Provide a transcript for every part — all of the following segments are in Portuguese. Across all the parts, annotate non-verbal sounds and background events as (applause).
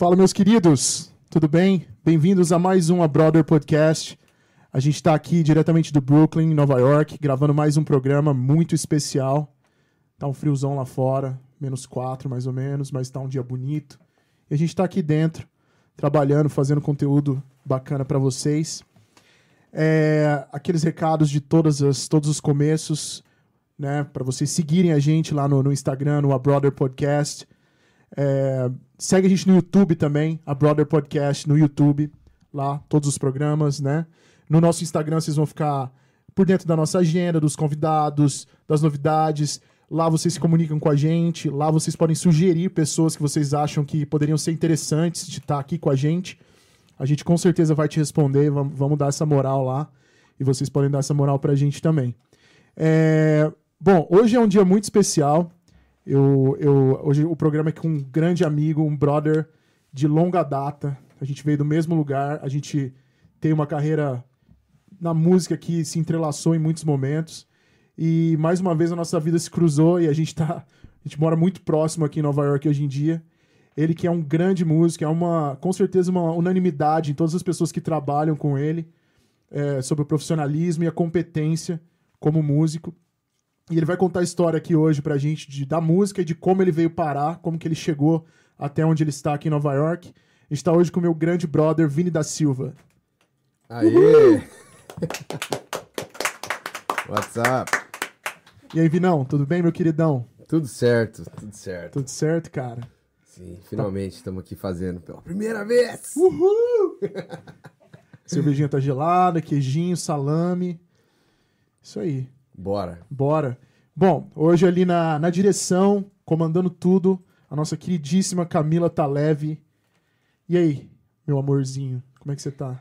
Fala, meus queridos, tudo bem? Bem-vindos a mais um A Brother Podcast. A gente está aqui diretamente do Brooklyn, Nova York, gravando mais um programa muito especial. Tá um friozão lá fora, menos quatro mais ou menos, mas tá um dia bonito. E a gente está aqui dentro, trabalhando, fazendo conteúdo bacana para vocês. É, aqueles recados de todas as, todos os começos, né? Para vocês seguirem a gente lá no, no Instagram, no A Brother Podcast. É, segue a gente no YouTube também, a Brother Podcast no YouTube, lá, todos os programas, né? No nosso Instagram vocês vão ficar por dentro da nossa agenda, dos convidados, das novidades. Lá vocês se comunicam com a gente, lá vocês podem sugerir pessoas que vocês acham que poderiam ser interessantes de estar aqui com a gente. A gente com certeza vai te responder, vamos, dar essa moral lá. E vocês podem dar essa moral pra gente também. É, Bom, hoje é um dia muito especial. Eu, eu, hoje o programa é com um grande amigo, um brother de longa data. A gente veio do mesmo lugar, a gente tem uma carreira na música que se entrelaçou em muitos momentos. E mais uma vez a nossa vida se cruzou e a gente tá. A gente mora muito próximo aqui em Nova York hoje em dia. Ele que é um grande músico, é uma, com certeza uma unanimidade em todas as pessoas que trabalham com ele é, sobre o profissionalismo e a competência como músico. E ele vai contar a história aqui hoje pra gente de, da música e de como ele veio parar, como que ele chegou até onde ele está aqui em Nova York. A gente tá hoje com o meu grande brother, Vini da Silva. Aê! (laughs) What's up? E aí, Vinão, tudo bem, meu queridão? Tudo certo, tudo certo. Tudo certo, cara? Sim, finalmente estamos aqui fazendo pela primeira vez. Uhul! (laughs) Cervejinha tá gelada, queijinho, salame. Isso aí. Bora. Bora. Bom, hoje ali na, na direção, comandando tudo, a nossa queridíssima Camila Taleve. E aí, meu amorzinho, como é que você tá?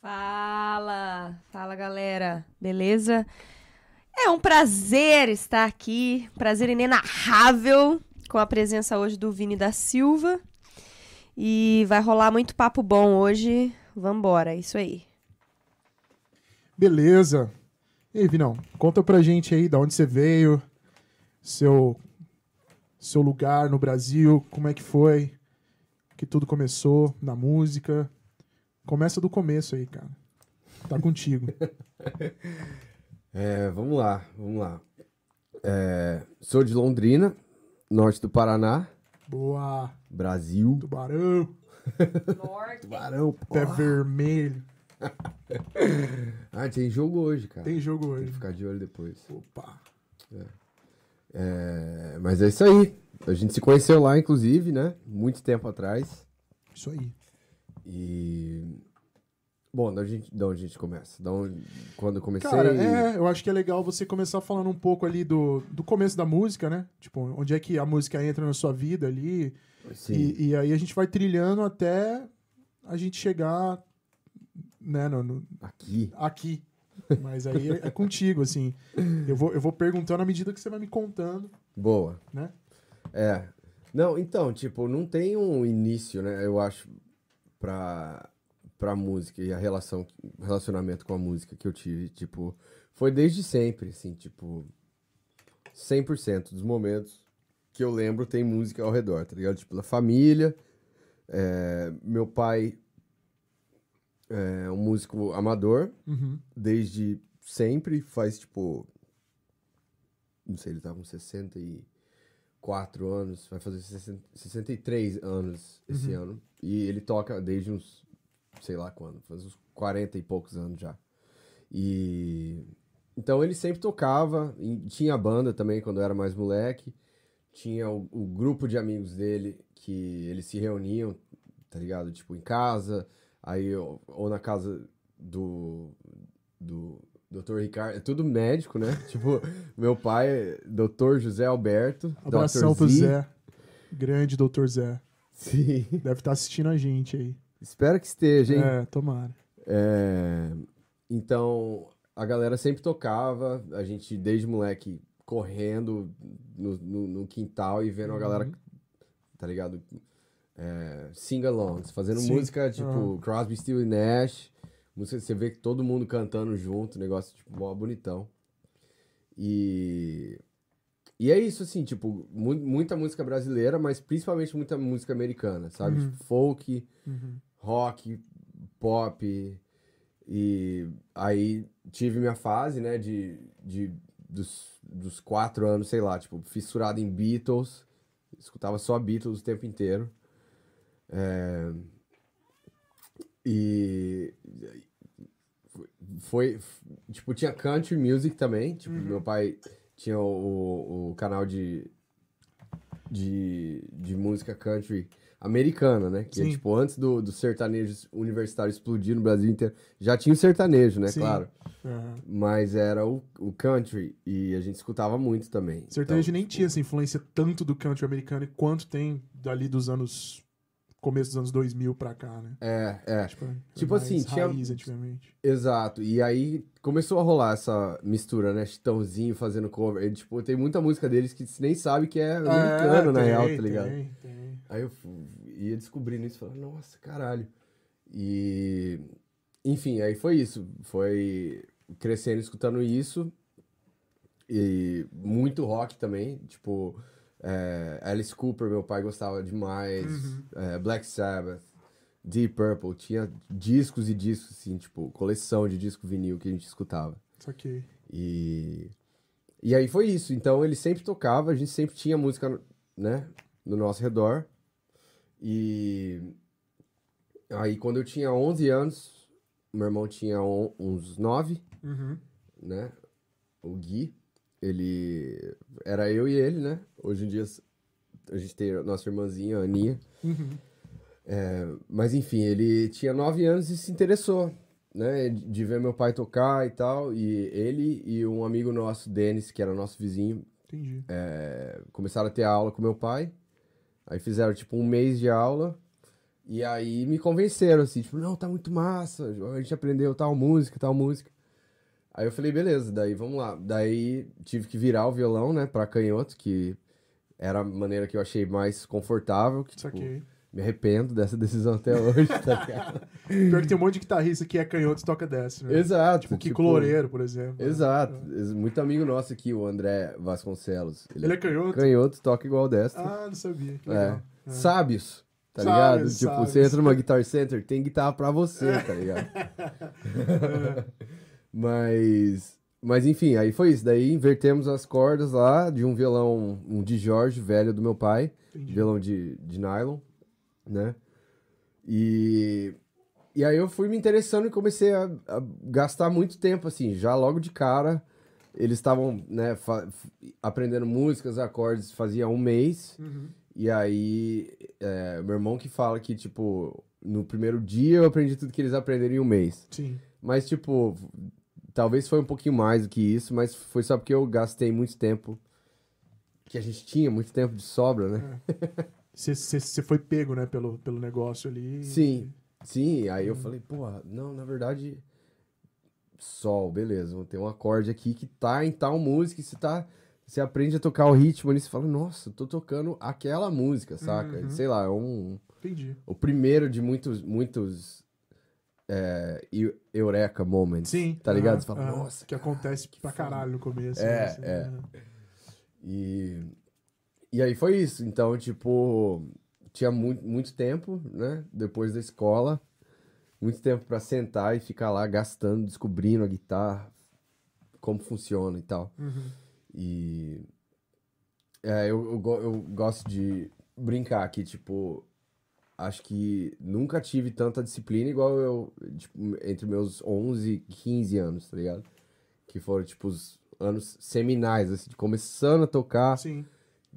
Fala, fala galera, beleza? É um prazer estar aqui, prazer inenarrável com a presença hoje do Vini da Silva. E vai rolar muito papo bom hoje. Vambora, é isso aí. Beleza. E aí, Vinão, conta pra gente aí da onde você veio, seu, seu lugar no Brasil, como é que foi, que tudo começou na música. Começa do começo aí, cara. Tá contigo. (laughs) É, vamos lá, vamos lá. É, sou de Londrina, norte do Paraná, Boa. Brasil. Tubarão, Norte. (laughs) Tubarão, pé vermelho. (laughs) Ah, tem jogo hoje, cara. Tem jogo Tem hoje. que ficar de olho depois. Opa. É, mas é isso aí. A gente se conheceu lá, inclusive, né? Muito tempo atrás. Isso aí. E. Bom, da, gente, da onde a gente começa? Da onde, quando eu comecei. Cara, é, eu acho que é legal você começar falando um pouco ali do, do começo da música, né? Tipo, onde é que a música entra na sua vida ali. Sim. E, e aí a gente vai trilhando até a gente chegar, né, no, no- Aqui. aqui. Mas aí é, é contigo, assim. Eu vou, eu vou perguntando à medida que você vai me contando, Boa. né? É. Não, então, tipo, não tem um início, né? Eu acho, pra, pra música e a relação, relacionamento com a música que eu tive, tipo, foi desde sempre, assim, tipo, 100% dos momentos que eu lembro tem música ao redor, tá ligado? Tipo, da família, é, meu pai é um músico amador, Uhum. desde sempre, faz tipo. Não sei, ele tá com 64 anos, vai fazer 60 63 anos esse ano. E ele toca desde uns, sei lá quando, faz uns 40 e poucos anos já. E. Então ele sempre tocava, tinha banda também quando eu era mais moleque. Tinha o, o grupo de amigos dele que eles se reuniam, tá ligado? Tipo, em casa, aí ou, ou na casa do, do Dr. Ricardo, é tudo médico, né? (laughs) tipo, meu pai Dr. José Alberto. Abração Dr. pro. Zé. Grande doutor Zé. Sim. Deve estar assistindo a gente aí. Espero que esteja, hein? É, tomara. É, Então, a galera sempre tocava, a gente desde moleque correndo no, no, no quintal e vendo a galera, Uhum. tá ligado? É, sing-alongs, fazendo Sim. música tipo Aham. Crosby, Still e Nash, música você vê que todo mundo cantando junto, negócio tipo mó bonitão. E e é isso, assim, tipo, mu- muita música brasileira, mas principalmente muita música americana, sabe? Uhum. Tipo, folk, Uhum. rock, pop. E aí tive minha fase, né, de, de dos, dos quatro anos, sei lá, tipo, fissurado em Beatles. Escutava só Beatles o tempo inteiro. É, E foi, tipo, tinha country music também. Tipo, meu pai tinha o, o canal de, de, de música country americana, né? Que é, tipo, antes do, do sertanejo universitário explodir no Brasil inteiro, já tinha o sertanejo, né? Sim. Claro. Aham. Mas era o, o country e a gente escutava muito também. Sertanejo Então, nem tinha essa influência tanto do country americano quanto tem dali dos anos. Começo dos anos 2000 pra cá, né? É, é. Tipo, era Tipo assim, tinha- antigamente. Exato. E aí começou a rolar essa mistura, né? Chitãozinho fazendo cover. E, tipo, tem muita música deles que você nem sabe que é americano, na tem, real, tá ligado? Tem, tem. Aí eu ia descobrindo isso e falava, nossa, caralho. E. Enfim, aí foi isso. Foi crescendo escutando isso. E muito rock também. Tipo, é, Alice Cooper, meu pai gostava demais. Uhum. é, Black Sabbath, Deep Purple. Tinha discos e discos, assim, tipo, coleção de disco vinil que a gente escutava. Saquei. E, e aí foi isso. Então ele sempre tocava, a gente sempre tinha música, né, no nosso redor. E aí quando eu tinha 11 anos, meu irmão tinha on- uns 9, Uhum. né? O Gui, ele era eu e ele, né? Hoje em dia a gente tem a nossa irmãzinha, a Aninha. Uhum. É, mas enfim, ele tinha 9 anos e se interessou, né? De ver meu pai tocar e tal. E ele e um amigo nosso, Denis, que era nosso vizinho, Entendi. é, começaram a ter aula com meu pai. Aí fizeram tipo um mês de aula. E aí me convenceram, assim, tipo, não, tá muito massa. A gente aprendeu tal música, tal música. Aí eu falei, beleza, daí vamos lá. Daí tive que virar o violão, né, pra canhoto, que era a maneira que eu achei mais confortável. Que, tipo, Saquei. me arrependo dessa (laughs) decisão até hoje, tá ligado? (laughs) Pior que tem um monte de guitarrista que é canhoto e toca dessa, né? Exato. Tipo o Kiko Loureiro, por exemplo. Exato. Muito amigo nosso aqui, o André Vasconcelos. Ele é canhoto? canhoto, toca igual destro. Ah, não sabia. Que É. legal. É. Sábios, tá Sábios, ligado? Tipo, sábios. você entra numa Guitar Center, tem guitarra pra você, tá ligado? (laughs) mas, mas enfim, aí foi isso. Daí invertemos as cordas lá de um violão, um de Jorge, velho do meu pai, Entendi. violão de, de nylon, né? E, e aí eu fui me interessando e comecei a, a gastar muito tempo, assim, já logo de cara. Eles estavam, né, aprendendo músicas, acordes, fazia um mês. Uhum. E aí, é, meu irmão que fala que, tipo, no primeiro dia eu aprendi tudo que eles aprenderam em um mês. Sim. Mas, tipo, talvez foi um pouquinho mais do que isso, mas foi só porque eu gastei muito tempo. Que a gente tinha muito tempo de sobra, né? Você foi pego, né, pelo, pelo negócio ali. Sim, sim. Aí eu falei, porra, não, na verdade, sol, beleza, ter um acorde aqui que tá em tal música, e você tá. Você aprende a tocar o ritmo ali, você fala, nossa, tô tocando aquela música, saca? Uhum. Sei lá, é um. Entendi. O primeiro de muitos, muitos é, eu- Eureka Moments. Sim. Tá ligado? fala, aham. nossa. Que acontece pra caralho no começo. É, né, assim, é. né? E, e aí foi isso. Então, tipo, tinha muito, muito tempo, né? Depois da escola. Muito tempo pra sentar e ficar lá gastando, descobrindo a guitarra, como funciona e tal. Uhum. E é, eu, eu, eu gosto de brincar aqui, tipo, acho que nunca tive tanta disciplina igual eu, tipo, entre meus 11 e 15 anos, tá ligado? Que foram, tipo, os anos seminais, assim, de começando a tocar, Sim.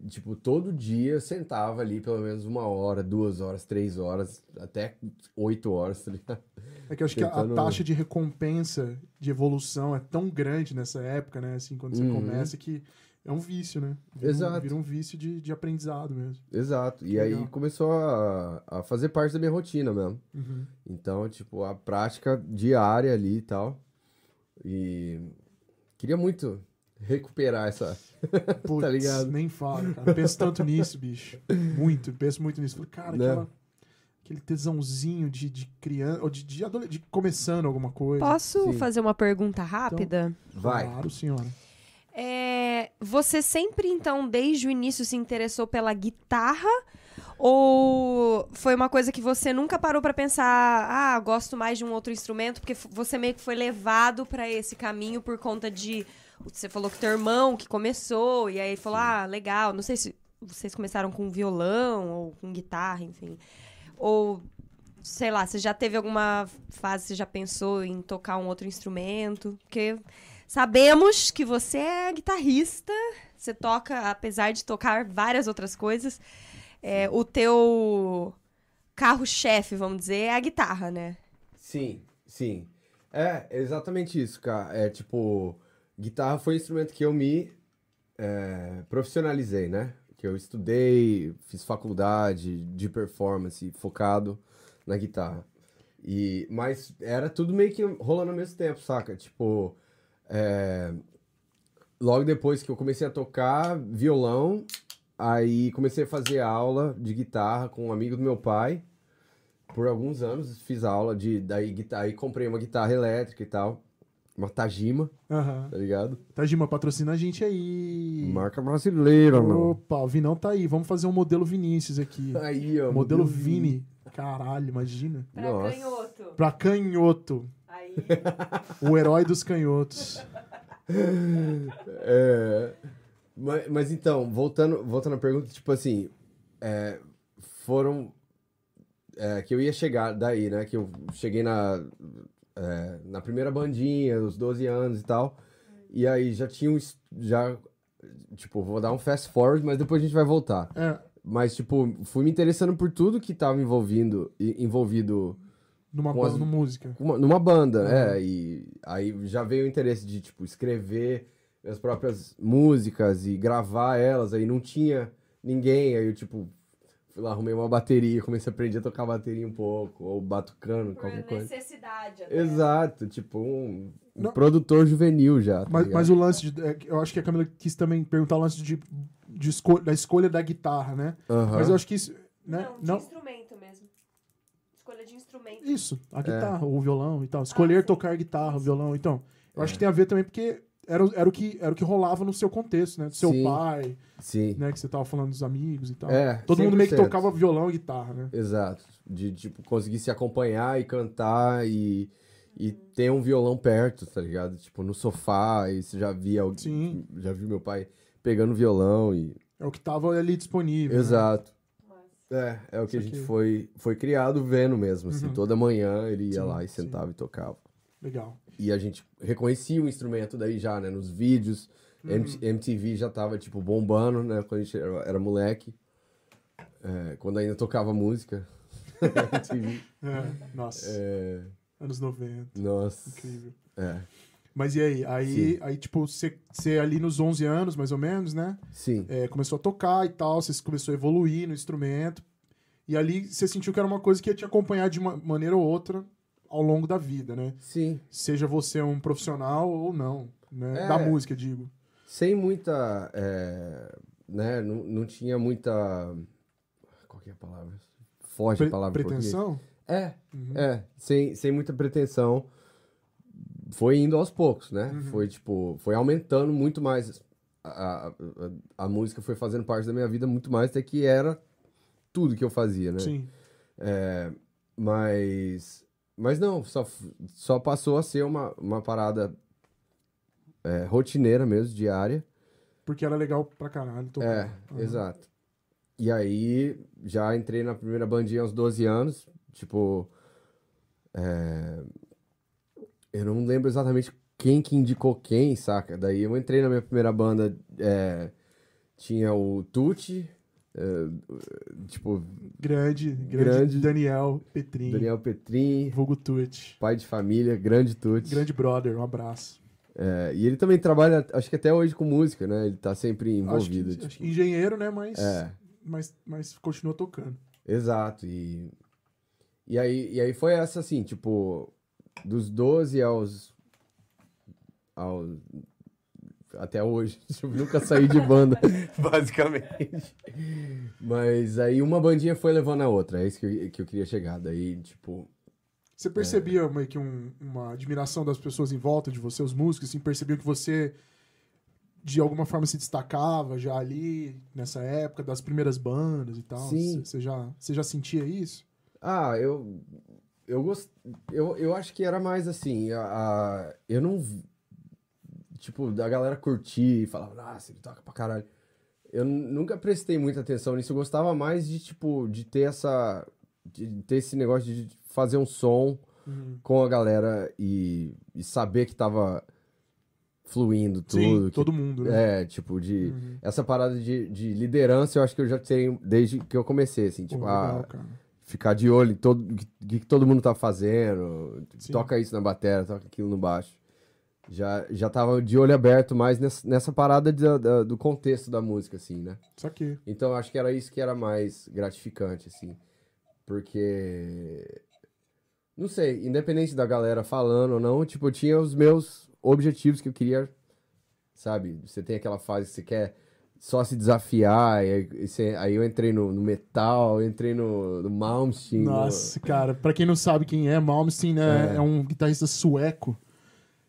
tipo, todo dia eu sentava ali pelo menos uma hora, duas horas, três horas, até oito horas, tá ligado? É que eu acho que a- Tentando- a taxa de recompensa de evolução é tão grande nessa época, né? Assim, quando você Uhum. começa, que é um vício, né? Vira Um, Exato. vira um vício de, de aprendizado mesmo. Exato. E Que aí legal. começou a, a fazer parte da minha rotina mesmo. Uhum. Então, tipo, a prática diária ali e tal. E queria muito recuperar essa. (laughs) Putz, ligado? nem fala, cara. Penso tanto nisso, bicho. Muito, penso muito nisso. Falei, cara, Né? aquela, aquele tesãozinho de, de criança, ou de, de, de começando alguma coisa. Posso Sim. fazer uma pergunta rápida? Vai. Claro, senhora. É, você sempre, então, desde o início se interessou pela guitarra? Ou foi uma coisa que você nunca parou pra pensar, ah, gosto mais de um outro instrumento, porque você meio que foi levado pra esse caminho por conta de. Você falou que teu irmão que começou, e aí falou, ah, legal. Não sei se vocês começaram com violão ou com guitarra, enfim. Ou, sei lá, você já teve alguma fase, você já pensou em tocar um outro instrumento? Porque sabemos que você é guitarrista, você toca, apesar de tocar várias outras coisas, é, o teu carro-chefe, vamos dizer, é a guitarra, né? Sim, sim. É, exatamente isso, cara. É tipo, guitarra foi o instrumento que eu me é, profissionalizei, né? Que eu estudei, fiz faculdade de performance focado na guitarra. E, mas era tudo meio que rolando ao mesmo tempo, saca? Tipo, é, logo depois que eu comecei a tocar violão, aí comecei a fazer aula de guitarra com um amigo do meu pai por alguns anos fiz aula de daí guitarra, aí comprei uma guitarra elétrica e tal, uma Tajima, Aham. tá ligado? Tajima, patrocina a gente aí. Marca brasileira, mano. Opa, o Vinão tá aí. Vamos fazer um modelo Vinícius aqui. Aí, ó. modelo Vini. Caralho, imagina. Nossa. canhoto. Pra canhoto. Aí. O herói dos canhotos. É, mas, mas então, voltando, voltando à pergunta, tipo assim, é, foram é, que eu ia chegar daí, né? Que eu cheguei na, é, na primeira bandinha, os 12 anos e tal. E aí já tinha um. Já, tipo, vou dar um fast forward, mas depois a gente vai voltar. É, Mas, tipo, fui me interessando por tudo que tava envolvindo, e- envolvido numa, as- numa música. uma- numa banda, Uhum. é. E aí já veio o interesse de, tipo, escrever minhas próprias músicas e gravar elas. Aí não tinha ninguém, aí eu, tipo, fui lá, arrumei uma bateria, comecei a aprender a tocar bateria um pouco, ou batucando, qualquer coisa. necessidade. Exato, tipo, um, um produtor juvenil já. tá Mas, mas o lance de. é, eu acho que a Camila quis também perguntar o lance de, de esco- da escolha da guitarra, né? Aham. Mas eu acho que isso. Né? Não, de Não, instrumento. Escolha instrumento. Isso, É. a guitarra, ou o violão e tal. Escolher sim. tocar guitarra, violão. Então, eu É. acho que tem a ver também porque era, o- era, o que, era o que rolava no seu contexto, né? Do seu Sim. pai, Sim. né? Que você tava falando dos amigos e tal. É, Todo mundo meio que 100%. tocava violão e guitarra, né? Exato. De, tipo, conseguir se acompanhar e cantar e, e ter um violão perto, tá ligado? Tipo, no sofá, e você já via alguém. Sim. Já viu meu pai pegando violão e. É o que tava ali disponível. né? É, é o que a Isso gente aqui. foi, foi criado vendo mesmo, assim. Uhum. Toda manhã ele ia Sim, lá e sim. sentava e tocava. Legal. E a gente reconhecia o instrumento daí já, né? Nos vídeos. Uhum. MTV já tava, tipo, bombando, né? Quando a gente era, era moleque. É, quando ainda tocava música. (laughs) MTV. É, nossa, É, anos 90. nossa. Incrível. É. Mas e aí? Aí, Sim. aí tipo, você você ali nos 11 anos, mais ou menos, né? Sim. É, começou a tocar e tal, você começou a evoluir no instrumento. E ali você sentiu que era uma coisa que ia te acompanhar de uma maneira ou outra ao longo da vida, né? Sim. Seja você um profissional ou não, né? É. Da música, digo. Sem muita. é, né? Não, não tinha muita. Qual que é a palavra? Foge Pre- a palavra pretensão? É, Uhum. é. Sem, sem muita pretensão. Foi indo aos poucos, né? Uhum. Foi, tipo, foi aumentando muito mais. A, a, a- música foi fazendo parte da minha vida muito mais até que era tudo que eu fazia, né? Sim. É, mas, mas não, só, só passou a ser uma, uma parada é, rotineira mesmo, diária. Porque era legal pra caralho. É, Uhum. exato. E aí, já entrei na primeira bandinha aos 12 anos, tipo... é, eu não lembro exatamente quem que indicou quem, saca? Daí eu entrei na minha primeira banda, é, tinha o Tucci, é, tipo, Grande, grande, Grande. Daniel Petrin. Daniel Petrin, Vulgo Tucci. pai de família, grande Tucci. Grande brother, um abraço. É, e ele também trabalha, acho que até hoje com música, né? Ele tá sempre envolvido. acho que, tipo, acho que engenheiro, né? Mas, É. mas, mas continua tocando. Exato. E, e, aí, e aí foi essa assim, tipo, dos 12 aos. aos até hoje. (laughs) Tipo, nunca saí de banda, (laughs) basicamente. Mas aí uma bandinha foi levando a outra. É isso que eu, que eu queria chegar. Daí, tipo. Você percebia meio que um- uma admiração das pessoas em volta de você, os músicos, assim, percebiam que você de alguma forma se destacava já ali, nessa época, das primeiras bandas e tal? Sim. Você já, você já sentia isso? Ah, eu. Eu, gost... eu, eu acho que era mais assim. A, a- eu não. Tipo, da galera curtir e falar, nossa, ele toca pra caralho. Eu nunca prestei muita atenção nisso. Eu gostava mais de, tipo, de ter essa. De ter esse negócio de fazer um som com a galera e, e saber que tava fluindo tudo. Sim, que todo mundo, né? é, tipo, de. Essa parada de, de liderança eu acho que eu já tenho desde que eu comecei, assim, tipo, Pô, ah, legal, cara. Ficar de olho em todo o que, que todo mundo tá fazendo, Sim. toca isso na bateria, toca aquilo no baixo. Já, já tava de olho aberto mais nessa, nessa parada de- da- do contexto da música, assim, né? Só que. Então acho que era isso que era mais gratificante, assim. Porque. Não sei, independente da galera falando ou não, tipo, eu tinha os meus objetivos que eu queria. Sabe? Você tem aquela fase que você quer só se desafiar. E aí, e eu entrei no, no metal, eu entrei no, no Malmsteen. no- Nossa, cara, pra quem não sabe quem é, Malmsteen né, É. é. um guitarrista sueco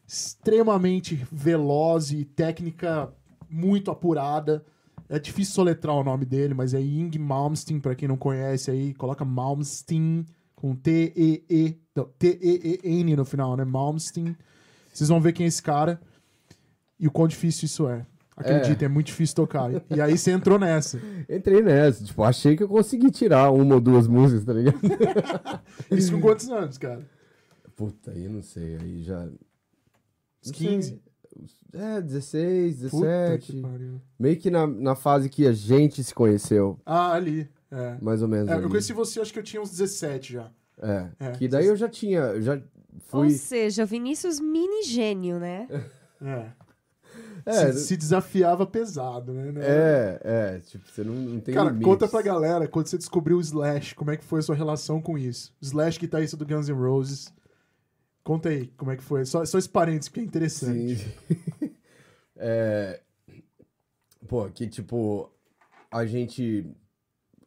extremamente veloz e técnica muito apurada. É difícil soletrar o nome dele, mas é Ying Malmsteen, pra quem não conhece aí, coloca Malmsteen com T-E-E, não, T-E-E-N no final, né? Malmsteen. Vocês vão ver quem é esse cara e o quão difícil isso é. Acredita, é, muito difícil tocar. E aí você entrou nessa. Entrei nessa, tipo, achei que eu consegui tirar uma ou duas músicas, tá ligado? (laughs) Isso com quantos anos, cara? Puta, aí eu não sei, aí já. Uns não sei. 15? É, 16, Puta 17. que pariu. Meio que na, na fase que a gente se conheceu, Ah, ali. É. mais ou menos. É, ali. eu conheci você, acho que eu tinha uns 17 já. É, É, que daí eu já tinha, já Ou fui... seja, o Vinícius mini gênio, né? (laughs) É. É, se, se desafiava pesado, né? é, é, tipo, você não, não tem Cara, limites. conta pra galera, quando você descobriu o Slash, como é que foi a sua relação com isso? Slash, guitarrista do Guns N' Roses. Conta aí, como é que foi? Só, só esse parênteses, que é interessante. Sim. (laughs) é, pô, que tipo, a gente...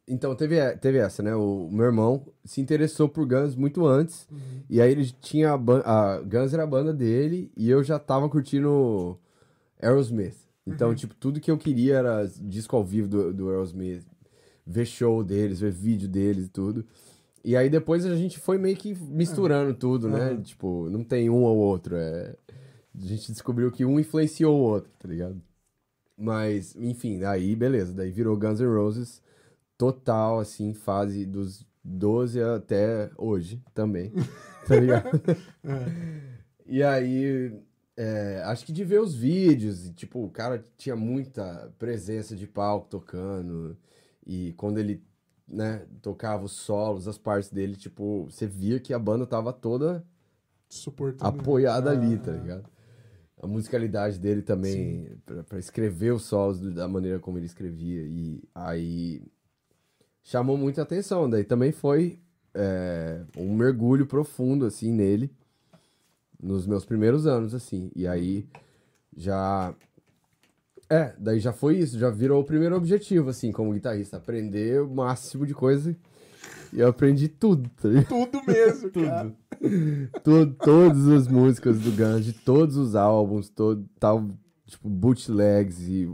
Então, teve, teve essa, né? O meu irmão se interessou por Guns muito antes. Uhum. E aí ele tinha a, ban- a Guns era a banda dele e eu já tava curtindo Aerosmith. Então, Uhum. tipo, tudo que eu queria era disco ao vivo do, do Aerosmith, ver show deles, ver vídeo deles e tudo. E aí depois a gente foi meio que misturando tudo, né? Uhum. Tipo, não tem um ou outro. É... A gente descobriu que um influenciou o outro, tá ligado? Mas, enfim, aí beleza. Daí virou Guns N' Roses total, assim, fase dos 12 até hoje também. Tá ligado? (laughs) É. E aí, é, acho que de ver os vídeos, e, tipo, o cara tinha muita presença de palco tocando. E quando ele, né, tocava os solos, as partes dele, tipo, você via que a banda tava toda Suportando. apoiada ali, Ah, tá ligado? A musicalidade dele também, pra, pra escrever os solos da maneira como ele escrevia. E aí chamou muita atenção. Daí também foi é, um mergulho profundo, assim, nele, nos meus primeiros anos, assim. E aí já. É, daí já foi isso, já virou o primeiro objetivo, assim, como guitarrista, aprender o máximo de coisa. E eu aprendi tudo, tá ligado? Tudo mesmo, cara. To- todas as músicas do Guns, de todos os álbuns, todo, tal, tipo, bootlegs e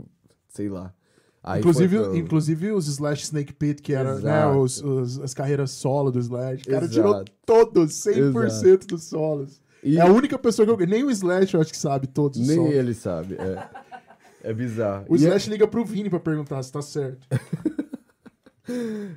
sei lá. Aí inclusive, foi inclusive os Slash Snake Pit, que era né, Exato. os, os- as carreiras solo do Slash. O cara Exato. tirou todos, 100% dos solos. E É a única pessoa que eu... Nem o Slash eu acho que sabe todos os nem solos. ele sabe. É, (laughs) é bizarro. O E é- Slash liga pro Vini pra perguntar se tá certo. (laughs)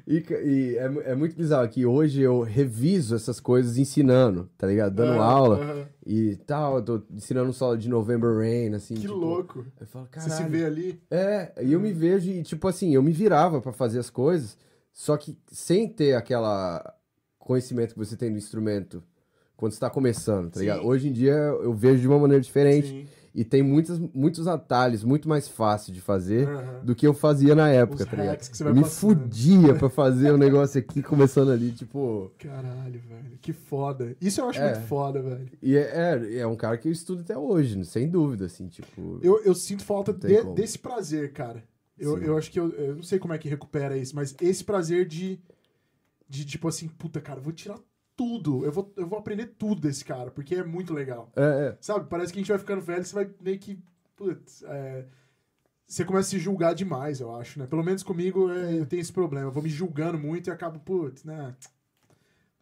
E, e é, é muito bizarro que hoje eu reviso essas coisas ensinando, tá ligado? Dando Ah, aula e tal. Eu tô ensinando um solo de November Rain, assim. Que tipo, louco. Eu falo, Você se vê ali. É, e eu me vejo e, tipo assim, eu me virava pra fazer as coisas, só que sem ter aquela conhecimento que você tem do instrumento quando você tá começando, tá Sim. ligado? Hoje em dia eu vejo de uma maneira diferente Sim. e tem muitas, muitos atalhos muito mais fácil de fazer Aham. do que eu fazia na época, Os tá ligado? que você vai eu me passando. fudia pra fazer o negócio aqui, começando ali, tipo... Caralho, velho. Que foda. Isso eu acho É. muito foda, velho. E é, é, é um cara que eu estudo até hoje, sem dúvida, assim, tipo... Eu, eu sinto falta de- desse prazer, cara. Eu, Sim. eu acho que eu, eu não sei como é que recupera isso, mas esse prazer de, de tipo assim, puta, cara, vou tirar tudo. Eu vou, eu vou aprender tudo desse cara, porque é muito legal. É, é. Sabe? Parece que a gente vai ficando velho, você vai meio que. Putz, é, você começa a se julgar demais, eu acho, né? Pelo menos comigo é, eu tenho esse problema. Eu vou me julgando muito e acabo, putz, né?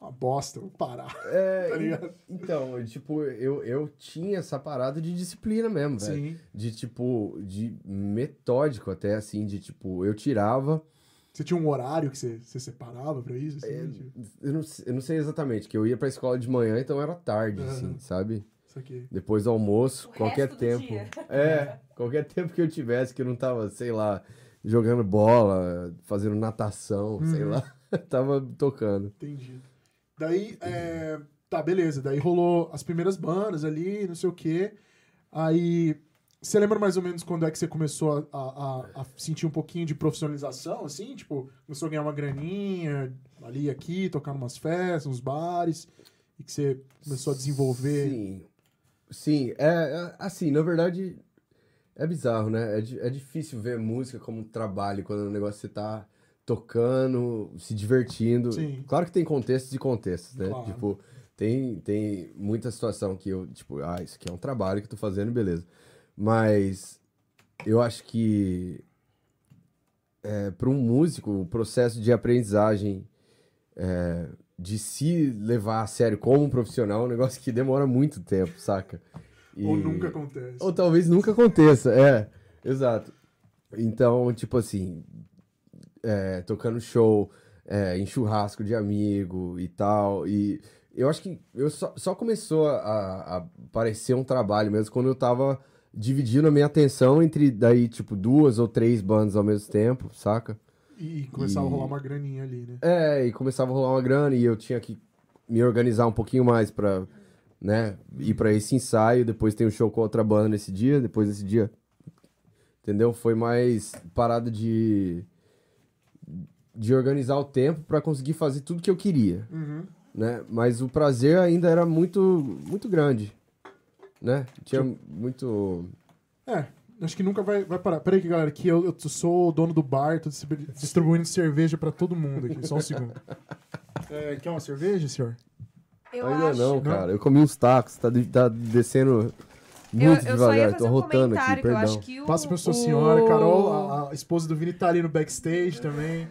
Uma bosta, vou parar. É, (laughs) Tá ligado? então, tipo, eu, eu tinha essa parada de disciplina mesmo, velho. Sim. De, tipo, de metódico até, assim, de, tipo, eu tirava... Você tinha um horário que você, você separava pra isso? assim, É, tipo, Eu não, eu não sei exatamente, que eu ia pra escola de manhã, então era tarde, Aham. assim, sabe? isso aqui. Depois do almoço, O qualquer resto do tempo. dia. É, qualquer tempo que eu tivesse que eu não tava, sei lá, jogando bola, fazendo natação, sei Uhum. lá, (laughs) tava tocando. Entendi. Daí, é, tá, beleza. Daí rolou as primeiras bandas ali, não sei o quê. Aí, você lembra mais ou menos quando é que você começou a, a- a- sentir um pouquinho de profissionalização, assim? Tipo, começou a ganhar uma graninha ali e aqui, tocar umas festas, uns bares, e que você começou a desenvolver. Sim, sim, é, é, assim, na verdade, é bizarro, né? É, é difícil ver música como um trabalho quando o negócio você tá tocando, se divertindo. Sim. Claro que tem contextos e contextos, né? Claro. Tipo, tem, tem muita situação que eu, tipo, ah, isso aqui é um trabalho que eu tô fazendo, beleza. Mas eu acho que é, para um músico, o processo de aprendizagem é, de se levar a sério como um profissional é um negócio que demora muito tempo, saca? E- Ou nunca acontece. ou talvez nunca aconteça, é, exato. Então, tipo assim, é, tocando show, é, em churrasco de amigo e tal, e eu acho que eu só, só começou a, a parecer um trabalho mesmo quando eu tava dividindo a minha atenção entre, daí, tipo, duas ou três bandas ao mesmo tempo, saca? E começava E- a rolar uma graninha ali, né? É, e começava a rolar uma grana e eu tinha que me organizar um pouquinho mais pra, né, ir pra esse ensaio. Depois tem um show com outra banda nesse dia, depois desse dia. Entendeu? Foi mais parada de de organizar o tempo pra conseguir fazer tudo que eu queria, Uhum. né? Mas o prazer ainda era muito muito grande, né? Tinha muito É, acho que nunca vai, vai parar. Peraí, que, galera, que eu, eu sou o dono do bar, tô distribu- distribuindo cerveja pra todo mundo aqui. Só um segundo. (laughs) É, quer uma cerveja, senhor? Eu ainda acho. não, cara. Eu comi uns tacos, tá, de- tá descendo Eu, muito eu só ia devagar. fazer Tô um rotando aqui, eu perdão. o... Passa pra sua o- senhora, Carol, a, a esposa do Vini tá ali no backstage também.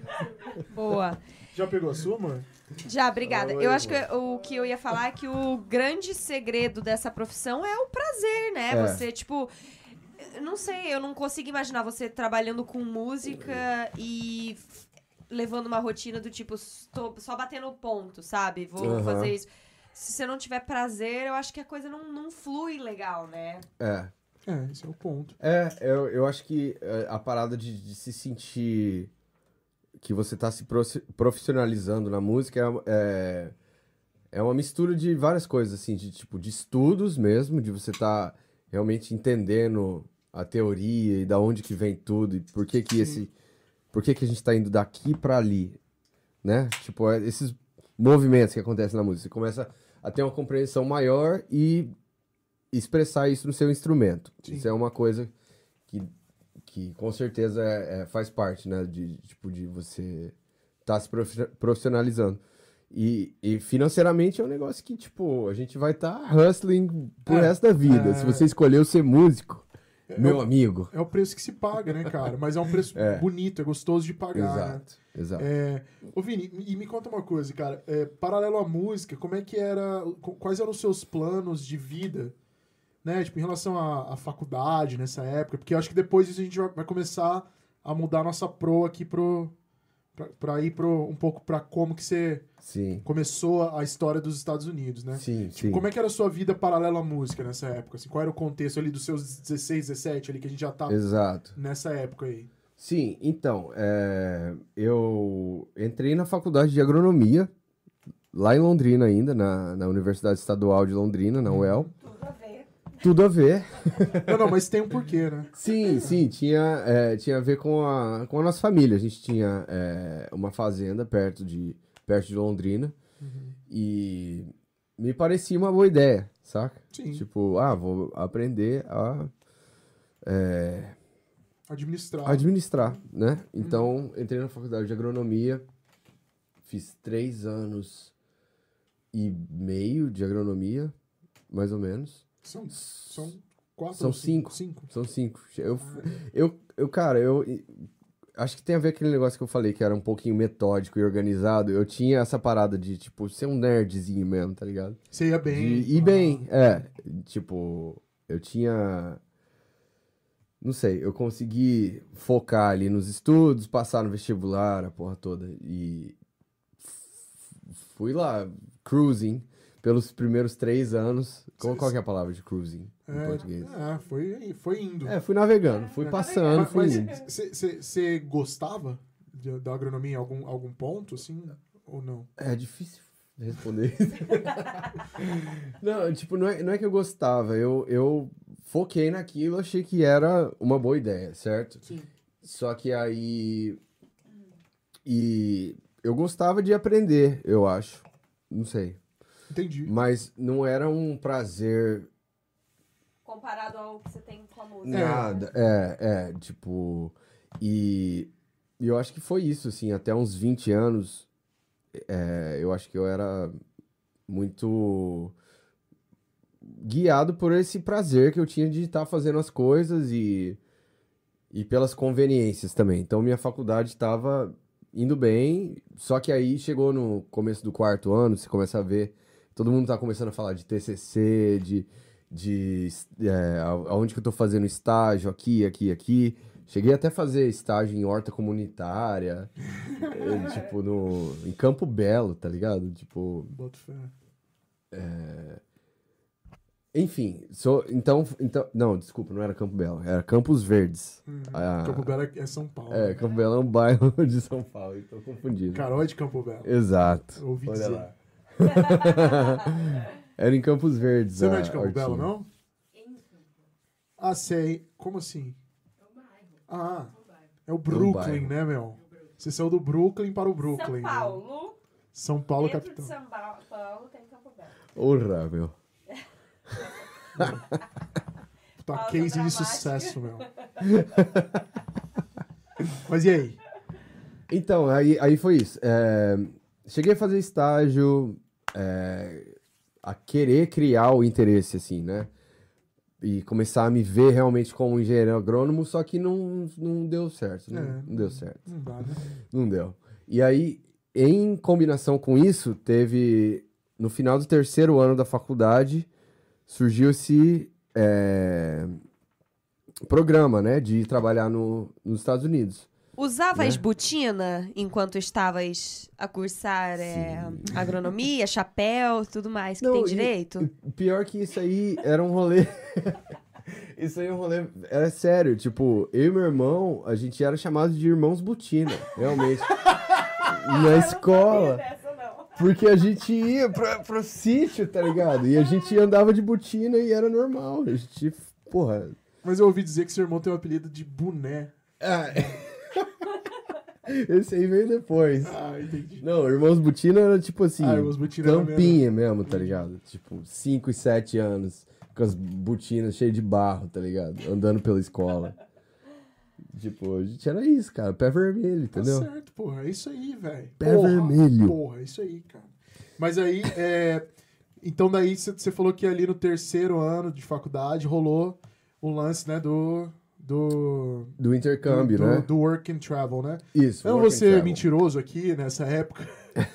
Boa. Já pegou a sua, amor? Já, obrigada. Eu acho que o que eu ia falar é que o grande segredo dessa profissão é o prazer, né? É. Você, tipo. Não sei, eu não consigo imaginar você trabalhando com música e levando uma rotina do tipo, estou só batendo ponto, sabe? Vou Aham. fazer isso. Se você não tiver prazer, eu acho que a coisa não, não flui legal, né? É. É, esse é o ponto. É, eu, eu acho que é, a parada de, de se sentir que você tá se profi- profissionalizando na música é, é, é uma mistura de várias coisas, assim, de tipo, de estudos mesmo, de você tá realmente entendendo a teoria e da onde que vem tudo e por que que esse por que que a gente tá indo daqui pra ali, né? Tipo, é esses movimentos que acontecem na música, você começa a ter uma compreensão maior e expressar isso no seu instrumento. Sim. Isso é uma coisa que com certeza é- é- faz parte, né? De, tipo, de você estar se profi- profissionalizando. E, e financeiramente é um negócio que, tipo, a gente vai estar hustling pro É, resto da vida. é. Se você escolheu ser músico, É, meu o- amigo. É o preço que se paga, né, cara? Mas é um preço (laughs) É. bonito, é gostoso de pagar, né? Exato, exato. É, ô Vini, e me conta uma coisa, cara. É, paralelo à música, como é que era. qu- Quais eram os seus planos de vida, né? Tipo, em relação à, à faculdade nessa época? Porque eu acho que depois disso a gente vai, vai começar a mudar a nossa pro aqui pro. Pra, pra ir pro, um pouco pra como que você Sim, começou a, história dos Estados Unidos, né? sim, Tipo, sim. como é que era a sua vida paralela à música nessa época? Assim, qual era o contexto ali dos seus 16, 17 ali, que a gente já tá Exato. nessa época aí? Sim, então, é, eu entrei na faculdade de agronomia, lá em Londrina ainda, na, na Universidade Estadual de Londrina, na UEL. Tudo a ver. Tudo a ver. Não, não, mas tem um porquê, né? Sim, sim, tinha, é, tinha a ver com a, com a nossa família. A gente tinha é, uma fazenda perto de, perto de Londrina e me parecia uma boa ideia, saca? Sim. Tipo, ah, vou aprender a Administrar. administrar, né? Então, entrei na faculdade de agronomia, fiz três anos e meio de agronomia, mais ou menos. São, são Quatro São cinco. Cinco. São cinco. Eu, Ah. eu, eu, cara, eu acho que tem a ver com aquele negócio que eu falei, que era um pouquinho metódico e organizado. Eu tinha essa parada de, tipo, ser um nerdzinho mesmo, tá ligado? Você ia bem. De ir bem, é. Tipo, eu tinha. Não sei, eu consegui focar ali nos estudos, passar no vestibular, a porra toda. E fui lá, cruising, pelos primeiros três anos. Qual, qual é a palavra de cruising em É, português? é, foi, foi indo. É, fui navegando, fui É. passando, Mas- fui indo. Você gostava de- da agronomia em algum, algum ponto, assim? Ou não? É difícil responder isso. (laughs) não, tipo, não é, não é que eu gostava, eu, eu foquei naquilo, achei que era uma boa ideia, certo? Sim. Só que aí. E eu gostava de aprender, eu acho. Não sei. Entendi. Mas não era um prazer Comparado ao que você tem com a música. Nada, é, é, tipo. E, e eu acho que foi isso, assim, até uns 20 anos, é, eu acho que eu era muito guiado por esse prazer que eu tinha de estar fazendo as coisas e, e pelas conveniências também. Então, minha faculdade estava indo bem, só que aí chegou no começo do quarto ano, você começa a ver, todo mundo tá começando a falar de TCC, de de é, aonde que eu tô fazendo estágio, aqui, aqui, aqui. Cheguei até a fazer estágio em horta comunitária, (laughs) eh, tipo, no, em Campo Belo, tá ligado? Tipo, Boto fé. enfim, sou, então, então, não, desculpa, não era Campo Belo, era Campos Verdes. Hum. Ah, Campo Belo é- é São Paulo. É, Campo Belo é um bairro (laughs) de São Paulo, então confundido. Carol é de Campo Belo. Exato. Ouvi Olha dizer. lá. (laughs) era em Campos Verdes. Você não é de Campo Belo, não? Ah, sei. Como assim? Ah, é o Brooklyn, bairro. né, meu? Você saiu do Brooklyn para o Brooklyn. São né? Paulo. São Paulo, dentro capital. de São Paulo tem Campo Belo. Porra, meu. (laughs) Tá Pausa case de dramática. sucesso, meu. (laughs) Mas e aí? Então, aí, aí foi isso. É, cheguei a fazer estágio, é, a querer criar o interesse, assim, né? E começar a me ver realmente como engenheiro agrônomo, só que não, não deu certo. Não, É. não deu certo. Não dá, né? Não deu. E aí, em combinação com isso, teve. No final do terceiro ano da faculdade, surgiu esse é, programa, né? De trabalhar no, nos Estados Unidos. Usavas Né? botina enquanto estavas a cursar é, agronomia, chapéu, tudo mais que Não, tem direito? E Pior que isso aí era um rolê. (laughs) isso aí é um rolê. Era sério. Tipo, eu e meu irmão, a gente era chamado de irmãos Butina, realmente. (laughs) na escola. Porque a gente ia pra, pro sítio, tá ligado? E a gente andava de botina e era normal. A gente, porra. Mas eu ouvi dizer que seu irmão tem o apelido de boné. Ah, (laughs) Esse aí veio depois. Ah, entendi. Não, Irmãos Butina era tipo assim, Ah, Irmãos Butina era campinha mesmo, tá ligado? Tipo, 5 e 7 anos, com as botinas cheias de barro, tá ligado? Andando pela escola. Tipo, a gente era isso, cara, pé vermelho, Tá entendeu? certo, porra. É isso aí, velho. Pé Porra, vermelho. Porra, é isso aí, cara. Mas aí, é... Então daí você falou que ali no terceiro ano de faculdade rolou o lance, né, do... Do... Do intercâmbio, do, né? do work and travel, né? Isso. Eu não vou ser travel. mentiroso aqui nessa época. (laughs)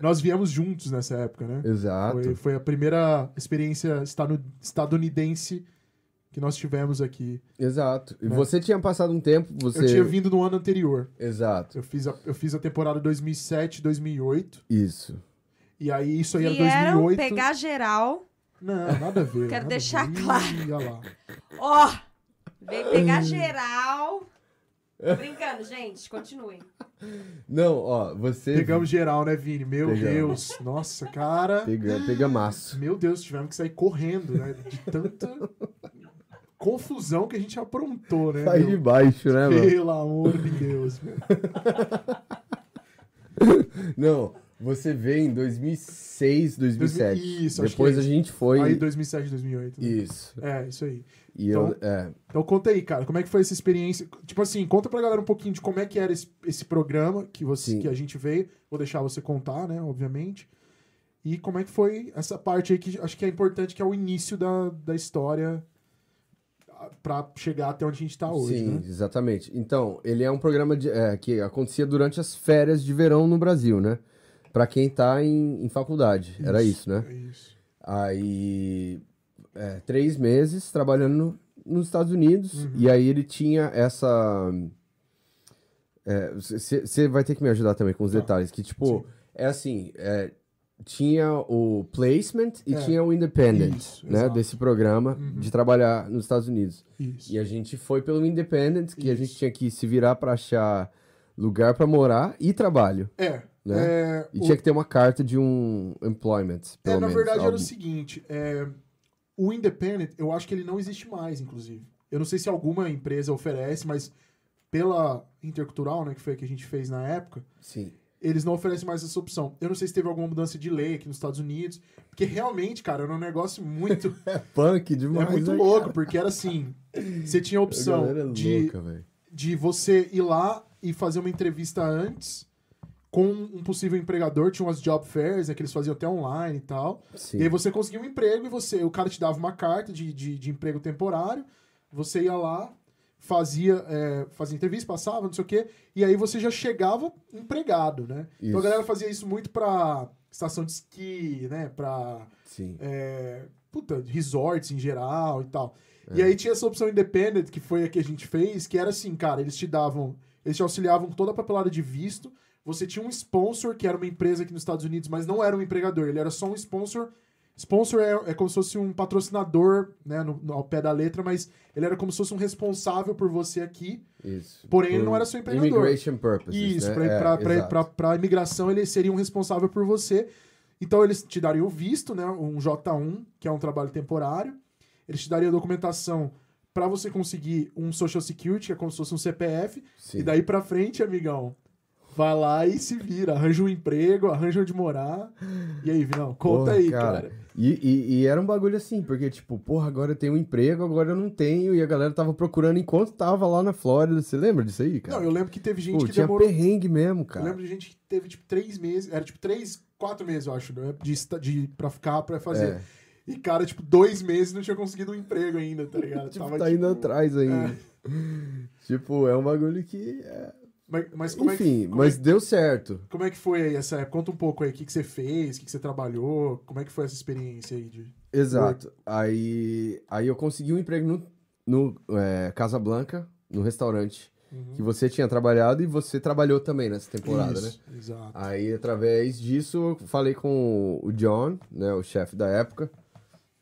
Nós viemos juntos nessa época, né? Exato. Foi, foi a primeira experiência estadunidense que nós tivemos aqui. Exato. E Né? você tinha passado um tempo, você... Eu tinha vindo no ano anterior. Exato. Eu fiz a, eu fiz a temporada 2007, 2008. Isso. E aí isso aí era Vieram 2008. pegar geral. Não, nada a ver. Quero a deixar ver. claro. Ih, olha lá. Ó! Veio pegar geral. Tô brincando, gente. Continuem. Não, ó, você... Pegamos geral, né, Vini? Meu Pegamos. Deus. Nossa, cara. Pega, pega maço. Meu Deus, tivemos que sair correndo, né? De tanta confusão que a gente aprontou, né? Sai meu? de baixo, né, mano? Pelo amor de Deus, meu. (laughs) Não, você veio em 2006, 2007. Isso, acho Depois que a gente foi. Aí 2007, 2008. Né? Isso. É, isso aí. E Então- eu. É. Então conta aí, cara, como é que foi essa experiência? Tipo assim, conta pra galera um pouquinho de como é que era esse, esse programa que, você, Sim. que a gente veio. Vou deixar você contar, né, obviamente. E como é que foi essa parte aí que acho que é importante, que é o início da, da história pra chegar até onde a gente tá hoje, Sim, né? exatamente. Então, ele é um programa de- é, que acontecia durante as férias de verão no Brasil, né? Pra quem tá em, em faculdade. Era isso, né? É isso. Aí, é, três meses trabalhando no- nos Estados Unidos. Uhum. E aí ele tinha essa. Você vai ter que me ajudar também com os Tá. detalhes. Que, tipo, Sim. é assim: é, tinha o placement e É. tinha o independent, Isso, né? exato. Desse programa Uhum. de trabalhar nos Estados Unidos. Isso. E a gente foi pelo independent, que a gente Isso. tinha que se virar pra achar lugar pra morar e trabalho. É. Né? é, E o- tinha que ter uma carta de um employment, pelo É, na menos. verdade era o seguinte, é, o Independent, eu acho que ele não existe mais, inclusive. Eu não sei se alguma empresa oferece, mas pela Intercultural, né, que foi a que a gente fez na época, Sim. eles não oferecem mais essa opção. Eu não sei se teve alguma mudança de lei aqui nos Estados Unidos, porque realmente, cara, era um negócio muito... (laughs) É punk demais. é muito né, louco, cara? porque era assim, você tinha a A opção galera é de louca, velho. de você ir lá e fazer uma entrevista antes com um possível empregador, tinha umas job fairs, né, que eles faziam até online e tal. Sim. E aí você conseguia um emprego e você, o cara te dava uma carta de, de, de emprego temporário, você ia lá, fazia, é, fazia entrevista, passava, não sei o quê, e aí você já chegava empregado, né? Então a Isso. galera fazia isso muito pra estação de esqui, né? Pra Sim. é, puta, resorts em geral e tal. É. E aí tinha essa opção independent, que foi a que a gente fez, que era assim, cara, eles te davam, eles te auxiliavam com toda a papelada de visto, você tinha um sponsor, que era uma empresa aqui nos Estados Unidos, mas não era um empregador, ele era só um sponsor. Sponsor é, é como se fosse um patrocinador, né, no, no- ao pé da letra, mas ele era como se fosse um responsável por você aqui. Isso. Porém, ele Por não era seu empregador. Immigration purposes, Isso, né? pra, É, imigração eles seriam responsáveis por você. Então eles te dariam o visto, né? Um J1, que é um trabalho temporário. Eles te dariam a documentação pra você conseguir um Social Security, que é como se fosse um CPF. Sim. E daí pra frente, amigão, vai lá e se vira. Arranja um emprego, arranja onde morar. E aí, Vinão, conta Porra, aí, cara. E, e, e era um bagulho assim, porque, tipo, porra, agora eu tenho um emprego, agora eu não tenho, e a galera tava procurando enquanto tava lá na Flórida. Você lembra disso aí, cara? Não, eu lembro que teve gente Pô, que tinha demorou. perrengue mesmo, Eu cara. lembro de gente que teve, tipo, três meses. Era tipo três, quatro meses, eu acho, né? De, de, pra ficar, pra fazer. É. E, cara, tipo, dois meses não tinha conseguido um emprego ainda, tá ligado? (laughs) Tipo, Tava, tá indo tipo, atrás ainda. Tipo, é um bagulho que. é- Mas, mas como, é Enfim, que, mas é, deu certo. como é que foi aí essa época? Conta um pouco aí, o que, que você fez, o que, que você trabalhou, como é que foi essa experiência aí de... Exato. Aí, aí eu consegui um emprego no, no é, Casa Blanca, no restaurante, que você tinha trabalhado e você trabalhou também nessa temporada, né? Isso, Exato. Aí, através disso, eu falei com o John, né, o chefe da época,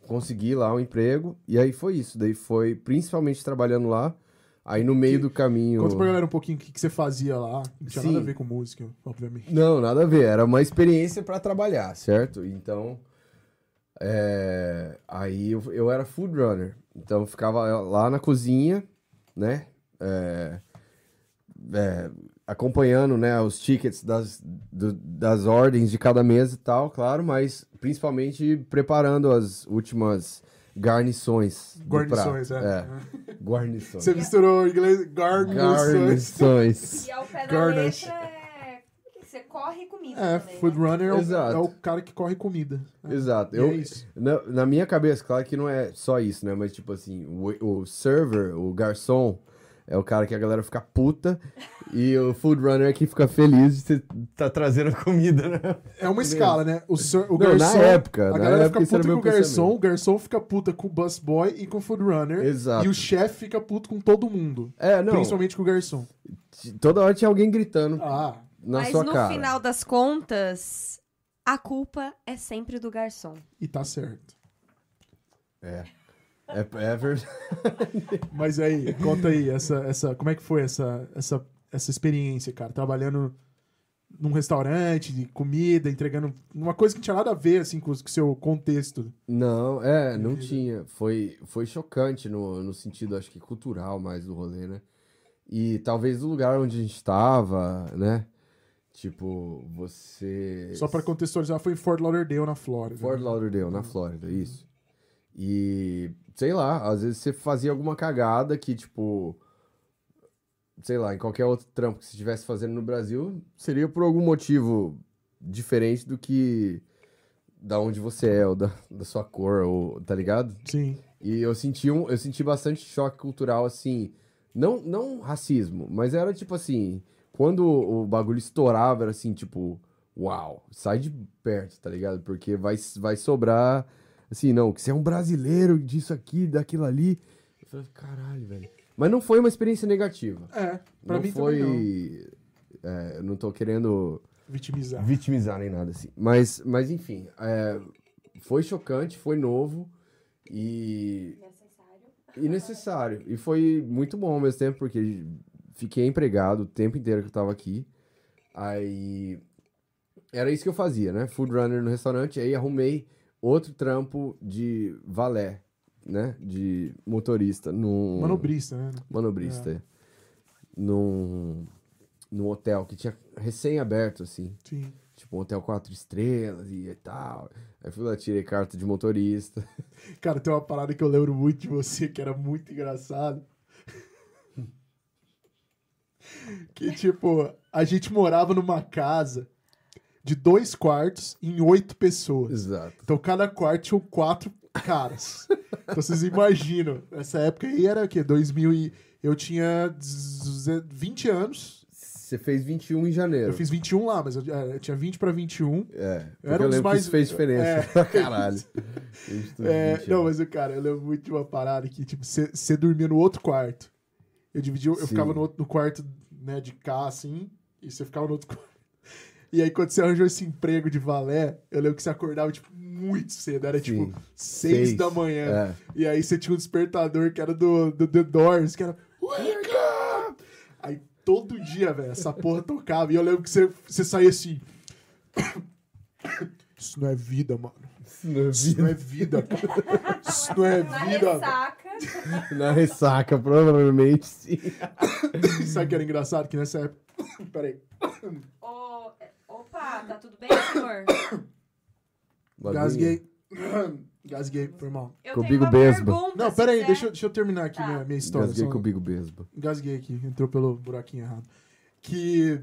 consegui lá um emprego, e aí foi isso. Daí foi principalmente trabalhando lá, aí no meio Que- do caminho... Conta pra galera um pouquinho o que, que você fazia lá. Não tinha Sim. nada a ver com música, obviamente. Não, nada a ver. Era uma experiência pra trabalhar, certo? Então, é, aí eu, eu era food runner. Então, eu ficava lá na cozinha, né? É, é, acompanhando, né, os tickets das, do- das ordens de cada mesa e tal, claro, mas principalmente preparando as últimas garnições. Guarnições, prato. é. (laughs) guarnições. Você misturou o inglês, garnições. Garnições. E ao pé da Garnish. letra é... Você corre e comida É, também, food né? runner é o, Exato. é o cara que corre comida. É. Exato. E Eu, é isso. Na, na minha cabeça, claro que não é só isso, né? Mas, tipo assim, o, o server, o garçom, é o cara que a galera fica puta e o food runner é que fica feliz de você tá trazendo comida, né? É uma escala, né? O, o Não, na garçom. época, A na galera época fica puta com o garçom, pensamento. o garçom fica puta com o busboy e com o food runner. Exato. E o chefe fica puto com todo mundo. É, não. Principalmente com o garçom. Toda hora tinha alguém gritando Ah, na Mas sua no cara. final das contas, a culpa é sempre do garçom. e tá certo. É. É, é verdade. (laughs) Mas aí, conta aí, essa, essa, como é que foi essa, essa, essa experiência, cara? Trabalhando num restaurante, de comida, entregando uma coisa que não tinha nada a ver, assim, com o o seu contexto. Não, é, não tinha. Foi, foi chocante no, no sentido, acho que cultural mais do rolê, né? E talvez do lugar onde a gente tava, né? Tipo, você. Só pra contextualizar, foi em Fort Lauderdale, na Flórida. Fort Lauderdale, na Flórida, isso. E, sei lá, às vezes você fazia alguma cagada que, tipo, sei lá, em qualquer outro trampo que você estivesse fazendo no Brasil, seria por algum motivo diferente do que da onde você é, ou da, da sua cor, ou, tá ligado? Sim. E eu senti, um, eu senti bastante choque cultural, assim. Não, não racismo, mas era tipo assim. Quando o bagulho estourava, era assim, tipo, uau, sai de perto, tá ligado? Porque vai, vai sobrar, assim, não, que você é um brasileiro disso aqui, daquilo ali. Eu falei, caralho, velho. Mas não foi uma experiência negativa. É, pra não mim foi. também não. é, eu não tô querendo Vitimizar. vitimizar nem nada assim. Mas, mas enfim, é, foi chocante, foi novo e. E necessário. E foi muito bom ao mesmo tempo, porque fiquei empregado o tempo inteiro que eu tava aqui. Aí. Era isso que eu fazia, né? Food runner no restaurante. Aí arrumei outro trampo de valé, né? De motorista. Num... Manobrista, né? Manobrista. é. Num, num hotel que tinha recém-aberto, assim. Sim. Tipo, um hotel quatro estrelas e tal. Aí fui lá, tirei carta de motorista. (laughs) Cara, tem uma parada que eu lembro muito de você que era muito engraçado. (laughs) Que, tipo, a gente morava numa casa de dois quartos em oito pessoas. Exato. Então, cada quarto tinha quatro caras. Então, vocês imaginam. Essa época aí era o quê? 2000 e... Eu tinha 20 anos. Você fez 21 em janeiro. Eu fiz 21 lá, mas eu, é, eu tinha 20 pra 21. É, porque era eu um lembro mais- que isso fez diferença. É. Caralho. (laughs) É, 20 não, mas, cara, eu lembro muito de uma parada que, tipo, você dormia no outro quarto. Eu dividia, eu Sim. ficava no, outro- no quarto, né, de cá, assim, e você ficava no outro quarto. E aí, quando você arranjou esse emprego de valé, eu lembro que você acordava, tipo, muito cedo. Era, Sim. tipo, seis, Seis. da manhã. É. E aí você tinha um despertador que era do, do The Doors, que era... Wake up! Aí todo dia, velho, essa porra tocava. E eu lembro que você, você saía assim... (coughs) Isso não é vida, mano. Isso não é vida, cara. Isso não é Uma (laughs) vida. ressaca. (laughs) Na ressaca, provavelmente sim. (coughs) Sabe o que era engraçado? Que nessa época. (coughs) Peraí. Ô, opa, tá tudo bem, senhor? (coughs) Gasguei. (coughs) Gasguei, foi mal. Eu Com tenho Bigo uma Besba. pergunta. Não, se peraí, quiser. deixa, eu- deixa eu terminar aqui Tá. minha, minha história. Gasguei só- com o Bigo Besba. Aqui, entrou pelo buraquinho errado. Que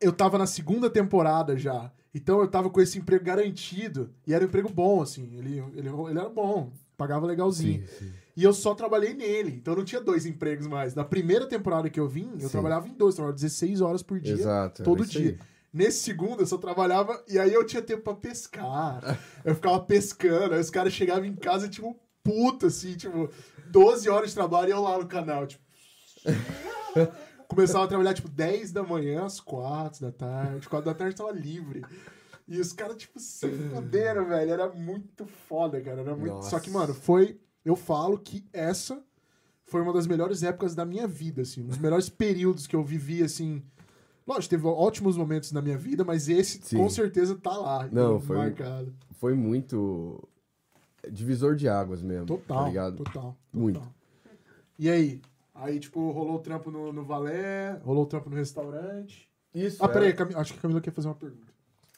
eu tava na segunda temporada já. Então eu tava com esse emprego garantido. E era um emprego bom, assim. Ele, ele, ele era bom, pagava legalzinho. sim. E eu só trabalhei nele. Então eu não tinha dois empregos mais. Na primeira temporada que eu vim, eu Sim. trabalhava em dois. Eu trabalhava 16 horas por dia. Exato. todo isso dia. Nesse segundo, eu só trabalhava e aí eu tinha tempo pra pescar. Eu ficava pescando, aí os caras chegavam em casa, tipo, puta, assim, tipo, 12 horas de trabalho e eu lá no canal, tipo. (laughs) Começava a trabalhar, tipo, 10 da manhã às 4 da tarde. 4 da tarde eu tava livre. E os caras, tipo, se fuderam, velho. Era muito foda, cara. Era muito... Nossa. Só que, mano, foi. Eu falo que essa foi uma das melhores épocas da minha vida, assim. Um dos melhores períodos que eu vivi, assim. Lógico, teve ótimos momentos na minha vida, mas esse Sim. com certeza tá lá. Não, foi- marcado. Foi muito divisor de águas mesmo. Total. Tá ligado? Total, total. Muito. E aí? Aí, tipo, rolou o trampo no, no Valé, rolou o trampo no restaurante. Isso. Ah, peraí, é- Cami- acho que a Camila quer fazer uma pergunta.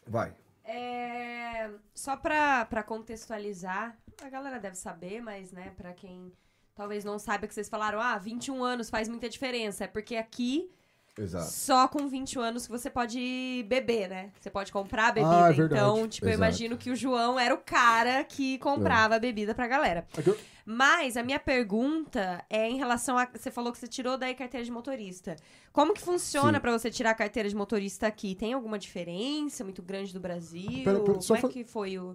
Vai. É, só pra, pra contextualizar, a galera deve saber, mas, né, pra quem talvez não saiba que vocês falaram, ah, 21 anos faz muita diferença. É porque aqui, Exato. só com 21 anos que você pode beber, né? Você pode comprar bebida. Ah, é então, tipo, eu Exato. imagino que o João era o cara que comprava a bebida pra galera. Aqui eu- Mas a minha pergunta é em relação a. Você falou que você tirou daí carteira de motorista. Como que funciona pra você tirar a carteira de motorista aqui? Tem alguma diferença muito grande do Brasil? Pera- pera, Como fa- é que foi o,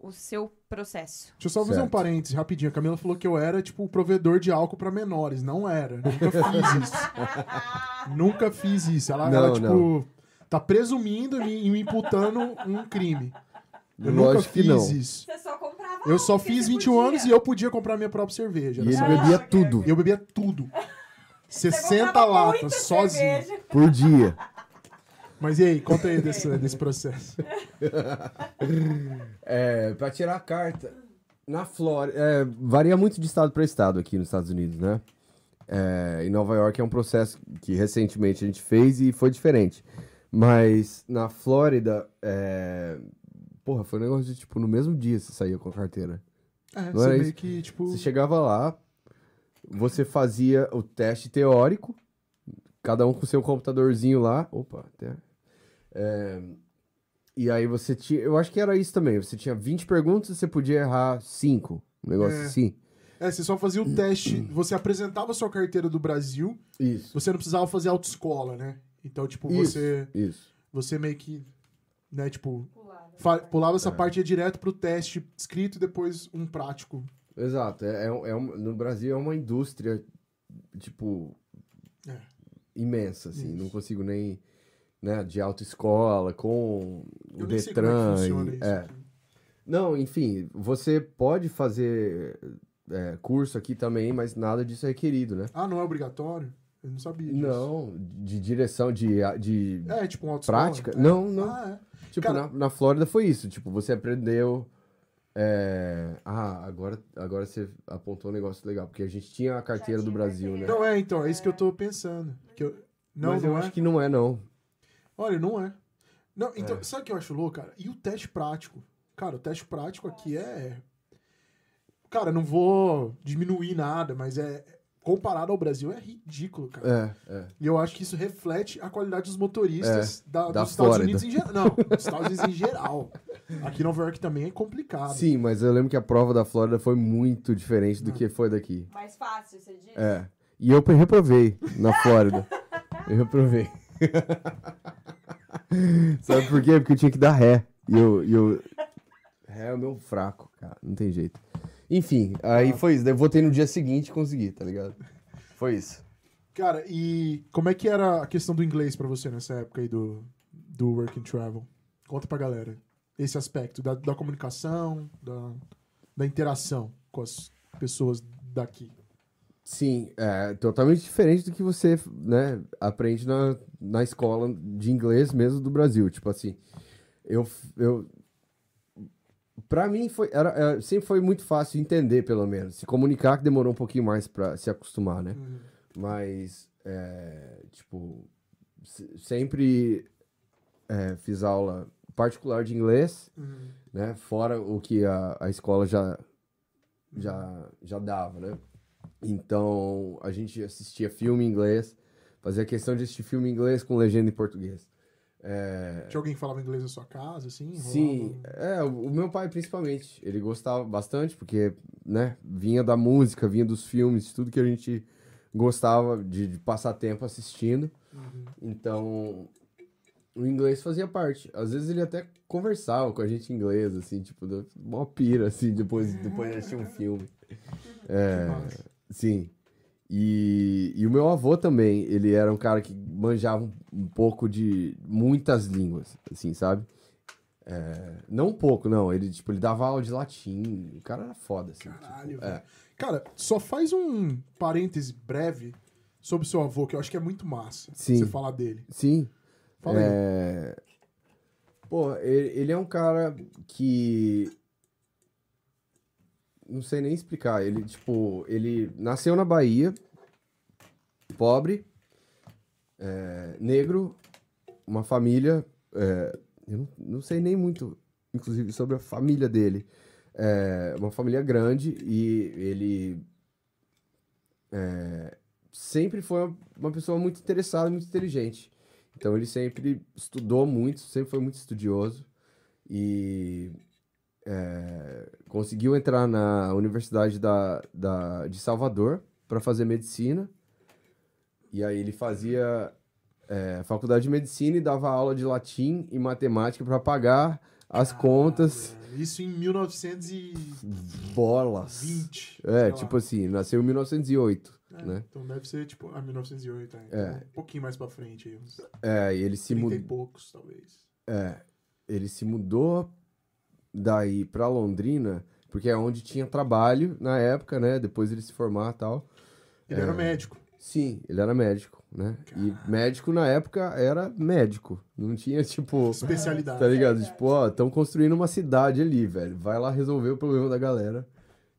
o seu processo? Deixa eu só fazer um Certo. parênteses rapidinho. A Camila falou que eu era, tipo, o provedor de álcool pra menores. Não era. Nunca fiz isso. (laughs) Nunca fiz isso. Ela, Não, ela tipo, não. tá presumindo e me, imputando um crime. Eu Lógico nunca que fiz não. isso. Você só comprava Eu só fiz 21 anos e eu podia comprar minha própria cerveja. E ele bebia tudo eu bebia tudo. 60 comprava latas, sozinho. cerveja. por dia. (laughs) Mas e aí, conta aí desse, desse processo. (laughs) É, pra tirar a carta, na Flórida, é, varia muito de estado para estado aqui nos Estados Unidos, né? É, em Nova York é um processo que recentemente a gente fez e foi diferente. Mas na Flórida, é, porra, foi um negócio de, tipo, no mesmo dia você saía com a carteira. É, Não você meio que, tipo... Você chegava lá, você fazia o teste teórico, cada um com seu computadorzinho lá. Opa, até. É, e aí você tinha. Eu acho que era isso também. Você tinha 20 perguntas, você podia errar 5. Um negócio É. assim. É, você só fazia o teste, você apresentava a sua carteira do Brasil, Isso. você não precisava fazer autoescola, né? Então, tipo, Isso. você Isso. você meio que, né, tipo, pulava É. essa parte e ia direto pro teste escrito e depois um prático. Exato. É, é, é um- no Brasil é uma indústria, tipo, É. imensa, assim. Isso. Não consigo nem, né, de autoescola, com o Eu nem sei como é que Detran. funciona e- isso. é. aqui. Não, enfim, você pode fazer é, curso aqui também, mas nada disso é requerido, né? Ah, não é obrigatório? Eu não sabia disso. Não, de direção, de, de É, tipo um prática. É. Não, não. Ah, é. Tipo, Cara- na, na Flórida foi isso. Tipo, você aprendeu. é, Ah, agora, agora você apontou um negócio legal, porque a gente tinha a carteira do tinha Brasil, né? Não, é, então, é isso que eu tô pensando. Que eu... Não, Mas não eu é. acho que não é, não. Olha, não é. Não, então, É. sabe o que eu acho louco, cara? E o teste prático? Cara, o teste prático aqui é. Cara, não vou diminuir nada, mas é. Comparado ao Brasil, é ridículo, cara. É, é. E eu acho que isso reflete a qualidade dos motoristas da, da dos Estados Flórida. Unidos em geral. Não, dos Estados Unidos em geral. Aqui em Nova York também é complicado. Sim, mas eu lembro que a prova da Flórida foi muito diferente do que foi daqui. Mais fácil, você diz? É. E eu reprovei na Flórida. Eu reprovei. (laughs) (laughs) Sabe por quê? Porque eu tinha que dar ré. E eu, e eu... Ré é o meu fraco, cara. Não tem jeito. Enfim, aí foi isso. Daí eu votei no dia seguinte e consegui, tá ligado? Foi isso. Cara, e como é que era a questão do inglês pra você nessa época aí do, do Work and Travel? Conta pra galera. Esse aspecto da, da comunicação, da, da interação com as pessoas daqui. Sim, é totalmente diferente do que você, né, aprende na, na escola de inglês mesmo do Brasil. Tipo assim, eu, eu Pra mim foi, era, é, sempre foi muito fácil entender, pelo menos. Se comunicar que demorou um pouquinho mais pra se acostumar, né? Mas, é, tipo, se- sempre é, fiz aula particular de inglês, né? Fora o que a, a escola já, já, já dava, né? Então, a gente assistia filme em inglês, fazia questão de assistir filme em inglês com legenda em português. É, Tinha alguém que falava inglês na sua casa, assim? Sim, é, o meu pai principalmente, ele gostava bastante, porque, né, vinha da música, vinha dos filmes, tudo que a gente gostava de, de passar tempo assistindo. Então, o inglês fazia parte. Às vezes ele até conversava com a gente em inglês, assim, tipo, uma pira, assim, depois, depois de assistir um filme. (laughs) É. sim. E, e o meu avô também, ele era um cara que manjava um, um pouco de muitas línguas, assim, sabe? É, não um pouco, não. Ele, tipo, ele dava aula de latim. O cara era foda, assim. Caralho, tipo, é. Cara, só faz um parêntese breve sobre o seu avô, que eu acho que é muito massa Sim. você falar dele. Sim. Fala aí. É... Pô, ele, ele é um cara que. Não sei nem explicar. Ele, tipo, ele nasceu na Bahia, pobre, é, negro, uma família. é, eu não, não sei nem muito, inclusive, sobre a família dele. É, uma família grande e ele é, sempre foi uma- pessoa muito interessada, muito inteligente. Então ele sempre estudou muito, sempre foi muito estudioso e é, conseguiu entrar na Universidade da, da, de Salvador para fazer medicina. E aí ele fazia é, faculdade de medicina e dava aula de latim e matemática para pagar as contas. Isso em 1920. Bolas. sei É, lá. tipo assim, nasceu em 1908, É, né? Então deve ser tipo a 1908, é. Então, Um pouquinho mais pra frente aí, uns É, e ele se 30 mudou. e poucos, talvez. É, ele se mudou daí pra Londrina, porque é onde tinha trabalho na época, né? Depois ele se formar e tal. Ele É. era médico. Sim, ele era médico, né? E médico na época era médico. Não tinha, tipo. Especialidade. Tá ligado? Tipo, ó, estão construindo uma cidade ali, velho. Vai lá resolver o problema da galera.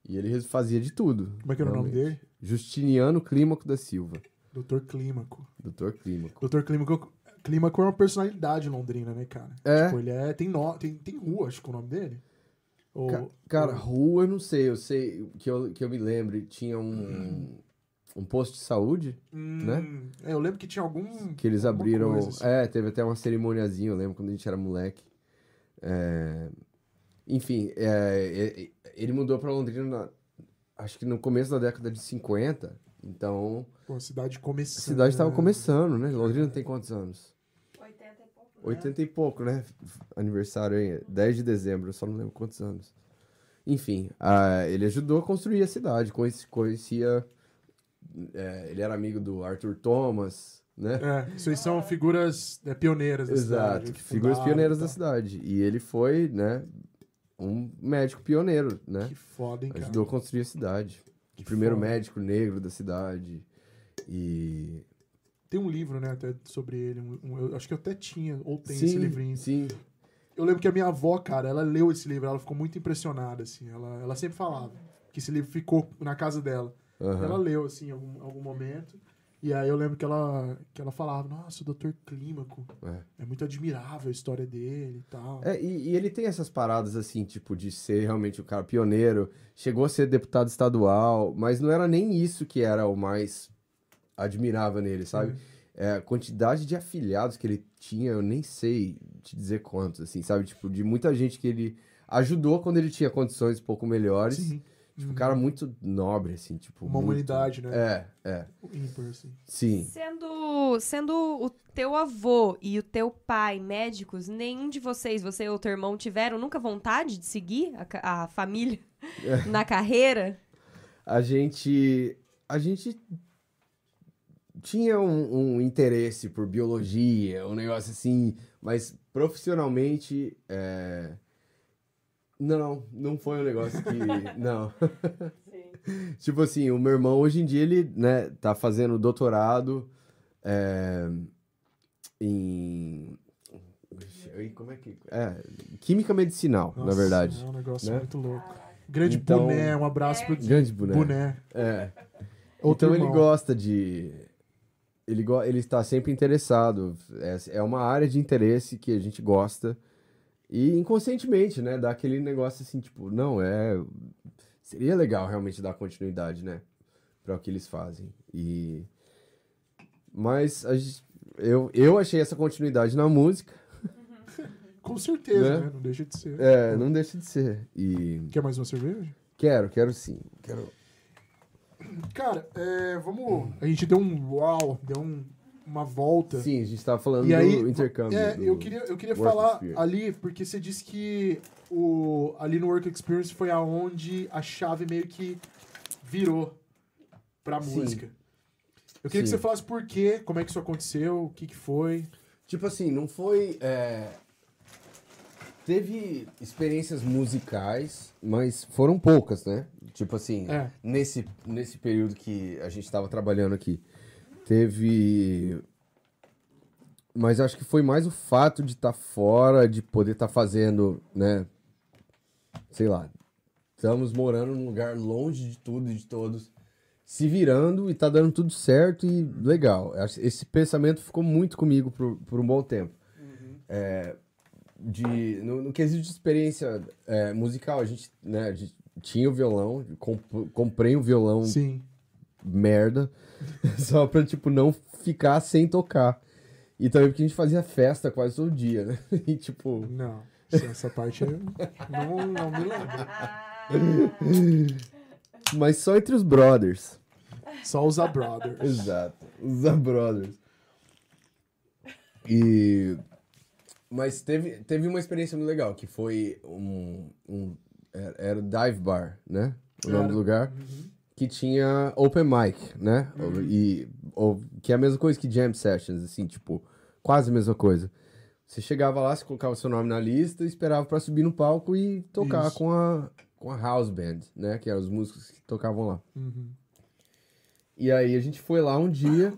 E ele fazia de tudo. Como é que era o nome realmente. dele? Justiniano Clímaco da Silva. Doutor Clímaco. Doutor Clímaco. Doutor Clímaco, Clímaco é uma personalidade londrina, né, cara? É. Tipo, ele é. Tem, no, tem, tem rua, acho que é o nome dele. Ou, Ca- Cara, ou- rua eu não sei. Eu sei que eu, que eu me lembre, tinha um, um posto de saúde Hum, né? É, eu lembro que tinha algum. que eles abriram. coisa, assim. É, teve até uma cerimoniazinha, eu lembro quando a gente era moleque. É, enfim, é, é, ele mudou pra Londrina na- acho que no começo da década de 50. Então, Pô, a cidade a começando. cidade estava né? começando, né? Londrina tem quantos anos? 80 e pouco. 80 e pouco, né? Aniversário aí, 10 de dezembro, eu só não lembro quantos anos. Enfim, ele ajudou a construir a cidade, conheci- conhecia. é, ele era amigo do Arthur Thomas, né? É, vocês são figuras é, pioneiras da cidade. Exato, que figuras pioneiras da cidade. E ele foi, né, um médico pioneiro, né? Que foda, hein, cara. Ajudou a construir a cidade. Que o primeiro foda. médico negro da cidade. E. Tem um livro, né, até sobre ele. um- eu acho que eu até tinha, ou tem sim, esse livrinho. Sim. Eu lembro que a minha avó, cara, ela leu esse livro, ela ficou muito impressionada, assim. Ela, ela sempre falava que esse livro ficou na casa dela. aham. Ela leu, assim, em algum, algum momento. E aí eu lembro que ela, que ela falava, nossa, o Dr. Clímaco, É. é muito admirável a história dele e tal. É, e, e ele tem essas paradas assim, tipo, de ser realmente o cara pioneiro. Chegou a ser deputado estadual, mas não era nem isso que era o mais admirável nele, sabe? É, a quantidade de afiliados que ele tinha, eu nem sei te dizer quantos, assim, sabe? Tipo, de muita gente que ele ajudou quando ele tinha condições um pouco melhores. Sim. Tipo, um cara muito nobre, assim, tipo. Uma muito- humanidade, né? É, é. Ímpar, assim. Sim. Sendo, sendo o teu avô e o teu pai médicos, nenhum de vocês, você ou teu irmão, tiveram nunca vontade de seguir a, a família (laughs) na carreira? A gente. A gente tinha um, um interesse por biologia, um negócio assim, mas profissionalmente. é, Não, não foi um negócio que. (laughs) não. tipo assim, o meu irmão hoje em dia ele, né, tá fazendo doutorado é, em. Como é que. É, química medicinal, na Nossa, verdade. É um negócio né? muito louco. Grande Então- boné, um abraço pro Grande boneco. boné. É. Outro então ele irmão. gosta de. Ele, go... ele está sempre interessado. É, é uma área de interesse que a gente gosta. E inconscientemente, né? Dá aquele negócio assim, tipo, não, é. Seria legal realmente dar continuidade, né? Para o que eles fazem. E. Mas a gente- eu, eu achei essa continuidade na música. (laughs) Com certeza, Né? né? Não deixa de ser. É, não deixa de ser. E. Quer mais uma cerveja? Quero, quero sim. Quero. Cara, é, vamos. A gente deu um uau, deu um- uma volta. Sim, a gente tava falando E aí, do intercâmbio. É, do eu queria, eu queria falar Experience. ali, porque você disse que o, ali no Work Experience foi aonde a chave meio que virou pra Sim. música. Eu queria que Sim. você falasse por quê, como é que isso aconteceu, o que que foi. Tipo assim, não foi. é, Teve experiências musicais, mas foram poucas, né? Tipo assim, É. nesse, nesse período que a gente estava trabalhando aqui. Teve. Mas acho que foi mais o fato de estar fora, de poder estar fazendo, né? Sei lá. Estamos morando num lugar longe de tudo e de todos, se virando e tá dando tudo certo e legal. Acho- Esse pensamento ficou muito comigo por, por um bom tempo. É, de, no, no quesito de experiência é, musical, a gente, né, a gente tinha o violão, comp- comprei um violão Sim. Merda, (laughs) só pra, tipo, não ficar sem tocar. E também porque a gente fazia festa quase todo dia, né? (laughs) E, tipo, Não. Essa parte eu não, não me lembro. mas só entre os brothers. Só os Brothers. Exato, os brothers. E... Mas teve, teve uma experiência muito legal, que foi um... um era, era o Dive Bar, né? O nome Era. do lugar. Que tinha open mic, né? E, ou, que é a mesma coisa que jam sessions, assim, tipo, quase a mesma coisa. Você chegava lá, você colocava seu nome na lista, esperava pra subir no palco e tocar Isso. com a, com a house band, né? Que eram os músicos que tocavam lá. Uhum. E aí a gente foi lá um dia.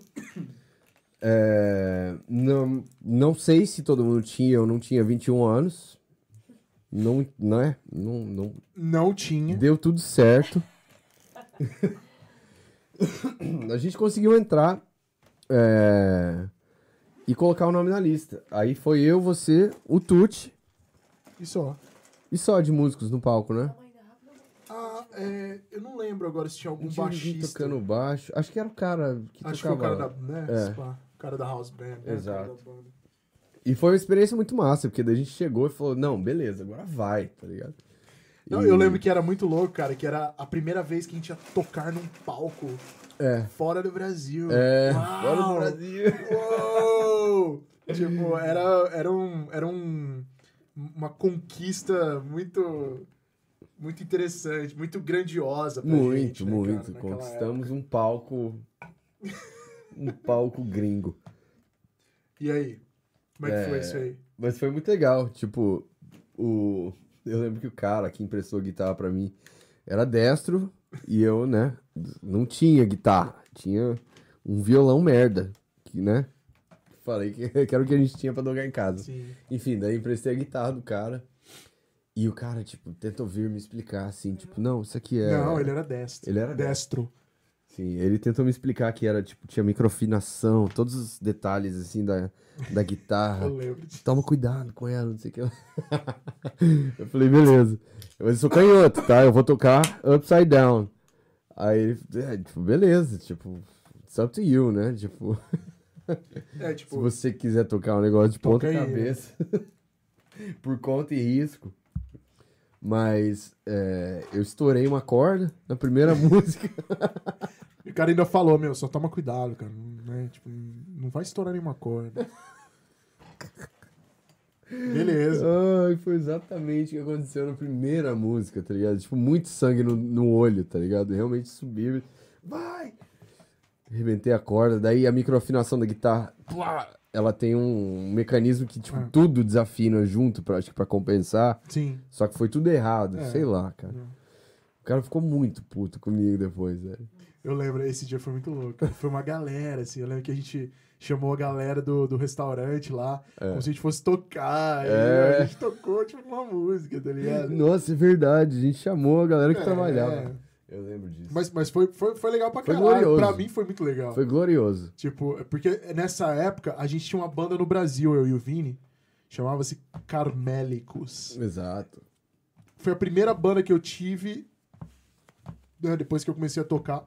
(coughs) é, não, não sei se todo mundo tinha ou não tinha 21 anos. Não, né? Não, não, Não tinha. Deu tudo certo. (coughs) a gente conseguiu entrar é, e colocar o nome na lista. Aí foi eu, você, o Tuti E só. e só de músicos no palco, né? Ah, é, eu não lembro agora se tinha algum tinha baixista. tocando baixo. Acho que era o cara que Acho que foi o tocava. cara da, né, É. se pá, o cara da house band. né, o Exato. E foi uma experiência muito massa, porque daí a gente chegou e falou, não, beleza, agora vai, tá ligado? Não, E- Eu lembro que era muito louco, cara, que era a primeira vez que a gente ia tocar num palco É. fora do Brasil. É, Uau! fora do Brasil. Uou! tipo, era, era, um, era um, uma conquista muito, muito interessante, muito grandiosa pra Muito, gente, né, muito. naquela Conquistamos um palco. Um palco gringo. época. E aí? Como é que É. foi isso aí? Mas foi muito legal. Tipo, o. Eu lembro que o cara que emprestou a guitarra pra mim era destro e eu, né, não tinha guitarra. Tinha um violão merda. Que, né? Falei que, (laughs) que era o que a gente tinha pra tocar em casa. Sim. Enfim, daí emprestei a guitarra do cara. E o cara, tipo, tentou vir me explicar assim, tipo, não, isso aqui é. Não, ele era destro. Ele era destro. Sim, ele tentou me explicar que era, tipo, tinha microfinação, todos os detalhes, assim, da, da guitarra. (laughs) Eu lembro. Toma cuidado com ela, não sei o que. (laughs) Eu falei, beleza. Mas eu sou canhoto, tá? Eu vou tocar upside down. Aí ele, é, tipo, beleza, tipo, it's up to you, né? Tipo, É, (laughs) se tipo, você quiser tocar um negócio de ponta cabeça, por conta e risco. Mas é, eu estourei uma corda na primeira (laughs) música. o cara ainda falou, meu, só toma cuidado, cara. Não, né? tipo, não vai estourar nenhuma corda. Beleza. Ai, foi exatamente o que aconteceu na primeira música, tá ligado? Tipo, muito sangue no, no olho, tá ligado? Realmente subiu. Vai! Arrebentei a corda, daí a microafinação da guitarra, plá, ela tem um mecanismo que, tipo, Ah. tudo desafina junto, pra, acho que pra compensar. Sim. Só que foi tudo errado, É. sei lá, cara. O cara ficou muito puto comigo depois, velho. Eu lembro, esse dia foi muito louco. Foi uma galera, assim. Eu lembro que a gente chamou a galera do, do restaurante lá, como se a gente fosse tocar. e É. a gente tocou, tipo, uma música, tá ligado? Nossa, é verdade, a gente chamou a galera que É. trabalhava. Eu lembro disso. Mas, mas foi, foi, foi legal pra Foi caralho. glorioso. Pra mim foi muito legal. Foi glorioso. Tipo, porque nessa época a gente tinha uma banda no Brasil, eu e o Vini. Chamava-se Carmélicos. Exato. Foi a primeira banda que eu tive né, depois que eu comecei a tocar.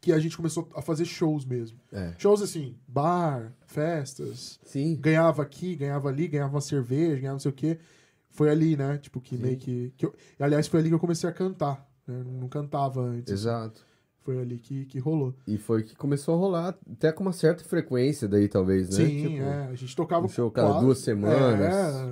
Que a gente começou a fazer shows mesmo. É. Shows assim, bar, festas. Sim. Ganhava aqui, ganhava ali, ganhava uma cerveja, ganhava não sei o quê. Foi ali, né? Tipo, que Sim. meio que. que eu- aliás, foi ali que eu comecei a cantar. Né? Não cantava antes. Exato. Foi ali que, que rolou. E foi que começou a rolar até com uma certa frequência daí, talvez, né? Sim, Tipo, é. A gente tocava. um show cada duas semanas,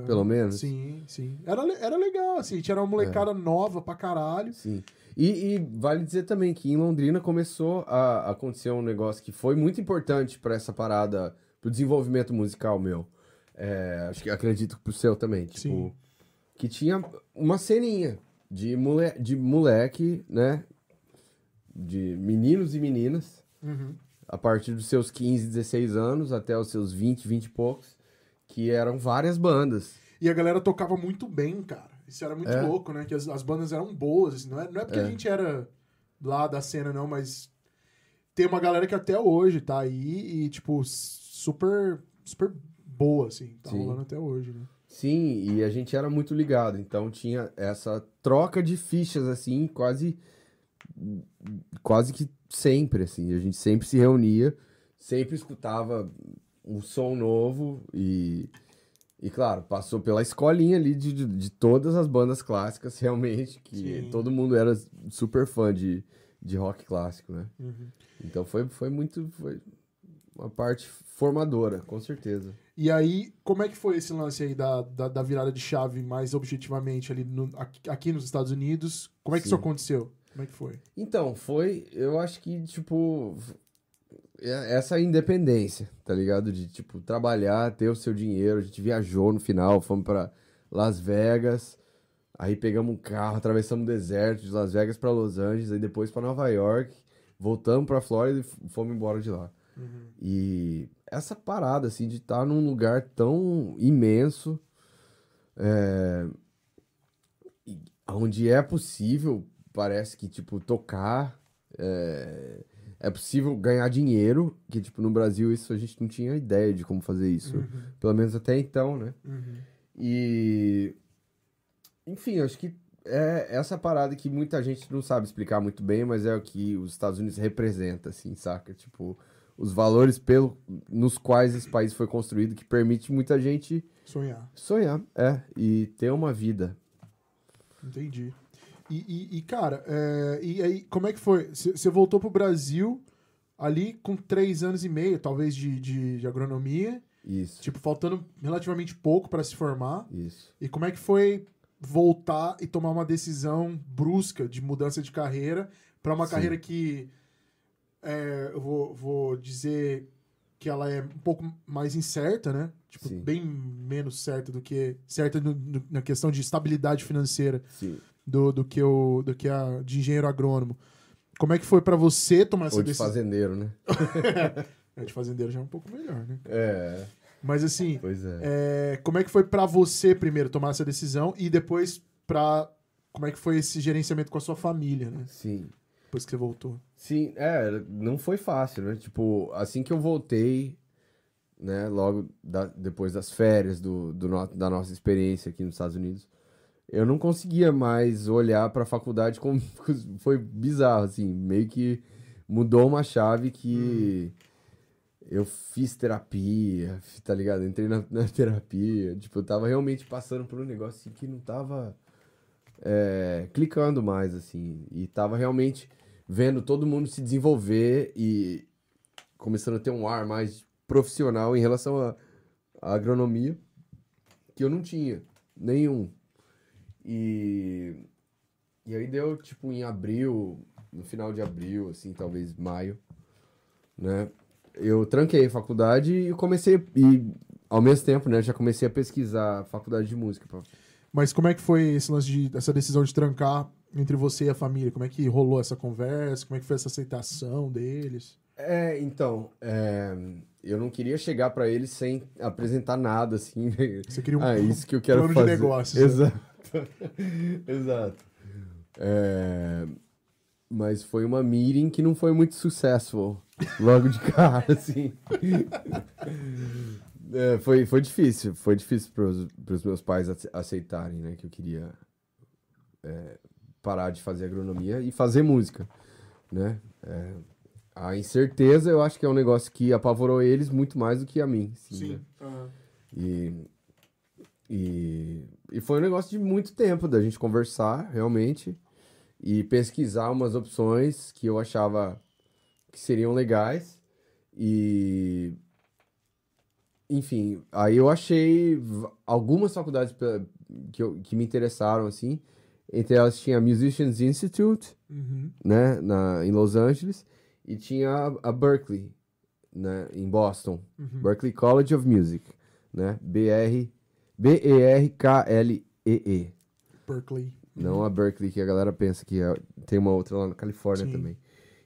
É, pelo menos. Sim, sim. Era, era legal, assim. Tinha uma molecada nova pra caralho. Sim. E, e vale dizer também que em Londrina começou a acontecer um negócio que foi muito importante pra essa parada, pro desenvolvimento musical meu. É, acho que acredito que pro seu também. Tipo, Sim. que tinha uma ceninha de, mole, de moleque, né? De meninos e meninas. Uhum. a partir dos seus 15, 16 anos até os seus 20, 20 e poucos, que eram várias bandas. E a galera tocava muito bem, cara. Isso era muito É. louco, né? Que as, as bandas eram boas. assim, não, é, não é porque É. a gente era lá da cena, não, mas tem uma galera que até hoje tá aí e, tipo, super, super boa, assim. Tá Sim. rolando até hoje, né? Sim, e a gente era muito ligado, então tinha essa troca de fichas assim, quase quase que sempre assim, a gente sempre se reunia, sempre escutava um som novo e e claro, passou pela escolinha ali de, de, de todas as bandas clássicas, (laughs) realmente, que Sim. todo mundo era super fã de, de rock clássico, né? Uhum. Então foi, foi muito. Foi uma parte formadora, com certeza. E aí, como é que foi esse lance aí da, da, da virada de chave mais objetivamente ali no- aqui, aqui nos Estados Unidos? Como é que Sim. isso aconteceu? Como é que foi? Então, foi. Eu acho que, tipo. é- Essa independência, tá ligado? De, tipo, trabalhar, ter o seu dinheiro. A gente viajou no final, fomos pra Las Vegas. Aí pegamos um carro, atravessamos o deserto de Las Vegas pra Los Angeles, aí depois pra Nova York. Voltamos pra Flórida e fomos embora de lá. E essa parada, assim, de estar num lugar tão imenso, é, onde é possível, parece que, tipo, tocar, é, é possível ganhar dinheiro, que, tipo, no Brasil isso a gente não tinha ideia de como fazer isso, pelo menos até então, né? Uhum. E. Enfim, acho que é essa parada que muita gente não sabe explicar muito bem, mas é o que os Estados Unidos representa, assim, saca? Tipo, os valores pelo, nos quais esse país foi construído, que permite muita gente Sonhar. sonhar, é, e ter uma vida Entendi. E, e- e, cara, é, e aí, como é que foi? Você voltou pro Brasil ali com três anos e meio, talvez, de, de, de agronomia, Isso. tipo, faltando relativamente pouco para se formar. Isso. E como é que foi voltar e tomar uma decisão brusca de mudança de carreira para uma Sim. carreira que é, eu vou, vou dizer que ela é um pouco mais incerta, né? Tipo, Sim. bem menos certa do que certa no- no- na questão de estabilidade financeira Sim. do, do que o do que a de engenheiro agrônomo. Como é que foi para você tomar essa Ou de decisão? fazendeiro, né? (laughs) É, de fazendeiro já é um pouco melhor, né? É. Mas assim, é. É, como é que foi pra você primeiro tomar essa decisão e depois pra como é que foi esse gerenciamento com a sua família, né? Sim. Depois que você voltou. Sim, é, não foi fácil, né? Tipo, assim que eu voltei, né, logo da- depois das férias do, do no- da nossa experiência aqui nos Estados Unidos, eu não conseguia mais olhar pra faculdade como (laughs) foi bizarro, assim, meio que mudou uma chave que eu fiz terapia, tá ligado? Entrei na, na terapia, tipo, eu tava realmente passando por um negócio assim, que não tava é, clicando mais, assim, e tava realmente vendo todo mundo se desenvolver e começando a ter um ar mais profissional em relação à agronomia, que eu não tinha, nenhum. E, e aí deu, tipo, em abril, no final de abril, assim, talvez maio, né? Eu tranquei a faculdade e comecei, e ao mesmo tempo, né, já comecei a pesquisar a faculdade de música. pra- Mas como é que foi esse lance de essa decisão de trancar entre você e a família? Como é que rolou essa conversa? Como é que foi essa aceitação deles? É, então, é, eu não queria chegar pra eles sem apresentar nada, assim. né? Você queria um ah, isso que eu quero plano de fazer. negócios, né? Exato. (laughs) Exato. É, mas foi uma meeting que não foi muito successful. Logo de cara, (laughs) assim. É, foi, foi difícil. Foi difícil pros, pros meus pais ace- aceitarem, né? Que eu queria é, parar de fazer agronomia e fazer música, né? É, a incerteza eu acho que é um negócio que apavorou eles muito mais do que a mim. assim, né? Aham. E, e, e foi um negócio de muito tempo da gente conversar, realmente, e pesquisar umas opções que eu achava que seriam legais. E. Enfim, aí eu achei algumas faculdades que, eu- que me interessaram, assim. Entre elas tinha a Musicians Institute, Uhum. né, na, em Los Angeles, e tinha a, a Berkeley, né, em Boston. Uhum. Berkeley College of Music, né? B-R... B-E-R-K-L-E-E. Berkeley. Não a Berkeley, que a galera pensa que é- tem uma outra lá na Califórnia Sim. também.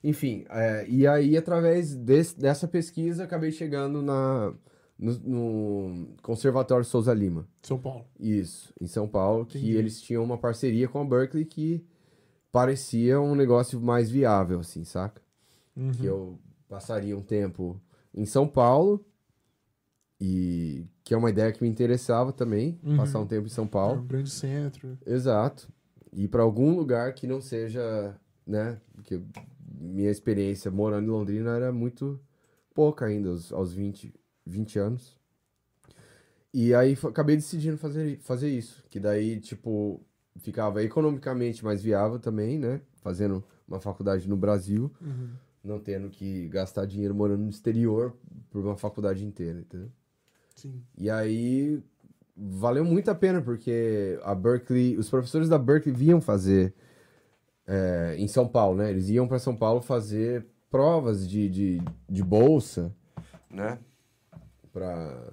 Enfim, é, e aí através desse- dessa pesquisa acabei chegando na, no, no Conservatório Souza Lima. São Paulo. Isso, em São Paulo, que Entendi. eles tinham uma parceria com a Berkeley que parecia um negócio mais viável, assim, saca? Uhum. que eu passaria um tempo em São Paulo e que é uma ideia que me interessava também, Uhum. passar um tempo em São É Paulo. um grande centro. Exato. Ir para algum lugar que não seja, né, porque minha experiência morando em Londrina era muito pouca ainda, aos, aos 20, 20 anos. E aí acabei decidindo fazer, fazer isso, que daí, tipo, ficava economicamente mais viável também, né, fazendo uma faculdade no Brasil Uhum. não tendo que gastar dinheiro morando no exterior por uma faculdade inteira, entendeu? Sim. E aí valeu muito a pena, porque a Berkeley, os professores da Berkeley vinham fazer é, em São Paulo, né? Eles iam para São Paulo fazer provas de, de, de bolsa, né? Pra,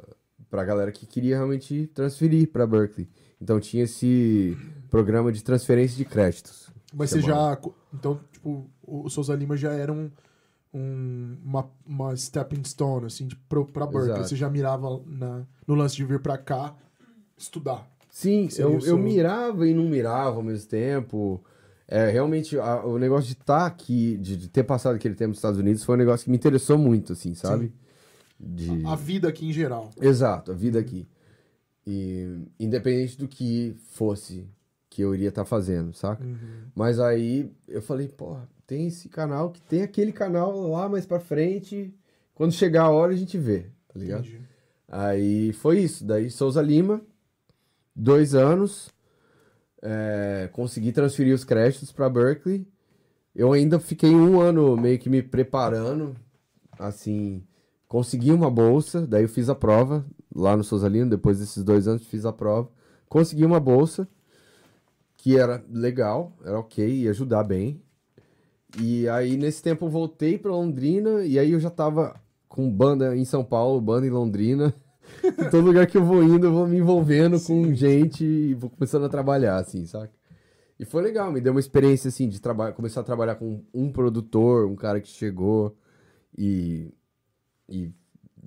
pra galera que queria realmente transferir para Berkeley. Então tinha esse programa de transferência de créditos. Mas você já. Então, tipo, o Souza Lima já era um, um- uma, uma stepping stone, assim, pra Berkeley. Exato. Você já mirava na, no lance de vir pra cá estudar. Sim, eu, o eu seu- mirava e não mirava ao mesmo tempo. É, realmente, a- o negócio de estar aqui, de, de ter passado aquele tempo nos Estados Unidos, foi um negócio que me interessou muito, assim, sabe? De... A vida aqui em geral. Exato, a vida aqui. E independente do que fosse que eu iria estar fazendo, saca? Uhum. Mas aí eu falei, porra, tem esse canal, que tem aquele canal lá mais pra frente. Quando chegar a hora a gente vê, tá ligado? Entendi. Aí foi isso. Daí Souza Lima, dois anos. é, consegui transferir os créditos para Berkeley. Eu ainda fiquei um ano meio que me preparando, assim, consegui uma bolsa, daí eu fiz a prova lá no Sousalino, depois desses dois anos fiz a prova, consegui uma bolsa que era legal, era ok, ia ajudar bem. E aí nesse tempo eu voltei para Londrina e aí eu já tava com banda em São Paulo, banda em Londrina. (laughs) em todo lugar que eu vou indo, eu vou me envolvendo com gente e vou começando a trabalhar, assim, saca? E foi legal, me deu uma experiência, assim, de trabalhar, começar a trabalhar com um produtor, um cara que chegou e, e,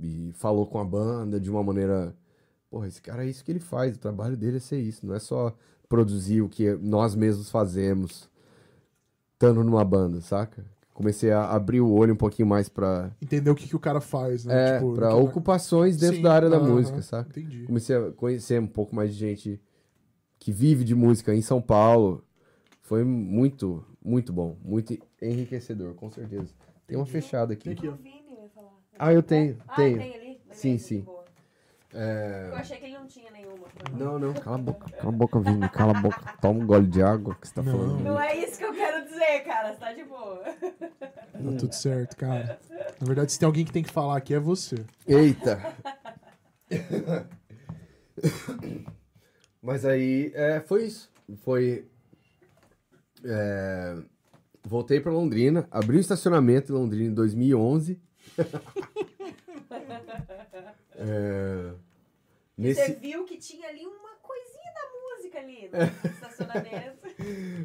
e falou com a banda de uma maneira. Porra, esse cara é isso que ele faz, o trabalho dele é ser isso, não é só produzir o que nós mesmos fazemos, estando numa banda, saca? Comecei a abrir o olho um pouquinho mais pra, Entender o que, que o cara faz, né? é, Tipo, pra ocupações dentro Sim, da área da aham, música, saca? Entendi. Comecei a conhecer um pouco mais de gente que vive de música em São Paulo. Foi muito, muito bom. Muito enriquecedor, com certeza. Tem uma fechada aqui. Tem aqui, ó. Ah, eu tenho, Ah, tenho. tem ali? Sim, sim. boa. É, Eu achei que ele não tinha nenhuma. Não, não, cala a boca. Cala a boca, Vini. Cala a boca. Toma um gole de água que você tá Não. falando. Não é isso que eu quero dizer, cara. Você tá de boa. Tá tudo certo, cara. Na verdade, se tem alguém que tem que falar aqui, é você. Eita! (coughs) Mas aí, é, foi isso. Foi. é, voltei pra Londrina, abri um estacionamento em Londrina em 2011. É, Você nesse, viu que tinha ali uma coisinha da música ali no estacionamento.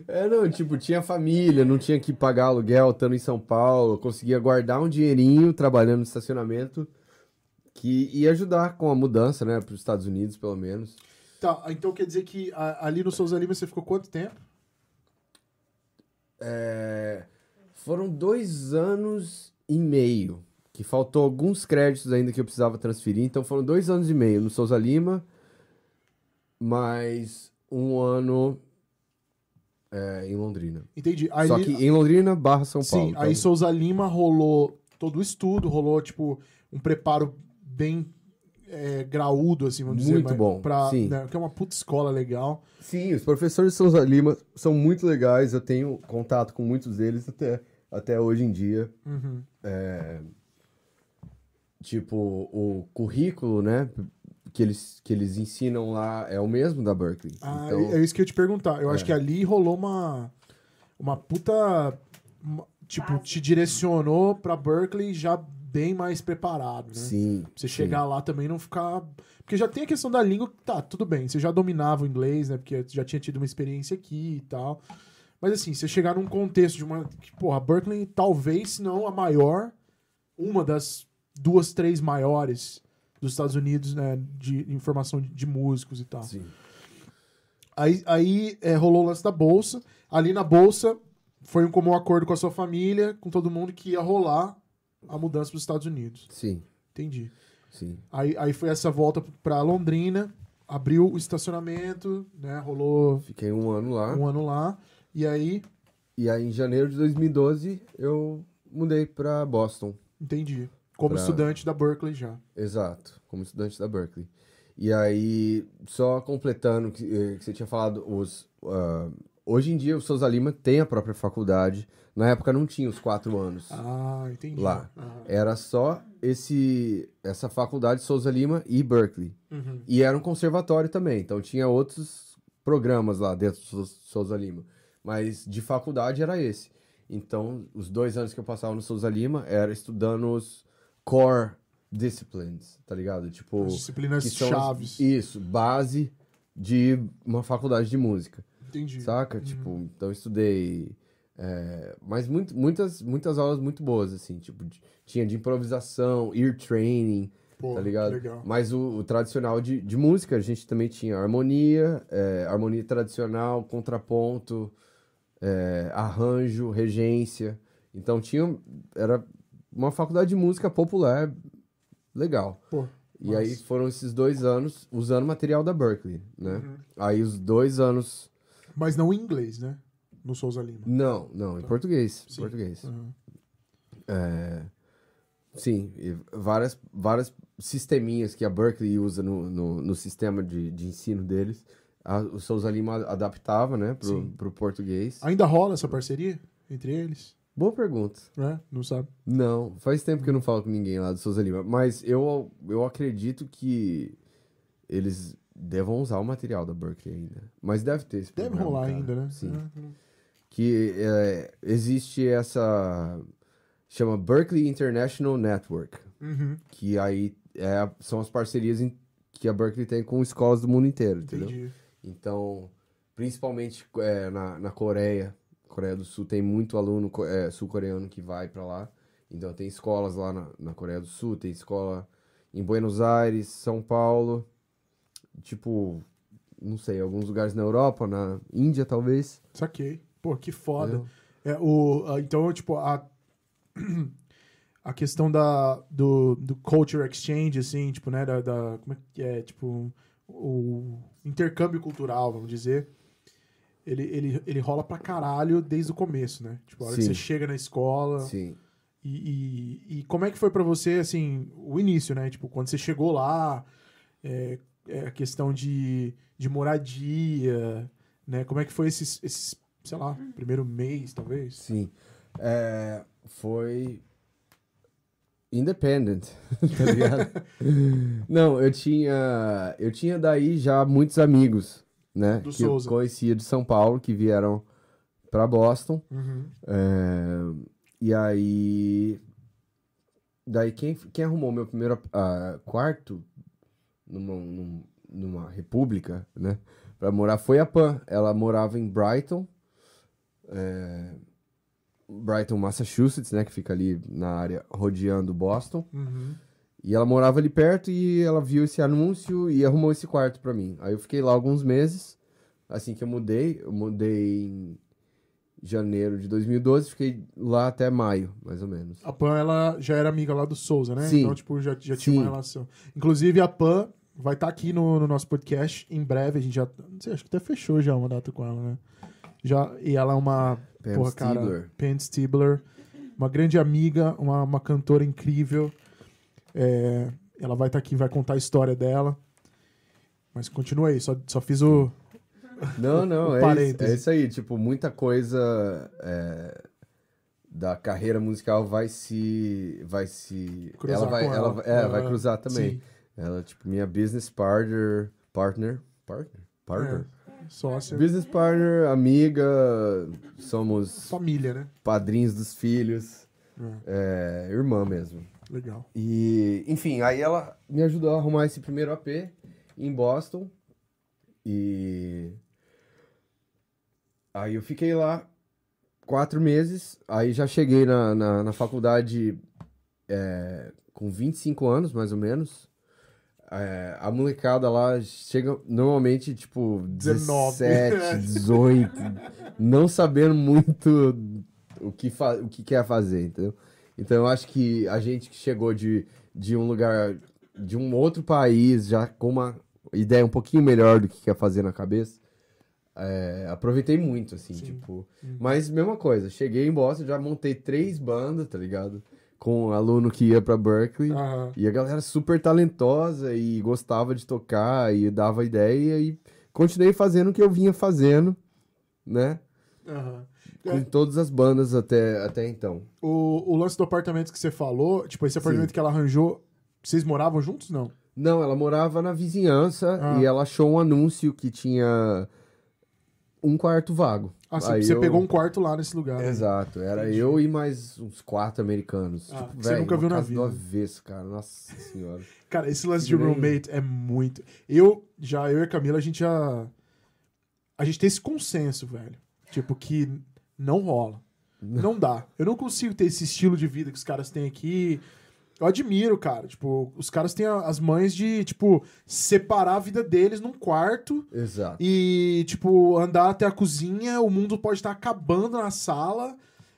é, não, tipo, tinha família, não tinha que pagar aluguel estando em São Paulo, conseguia guardar um dinheirinho trabalhando no estacionamento que ia ajudar com a mudança, né, para os Estados Unidos, pelo menos. Tá, então quer dizer que a- ali no Souza Lima você ficou quanto tempo? É, foram dois anos e meio. Que faltou alguns créditos ainda que eu precisava transferir. Então foram dois anos e meio no Souza Lima. Mais um ano é, em Londrina. Entendi. Aí, Só que em Londrina barra São Paulo. sim, então- aí Souza Lima rolou todo o estudo, rolou, tipo, um preparo bem é, graúdo, assim, vamos dizer. Muito bom, Pra, sim. né, que é uma puta escola legal. Sim, os professores de Souza Lima são muito legais. Eu tenho contato com muitos deles até, até hoje em dia. Uhum. É, tipo, o currículo, né? Que eles, que eles ensinam lá é o mesmo da Berkeley. Ah, então, é isso que eu ia te perguntar. Eu acho É. que ali rolou uma, uma puta. uma- tipo, te direcionou pra Berkeley já bem mais preparado, né? sim. Pra você sim. chegar lá também e não ficar. Porque já tem a questão da língua, tá, tudo bem. Você já dominava o inglês, né? Porque já tinha tido uma experiência aqui e tal. Mas assim, você chegar num contexto de uma. que, Porra, Berkeley, talvez, se não a maior, uma das duas, três maiores dos Estados Unidos, né? De informação de, de músicos e tal. Sim. Aí, aí é, rolou o lance da bolsa. Ali na bolsa, foi um comum acordo com a sua família, com todo mundo, que ia rolar a mudança para os Estados Unidos. Sim, Entendi. sim. Aí, aí foi essa volta para Londrina, abriu o estacionamento, né? Rolou Fiquei um ano lá. um ano lá. E aí, E aí, em janeiro de 2012, eu mudei pra Boston. entendi. Como Pra- estudante da Berkeley já. Exato, como estudante da Berkeley. E aí, só completando o que, eh, que você tinha falado, os, ah, hoje em dia o Souza Lima tem a própria faculdade. Na época não tinha os quatro anos. Ah, entendi. Lá. Aham. Era só esse essa faculdade Souza Lima e Berkeley. Uhum. E era um conservatório também, então tinha outros programas lá dentro do Sou- Souza Lima. Mas de faculdade era esse. Então, os dois anos que eu passava no Souza Lima era estudando os core disciplines, tá ligado? Tipo, As disciplinas que são as- chaves. isso, base de uma faculdade de música. Entendi. Saca? Tipo, então eu estudei. é, mas muito, muitas, muitas aulas muito boas, assim. Tipo, de- tinha de improvisação, ear training, Pô, tá ligado? legal. Mas o, o tradicional de, de música, a gente também tinha harmonia, é, harmonia tradicional, contraponto, é, arranjo, regência. Então tinha. Era uma faculdade de música popular legal. Pô, E aí foram esses dois anos usando material da Berkeley, né? Uhum. Aí os dois anos. Mas não em inglês, né? No Souza Lima. Não, não, em português. Sim. Português. Uhum. É, sim, e várias, várias sisteminhas que a Berkeley usa no, no, no sistema de, de ensino deles A, o Souza Lima adaptava, né, pro, Sim. pro português. Ainda rola essa parceria entre eles? Boa pergunta. Né? Não sabe? Não, faz tempo que eu não falo com ninguém lá do Souza Lima. Mas eu, eu acredito que eles devam usar o material da Berkeley ainda. Mas deve ter esse Deve programa, rolar cara. ainda, né? Sim. É, Que é, existe essa... Chama Berkeley International Network. Uhum, Que aí é, são as parcerias em- que a Berkeley tem com escolas do mundo inteiro, entendeu? entendi. Então, principalmente é, na, na Coreia, Coreia do Sul, tem muito aluno é, sul-coreano que vai pra lá. Então, tem escolas lá na, na Coreia do Sul, tem escola em Buenos Aires, São Paulo, tipo, não sei, alguns lugares na Europa, na Índia, talvez. Saquei. Pô, que foda. entendeu? É, o, a- então, tipo, a, (clears throat) a questão da, do, do culture exchange, assim, tipo, né, da, da- como é que é, tipo, o intercâmbio cultural, vamos dizer, ele, ele, ele rola pra caralho desde o começo, né? Tipo, a hora que Sim. você chega na escola Sim. e, e, e como é que foi pra você, assim, o início, né? Tipo, quando você chegou lá, é, é a questão de, de moradia, né? Como é que foi esses, esses, sei lá, primeiro mês, talvez? Sim. É, foi independent, (laughs) tá ligado? (laughs) Não, eu tinha eu tinha daí já muitos amigos, né, Do que eu Souza. conhecia de São Paulo que vieram pra Boston. Uhum. É, e aí daí quem quem arrumou meu primeiro ah, quarto numa, num- numa república, né, Pra morar foi a Pan. Ela morava em Brighton. é, Brighton, Massachusetts, né? Que fica ali na área rodeando Boston. Uhum. E ela morava ali perto e ela viu esse anúncio e arrumou esse quarto pra mim. Aí eu fiquei lá alguns meses. Assim que eu mudei, eu mudei em janeiro de 2012, fiquei lá até maio, mais ou menos. A Pan, ela já era amiga lá do Souza, né? Sim. Então, tipo, já, já tinha uma Sim. relação. Inclusive, a Pan vai estar aqui no, no nosso podcast em breve. A gente já. Não sei, acho que até fechou já uma data com ela, né? Já, e ela é uma. Pam porra, cara. Stigler. Pam Stibler. Uma grande amiga, uma, uma cantora incrível. É, ela vai estar aqui, vai contar a história dela. Mas continua aí, só, só fiz o. Não, não, (laughs) Um é isso, é isso aí. Tipo, muita coisa é, da carreira musical vai se. Vai se. Cruzar ela vai, ela, ela. é, vai cruzar também. sim. Ela, tipo, minha business partner. Partner? Partner? Partner? Sócia. Business partner, amiga, somos Família, né? padrinhos dos filhos, é, irmã mesmo. Legal. E, enfim, aí ela me ajudou a arrumar esse primeiro AP em Boston. E aí eu fiquei lá quatro meses. Aí já cheguei na, na, na faculdade é, com 25 anos, mais ou menos. É, a molecada lá chega normalmente, tipo, 19. 17, 18, não sabendo muito o que, fa o que quer fazer, entendeu? Então eu acho que a gente que chegou de, de um lugar, de um outro país, já com uma ideia um pouquinho melhor do que quer fazer na cabeça, é, aproveitei muito, assim, Sim. tipo. Uhum. Mas mesma coisa, cheguei em Boston, já montei três bandas, tá ligado? Com um aluno que ia pra Berkeley. Aham. E a galera super talentosa e gostava de tocar e dava ideia e continuei fazendo o que eu vinha fazendo, né? Aham. Com É. todas as bandas até, até então. O, o lance do apartamento que você falou, tipo, esse apartamento que ela arranjou, vocês moravam juntos? Não. Não, ela morava na vizinhança Ah. e ela achou um anúncio que tinha um quarto vago. Ah, Aí você eu- pegou um quarto lá nesse lugar. né? Exato, era Entendi. eu e mais uns quatro americanos. Ah, tipo, você nunca viu na vida. do avesso, cara. Nossa (laughs) senhora. Cara, esse lance de roommate é muito. Eu, já, eu e a Camila, a gente já. A gente tem esse consenso, velho. Tipo, que não rola. Não dá. Eu não consigo ter esse estilo de vida que os caras têm aqui. Eu admiro, cara. Tipo, os caras têm as mães de, tipo, separar a vida deles num quarto Exato. e, tipo, andar até a cozinha. O mundo pode estar acabando na sala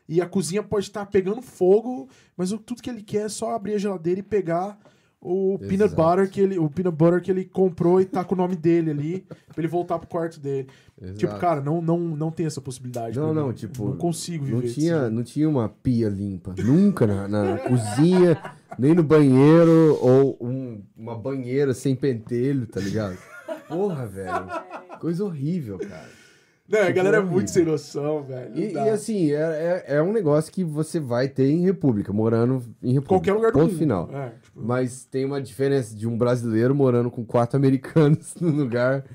e a cozinha pode estar pegando fogo, mas tudo que ele quer é só abrir a geladeira e pegar o peanut butter que ele, o peanut butter que ele comprou e tá com o nome dele ali pra ele voltar pro quarto dele. Exato. Tipo, cara, não, não, não tem essa possibilidade. Não, pra não, mim. tipo, não consigo viver. Não tinha, jeito. não tinha uma pia limpa. Nunca na, na (laughs) cozinha, nem no banheiro, ou um- uma banheira sem pentelho, tá ligado? Porra, velho. Coisa horrível, cara. Não, a Tipo, galera é muito sem noção, velho. E, e, assim, é, é, é um negócio que você vai ter em República, morando em República. Qualquer lugar do ponto mundo. final. É, tipo, Mas tem uma diferença de um brasileiro morando com quatro americanos (laughs) num lugar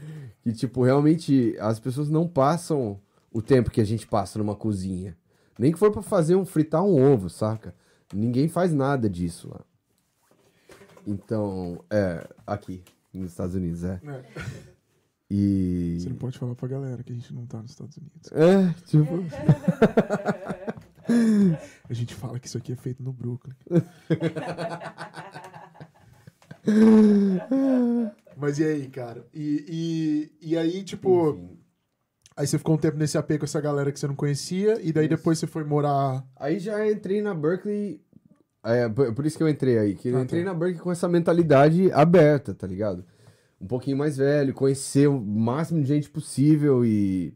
que, tipo, realmente as pessoas não passam o tempo que a gente passa numa cozinha. Nem que for pra fazer um fritar um ovo, saca? Ninguém faz nada disso lá. Então, é, aqui, nos Estados Unidos, é. é. E. Você não pode falar pra galera que a gente não tá nos Estados Unidos. É, tipo. (laughs) A gente fala que isso aqui é feito no Brooklyn. (laughs) Mas e aí, cara? E, e, e aí, tipo, enfim. aí você ficou um tempo nesse AP com essa galera que você não conhecia, e daí Isso. depois você foi morar. Aí já entrei na Berkeley. É, por isso que eu entrei aí. Que eu Ah, entrei tá. na Berkeley com essa mentalidade aberta, tá ligado? Um pouquinho mais velho, conhecer o máximo de gente possível e.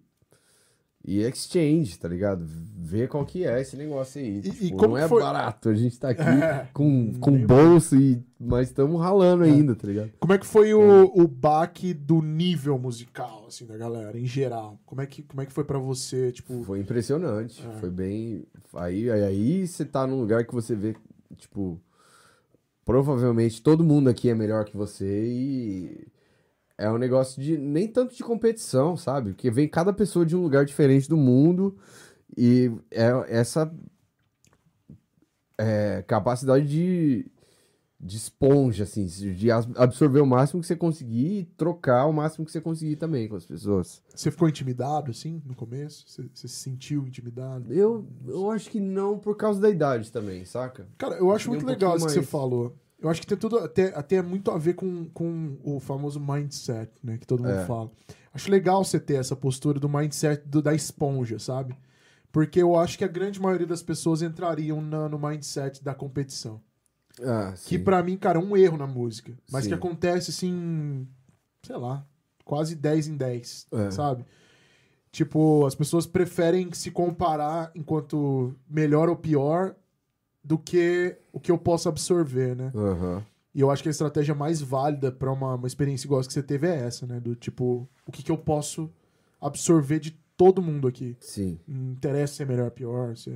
E exchange, tá ligado? Ver qual que é esse negócio aí. E- Tipo, e como não é foi- barato. A gente tá aqui (laughs) É, com, com bolso, e, mas estamos ralando ainda, tá ligado? Como é que foi o, o baque do nível musical, assim, da galera, em geral? Como é que, como é que foi pra você, tipo... Foi impressionante. É. Foi bem. Aí, aí, aí você tá num lugar que você vê, tipo. Provavelmente todo mundo aqui é melhor que você e. É um negócio de. Nem tanto de competição, sabe? Porque vem cada pessoa de um lugar diferente do mundo e é essa. é, capacidade de. De esponja, assim, de absorver o máximo que você conseguir e trocar o máximo que você conseguir também com as pessoas. Você ficou intimidado, assim, no começo? Você, você se sentiu intimidado? Eu, eu acho que não por causa da idade também, saca? Cara, eu acho Tem muito um legal isso pouquinho que você mais. falou. Eu acho que tem tudo até, até muito a ver com, com o famoso mindset, né? Que todo mundo É. fala. Acho legal você ter essa postura do mindset do- da esponja, sabe? Porque eu acho que a grande maioria das pessoas entrariam na- no mindset da competição. Ah, Que pra mim, cara, é um erro na música. Mas Sim. que acontece assim, sei lá, quase 10 em 10, É. sabe? Tipo, as pessoas preferem se comparar enquanto melhor ou pior do que o que eu posso absorver, né? Aham. E eu acho que a estratégia mais válida pra uma, uma experiência igual a que você teve é essa, né? Do tipo, o que, que eu posso absorver de todo mundo aqui. Sim. Não interessa se é melhor ou pior, isso é,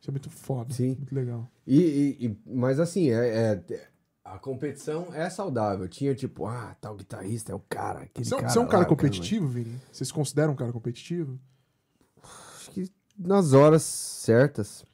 isso é muito foda. Sim. Muito legal. E, e- e- mas assim, é, é- a competição é saudável. Tinha tipo, ah, tal guitarrista é o cara. Aquele Você, é um- cara você é um cara lá, o competitivo, Vini? Você se considera um cara competitivo? Acho que nas horas certas.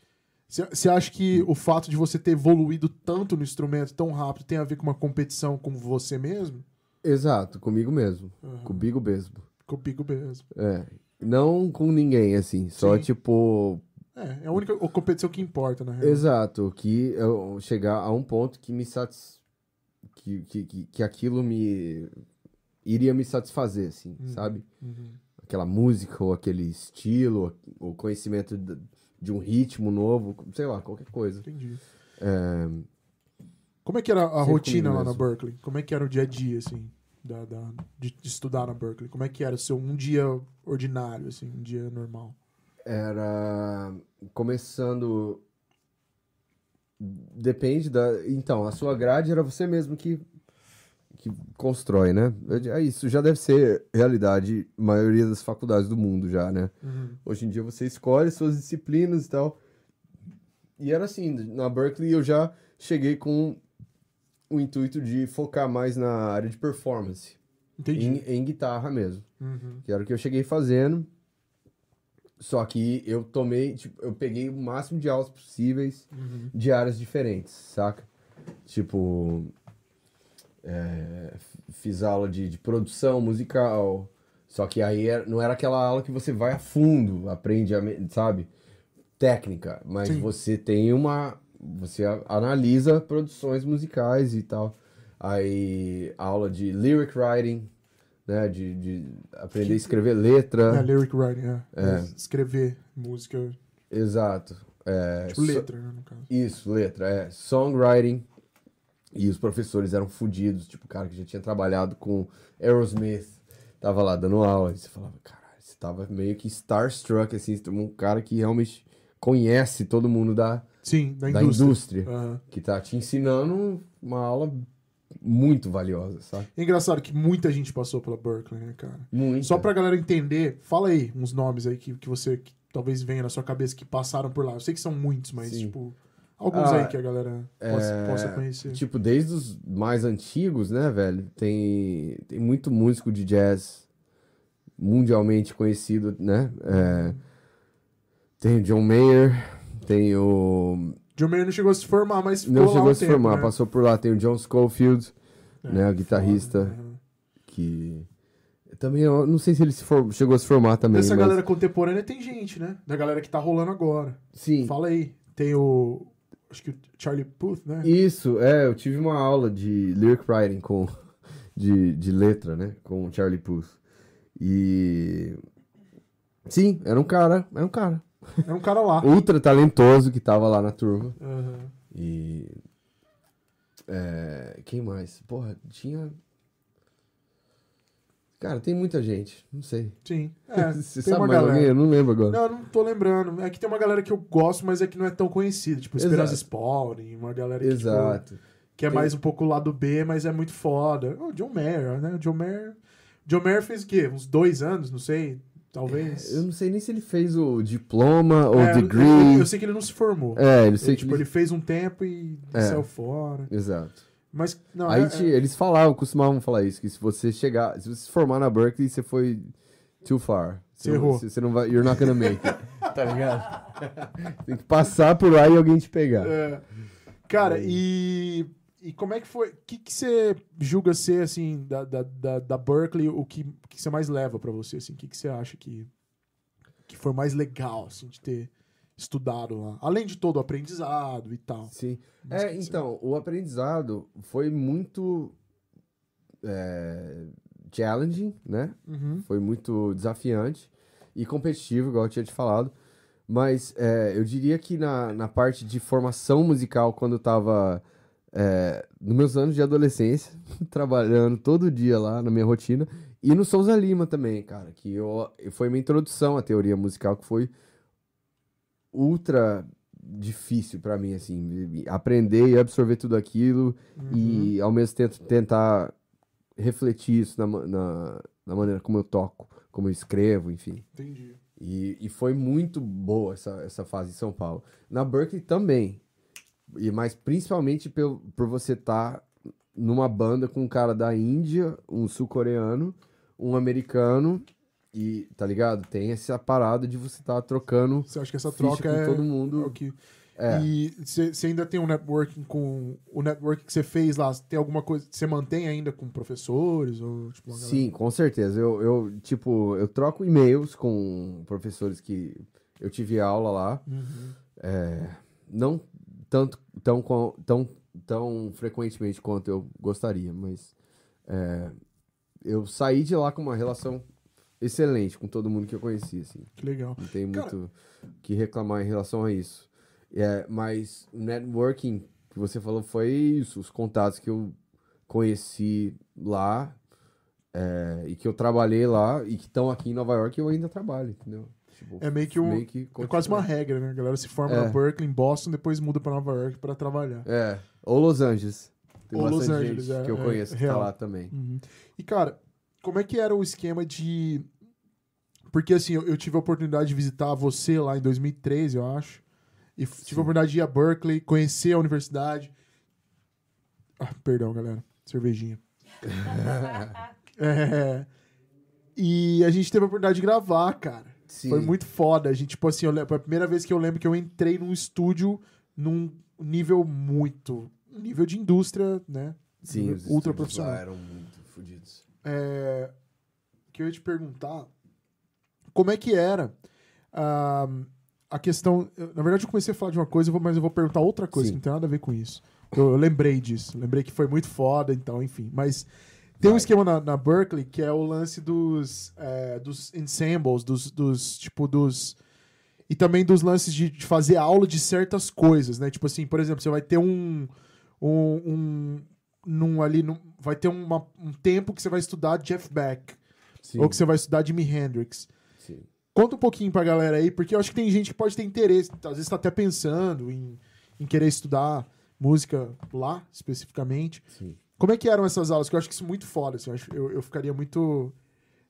Você, acha que o fato de você ter evoluído tanto no instrumento tão rápido tem a ver com uma competição com você mesmo? Exato, comigo mesmo. Aham. Comigo mesmo. Comigo mesmo. É. Não com ninguém, assim. Só Sim. tipo. É, é a única competição que importa, na real. Exato. Que eu chegar a um ponto que me satis... que, que, que, que aquilo me. iria me satisfazer, assim, Uhum. sabe? Uhum. aquela música ou aquele estilo, o conhecimento de, de um ritmo novo, sei lá, qualquer coisa. Entendi. É, Como é que era a Sempre rotina lá na. Berkeley? Como é que era o dia a dia, assim, da, da- de, de estudar na Berkeley? Como é que era o seu um dia ordinário, assim, um dia normal? era começando. Depende da. Então, a sua grade era você mesmo que, que constrói, né? É isso, já deve ser realidade, maioria das faculdades do mundo já, né? Uhum. Hoje em dia você escolhe suas disciplinas e tal. E era assim, na Berkeley eu já cheguei com o intuito de focar mais na área de performance, Entendi. em, em guitarra mesmo, Uhum. que era o que eu cheguei fazendo. Só que eu tomei, tipo, eu peguei o máximo de aulas possíveis Uhum. de áreas diferentes, saca? Tipo, é, fiz aula de, de produção musical, só que aí era- não era aquela aula que você vai a fundo, aprende, a sabe? Técnica, mas Sim. você tem uma. Você analisa produções musicais e tal. Aí, aula de lyric writing, né? De, de aprender a escrever letra. É, lyric writing, é. É. Escrever música, Exato. É, tipo so- letra, né, no caso. Isso, letra, é. Songwriting. E os professores eram fodidos, tipo, o cara que já tinha trabalhado com Aerosmith, tava lá dando aula. E você falava, caralho, você tava meio que starstruck, assim, um cara que realmente conhece todo mundo da, Sim, da da indústria. indústria, Aham. que tá te ensinando uma aula muito valiosa, sabe? É engraçado que muita gente passou pela Berkeley, né, cara? Muito. Só pra galera entender, fala aí uns nomes aí que, que você que talvez venha na sua cabeça que passaram por lá. Eu sei que são muitos, mas, Sim. tipo, alguns Ah, aí que a galera possa, é, possa conhecer. Tipo, desde os mais antigos, né, velho? Tem, tem muito músico de jazz mundialmente conhecido, né? É, tem o John Mayer, tem o. John Mayer não chegou a se formar, mas ficou Não chegou a se tempo, formar, né? passou por lá. Tem o John Schofield, É, né, o guitarrista. foda, né? que. Também, eu não sei se ele se for- chegou a se formar também. Dessa mas- galera contemporânea tem gente, né? Da galera que tá rolando agora. Sim. Fala aí. Tem o. Acho que o Charlie Puth, né? Isso, é, eu tive uma aula de lyric writing com de, de letra, né, com o Charlie Puth. E sim, era um cara, era um cara É um cara lá. (laughs) ultra talentoso que tava lá na turma. Aham. E é, quem mais? Porra, tinha Cara, tem muita gente, não sei. Sim. (laughs) É, Você tem sabe uma mais galera. alguém? Eu não lembro agora. Não, eu não tô lembrando. É que tem uma galera que eu gosto, mas é que não é tão conhecida. Tipo, Esperança. Spalding, uma galera que, tipo, Exato. que é Tem- mais um pouco lado B, mas é muito foda. O John Mayer, né? O John Mayer... John Mayer fez o quê? Uns dois anos, não sei. Talvez. Eu não sei nem se ele fez o diploma ou É, eu- degree. Eu, eu sei que ele não se formou. É, ele Eu, sei que tipo, ele... ele fez um tempo e É. saiu fora. Exato. Mas, não, Aí é- te- é- eles falavam, costumavam falar isso, que se você chegar, se você se formar na Berkeley, você foi too far. Você não- errou. Você, você não vai, you're not gonna make it. (laughs) tá ligado? (laughs) Tem que passar por lá e alguém te pegar. É. Cara, É. e, e como é que foi? O que, que você julga ser, assim, da, da, da, da Berkeley, o que, que você mais leva pra você, assim? O que, que você acha que, que foi mais legal, assim, de ter estudado lá? Além de todo o aprendizado e tal. Sim. Mas É, então, o aprendizado foi muito é, challenging, né? Uhum. Foi muito desafiante e competitivo, igual eu tinha te falado. Mas é, eu diria que na, na parte de formação musical, quando eu tava é, nos meus anos de adolescência, (laughs) trabalhando todo dia lá na minha rotina, e no Souza Lima também, cara, que eu, foi minha introdução à teoria musical, que foi ultra difícil pra mim, assim, aprender e absorver tudo aquilo Uhum. e ao mesmo tempo tentar refletir isso na, na, na maneira como eu toco, como eu escrevo, enfim. Entendi. E, e foi muito boa essa, essa fase em São Paulo. Na Berkeley também. E, mas principalmente pelo, por você estar numa banda com um cara da Índia, um sul-coreano, um americano. E, tá ligado? Tem essa parada de você estar trocando Você acha que essa troca com é, todo é mundo. o que... É. E você ainda tem um networking com... O networking que você fez lá, tem alguma coisa... Você mantém ainda com professores? Ou, tipo, galera- Sim, com certeza. Eu, eu, tipo, eu troco e-mails com professores que eu tive aula lá. Uhum. É, não tanto tão, tão, tão frequentemente quanto eu gostaria, mas é, eu saí de lá com uma relação excelente com todo mundo que eu conheci, assim. Que legal. Não tem Cara- muito que reclamar em relação a isso. É, mas o networking que você falou foi isso, os contatos que eu conheci lá é, e que eu trabalhei lá e que estão aqui em Nova York eu ainda trabalho, entendeu? Tipo, É meio que um- É continua. quase uma regra, né? A galera se forma É. na Berkeley, em Boston, depois muda pra Nova York pra trabalhar. É, ou Los Angeles. Tem Ou Los Angeles, gente é, que eu é, conheço que tá lá também. Uhum. E, cara, como é que era o esquema de. Porque, assim, eu, eu tive a oportunidade de visitar você lá em 2013, eu acho. E f- tive a oportunidade de ir a Berkeley, conhecer a universidade. Ah, perdão, galera. Cervejinha. (laughs) É, E a gente teve a oportunidade de gravar, cara. Sim. Foi muito foda. A gente, tipo assim, eu, foi a primeira vez que eu lembro que eu entrei num estúdio num nível muito. Um nível de indústria, né? Sim, Nível os ultra profissional. lá eram muito fodidos. É, que eu ia te perguntar como é que era ah, a questão. Na verdade, eu comecei a falar de uma coisa, mas eu vou perguntar outra coisa Sim. que não tem nada a ver com isso. Eu, eu lembrei disso, lembrei que foi muito foda, então, enfim. Mas tem um Vai. esquema na, na Berkeley que é o lance dos, é, dos ensembles, dos, dos tipo dos e também dos lances de, de fazer aula de certas coisas, né? Tipo assim, por exemplo, você vai ter um um, um num ali num- vai ter uma- um tempo que você vai estudar Jeff Beck Sim, ou que você vai estudar Jimi Hendrix. sim. Conta um pouquinho pra galera aí, porque eu acho que tem gente que pode ter interesse, às vezes tá até pensando em, em querer estudar música lá, especificamente. sim. Como é que eram essas aulas? Que eu acho que isso é muito foda, assim, eu, eu, ficaria muito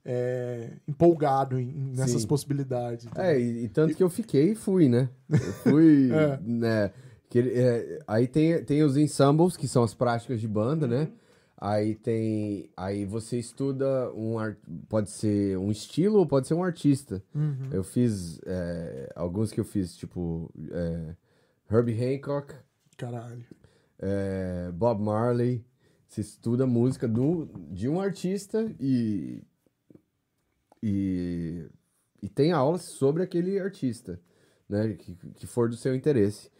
é, empolgado em- nessas Sim. possibilidades. É, e, e tanto que eu fiquei e fui, né? Eu fui, (laughs) É. né? Que, ele- é, aí tem, tem os ensembles, que são as práticas de banda, né? Aí tem. Aí você estuda um pode ser um estilo ou pode ser um artista. Uhum. Eu fiz é, alguns que eu fiz, tipo é, Herbie Hancock, Caralho. é, Bob Marley. Você estuda música do, de um artista e, e, e tem aulas sobre aquele artista, né? Que, que for do seu interesse.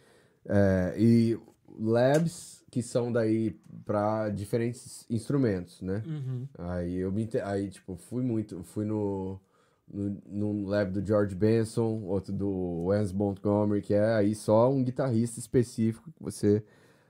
É, e labs que são daí para diferentes instrumentos, né? Uhum. Aí eu me aí tipo fui muito, fui no no, num lab do George Benson, outro do Wes Montgomery, que é aí só um guitarrista específico que você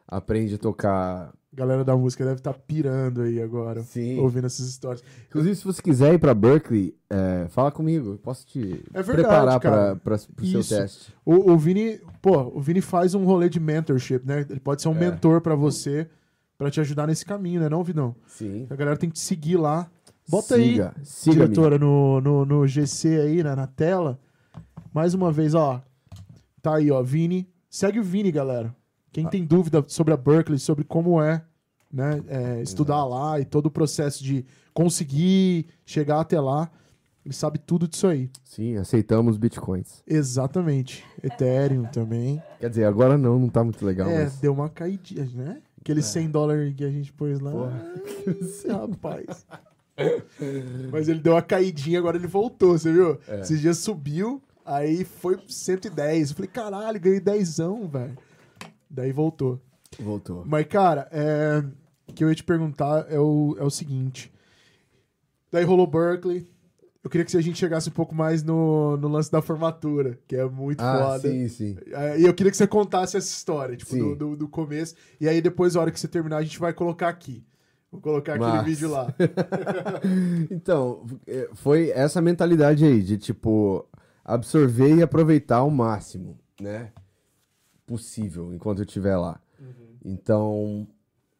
aprende a tocar. Galera da música deve estar pirando aí agora, Sim. ouvindo essas histórias. Inclusive, se você quiser ir pra Berkeley, é, fala comigo, eu posso te É verdade, preparar para pro seu teste. O, o Vini, pô, o Vini faz um rolê de mentorship, né? Ele pode ser um É. mentor pra você, pra te ajudar nesse caminho, né, não, Vinão? Sim. A galera tem que te seguir lá. Bota siga, aí, siga diretora, no, no, no GC aí, né, na tela. Mais uma vez, ó. Tá aí, ó, Vini. Segue o Vini, galera. Quem tem dúvida sobre a Berkeley, sobre como é, né, é, estudar lá e todo o processo de conseguir chegar até lá, ele sabe tudo disso aí. Sim, aceitamos bitcoins. Exatamente. Ethereum também. Quer dizer, agora não, não tá muito legal, é, mas... deu uma caidinha, né? Aqueles 100 dólares que a gente pôs lá. (laughs) Rapaz. Mas ele deu uma caidinha, agora ele voltou, você viu? É. Esses dias subiu, aí foi pro 110. Eu falei, caralho, ganhei 10, velho. Daí voltou. Voltou. Mas, cara, é... o que eu ia te perguntar é o, é o seguinte. Daí rolou Berkeley. Eu queria que a gente chegasse um pouco mais no, no lance da formatura, que é muito Ah, foda. sim, sim. É, E eu queria que você contasse essa história, tipo, do, do, do começo. E aí depois, a hora que você terminar, a gente vai colocar aqui. Vou colocar aquele Massa. vídeo lá. (laughs) então, é, foi essa mentalidade aí, de tipo, absorver e aproveitar ao máximo, né? Possível, enquanto eu estiver lá. Então,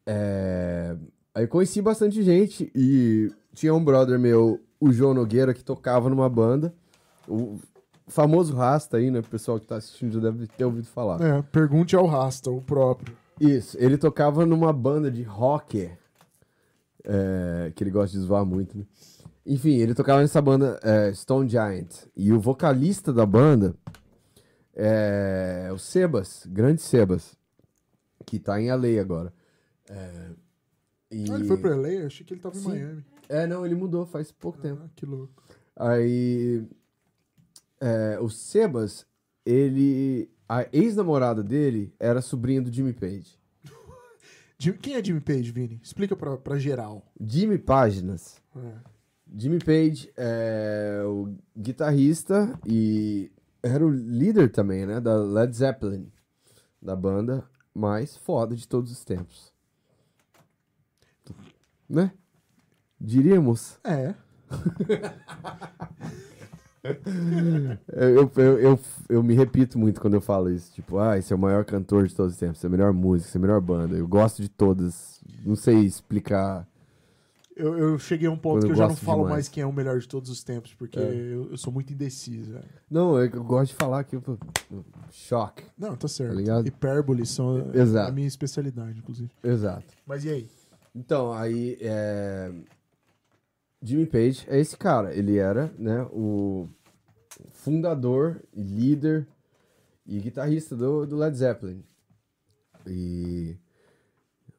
é... aí eu conheci bastante gente e tinha um brother meu, o João Nogueira, que tocava numa banda. O famoso Rasta aí, né? O pessoal que tá assistindo já deve ter ouvido falar. É, pergunte ao Rasta, o próprio. Isso, ele tocava numa banda de rock, é, que ele gosta de zoar muito, né? Enfim, ele tocava nessa banda é, Stone Giant. E o vocalista da banda é o Sebas, grande Sebas, que tá em LA agora. É, e... Ah, ele foi pra LA? Eu achei que ele tava em Sim. Miami. É, não, ele mudou faz pouco tempo. Ah, que louco. Aí, é, o Sebas, ele... A ex-namorada dele era sobrinha do Jimmy Page. (laughs) Quem é Jimmy Page, Vini? Explica pra, pra geral. Jimmy Páginas. É. Jimmy Page é o guitarrista e era o líder também, né? Da Led Zeppelin, da banda mais foda de todos os tempos. Né? Diríamos. É. (laughs) Eu, eu, eu, eu me repito muito quando eu falo isso. Tipo, ah, esse é o maior cantor de todos os tempos, esse é a melhor música, esse é a melhor banda. Eu gosto de todas. Não sei explicar. Eu, eu cheguei a um ponto Eu que eu já não falo demais. mais quem é o melhor de todos os tempos, porque É. eu, eu sou muito indeciso. velho. Não, eu, eu gosto de falar que eu. Choque. Não, tá certo. Tá ligado? Hipérbole são a- Exato. a minha especialidade, inclusive. Exato. Mas e aí? Então, aí, é... Jimmy Page é esse cara. Ele era, né, o fundador, líder e guitarrista do, do Led Zeppelin. E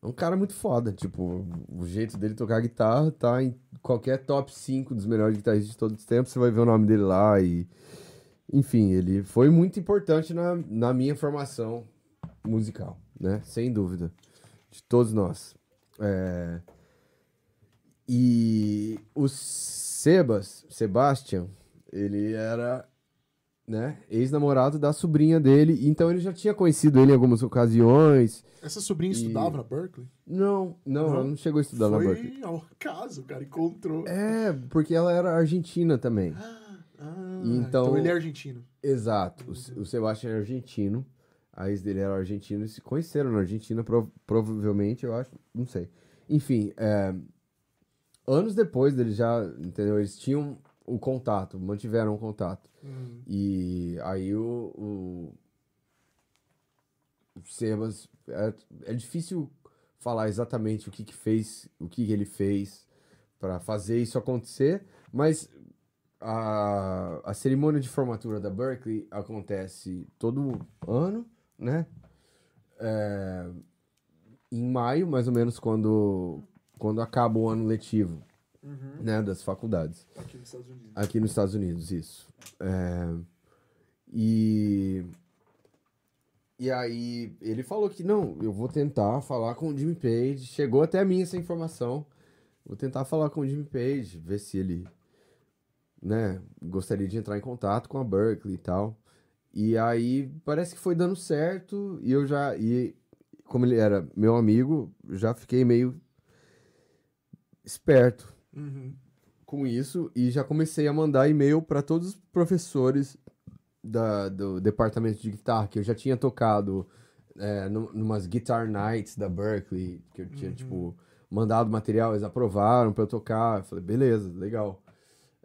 é um cara muito foda. Tipo, o jeito dele tocar guitarra tá em qualquer top 5 dos melhores guitarristas de todos os tempos. Você vai ver o nome dele lá e... Enfim, ele foi muito importante na, na minha formação musical, né? Sem dúvida. De todos nós. É, E o Sebas, Sebastian, ele era, né, ex-namorado da sobrinha dele, então ele já tinha conhecido ele em algumas ocasiões. Essa sobrinha E- estudava na Berkeley? Não, não, Não? ela não chegou a estudar na Foi Berkeley. ao caso, o cara encontrou. É, porque ela era argentina também. Ah, Então- então ele é argentino. Exato. O, Se- o Sebastian é argentino. A ex dele era argentino e se conheceram na Argentina, prov- provavelmente, eu acho. Não sei. enfim, é, anos depois deles já, entendeu? Eles tinham o contato, mantiveram o contato. Hum. E aí o, o, o Sebas, é, é difícil falar exatamente o que que fez, o que que ele fez para fazer isso acontecer, mas a, a cerimônia de formatura da Berkeley acontece todo ano, né? É, em maio, mais ou menos, quando, quando acaba o ano letivo, né, das faculdades. Aqui nos Estados Unidos. Aqui nos Estados Unidos, isso. É, e. E aí, ele falou que não, eu vou tentar falar com o Jimmy Page. Chegou até a mim essa informação. Vou tentar falar com o Jimmy Page, ver se ele, né, gostaria de entrar em contato com a Berkeley e tal. E aí, parece que foi dando certo. E eu já. E como ele era meu amigo, já fiquei meio esperto Uhum. com isso e já comecei a mandar e-mail para todos os professores da, do departamento de guitarra que eu já tinha tocado é, num- numas guitar nights da Berkeley que eu tinha tipo mandado material eles aprovaram para eu tocar. Eu falei beleza legal.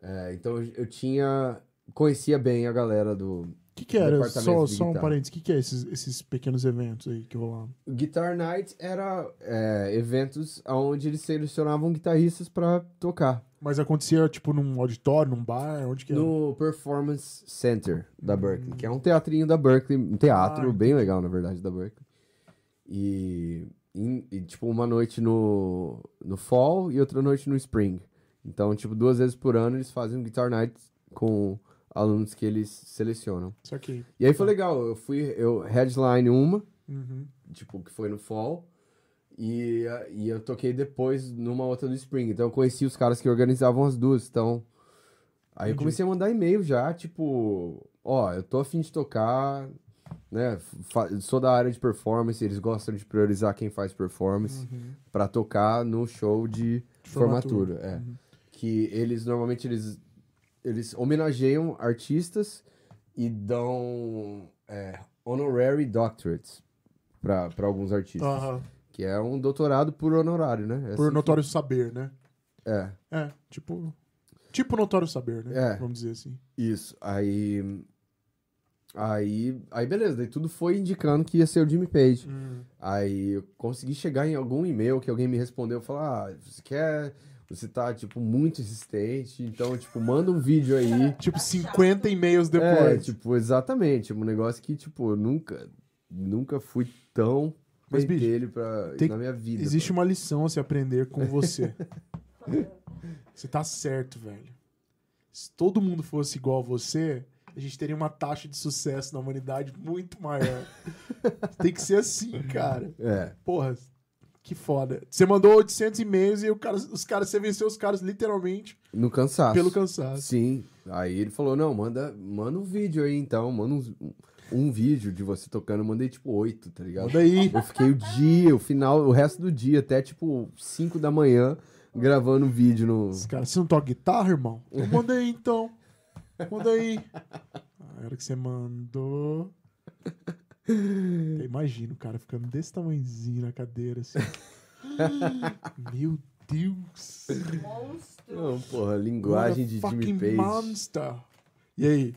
É, então eu, tinha conhecia bem a galera do que, que era? Só, só um parênteses. O que, que é esses, esses pequenos eventos aí que rolavam? Guitar Night era é, eventos onde eles selecionavam guitarristas para tocar Mas acontecia, tipo, num auditório, num bar? Onde que era? No Performance Center da Berkeley, que é um teatrinho da Berkeley, um teatro Ah, bem legal, na verdade, da Berkeley. E, em- e, tipo, uma noite no, no fall e outra noite no spring. Então, tipo, duas vezes por ano eles fazem um Guitar Night com alunos que eles selecionam. Isso aqui. E aí foi legal, eu fui, eu headline uma, Uhum. tipo, que foi no fall. E, e eu toquei depois numa outra do Spring. Então eu conheci os caras que organizavam as duas. Então. Aí eu Entendi. comecei a mandar e-mail já, tipo, ó, eu tô afim de tocar, né? sou da área de performance, eles gostam de priorizar quem faz performance Uhum. pra tocar no show de, De formatura. formatura. é. Uhum. Que eles normalmente eles, eles homenageiam artistas e dão é, honorary doctorates pra alguns artistas. Que é um doutorado por honorário, né? É Por assim que- notório saber, né? É, É, tipo. Tipo notório saber, né? É. Vamos dizer assim. isso. Aí. Aí. Aí, beleza. Daí tudo foi indicando que ia ser o Jimmy Page. Hum. Aí eu consegui chegar em algum e-mail que alguém me respondeu. Falar, ah, você quer. Você tá, tipo, muito insistente. Então, tipo, manda um vídeo aí. (laughs) Tipo, 50 e-mails É, depois. tipo, exatamente. Um negócio que, tipo, eu nunca. Nunca fui tão. Mas, bicho, pentelho pra, tem- na minha vida. Existe uma lição a se aprender com você. (laughs) você tá certo, velho. Se todo mundo fosse igual a você, a gente teria uma taxa de sucesso na humanidade muito maior. (laughs) Tem que ser assim, cara. É. Porra, que foda. Você mandou 800 e-mails e cara, os caras, você venceu os caras literalmente No cansaço. pelo cansaço. Sim. Aí ele falou, não, manda, manda um vídeo aí então, manda um, um vídeo de você tocando. Eu mandei tipo oito, tá ligado? Manda aí. Eu fiquei o dia, o final, o resto do dia, até tipo 5 da manhã, gravando um vídeo no. Os caras, você não toca guitarra, irmão? Então manda aí, então. Manda aí. (laughs) A hora que você mandou... Eu imagino o cara ficando desse tamanhozinho na cadeira, assim. (laughs) Meu Deus. Monstro. Não, porra, linguagem de Jimmy Page. monster. E aí?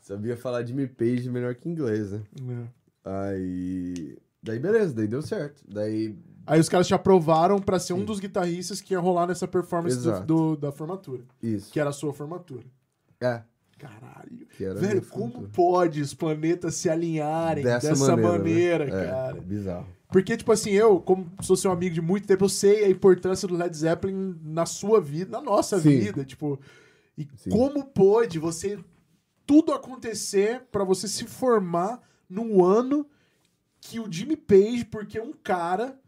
Sabia falar Jimmy Page melhor que inglês, né? É. Aí. Daí beleza, daí deu certo. Daí. Aí os caras te aprovaram pra ser um Sim. dos guitarristas que ia rolar nessa performance do, do- da formatura. Isso. Que era a sua formatura. É. Caralho. Velho, como pode os planetas se alinharem dessa, Dessa maneira, maneira, né? cara? É, bizarro. Porque, tipo assim, eu, como sou seu amigo de muito tempo, eu sei a importância do Led Zeppelin na sua vida, na nossa Sim. vida, tipo. E Sim. como pôde você tudo acontecer pra você se formar num ano que o Jimmy Page, porque um cara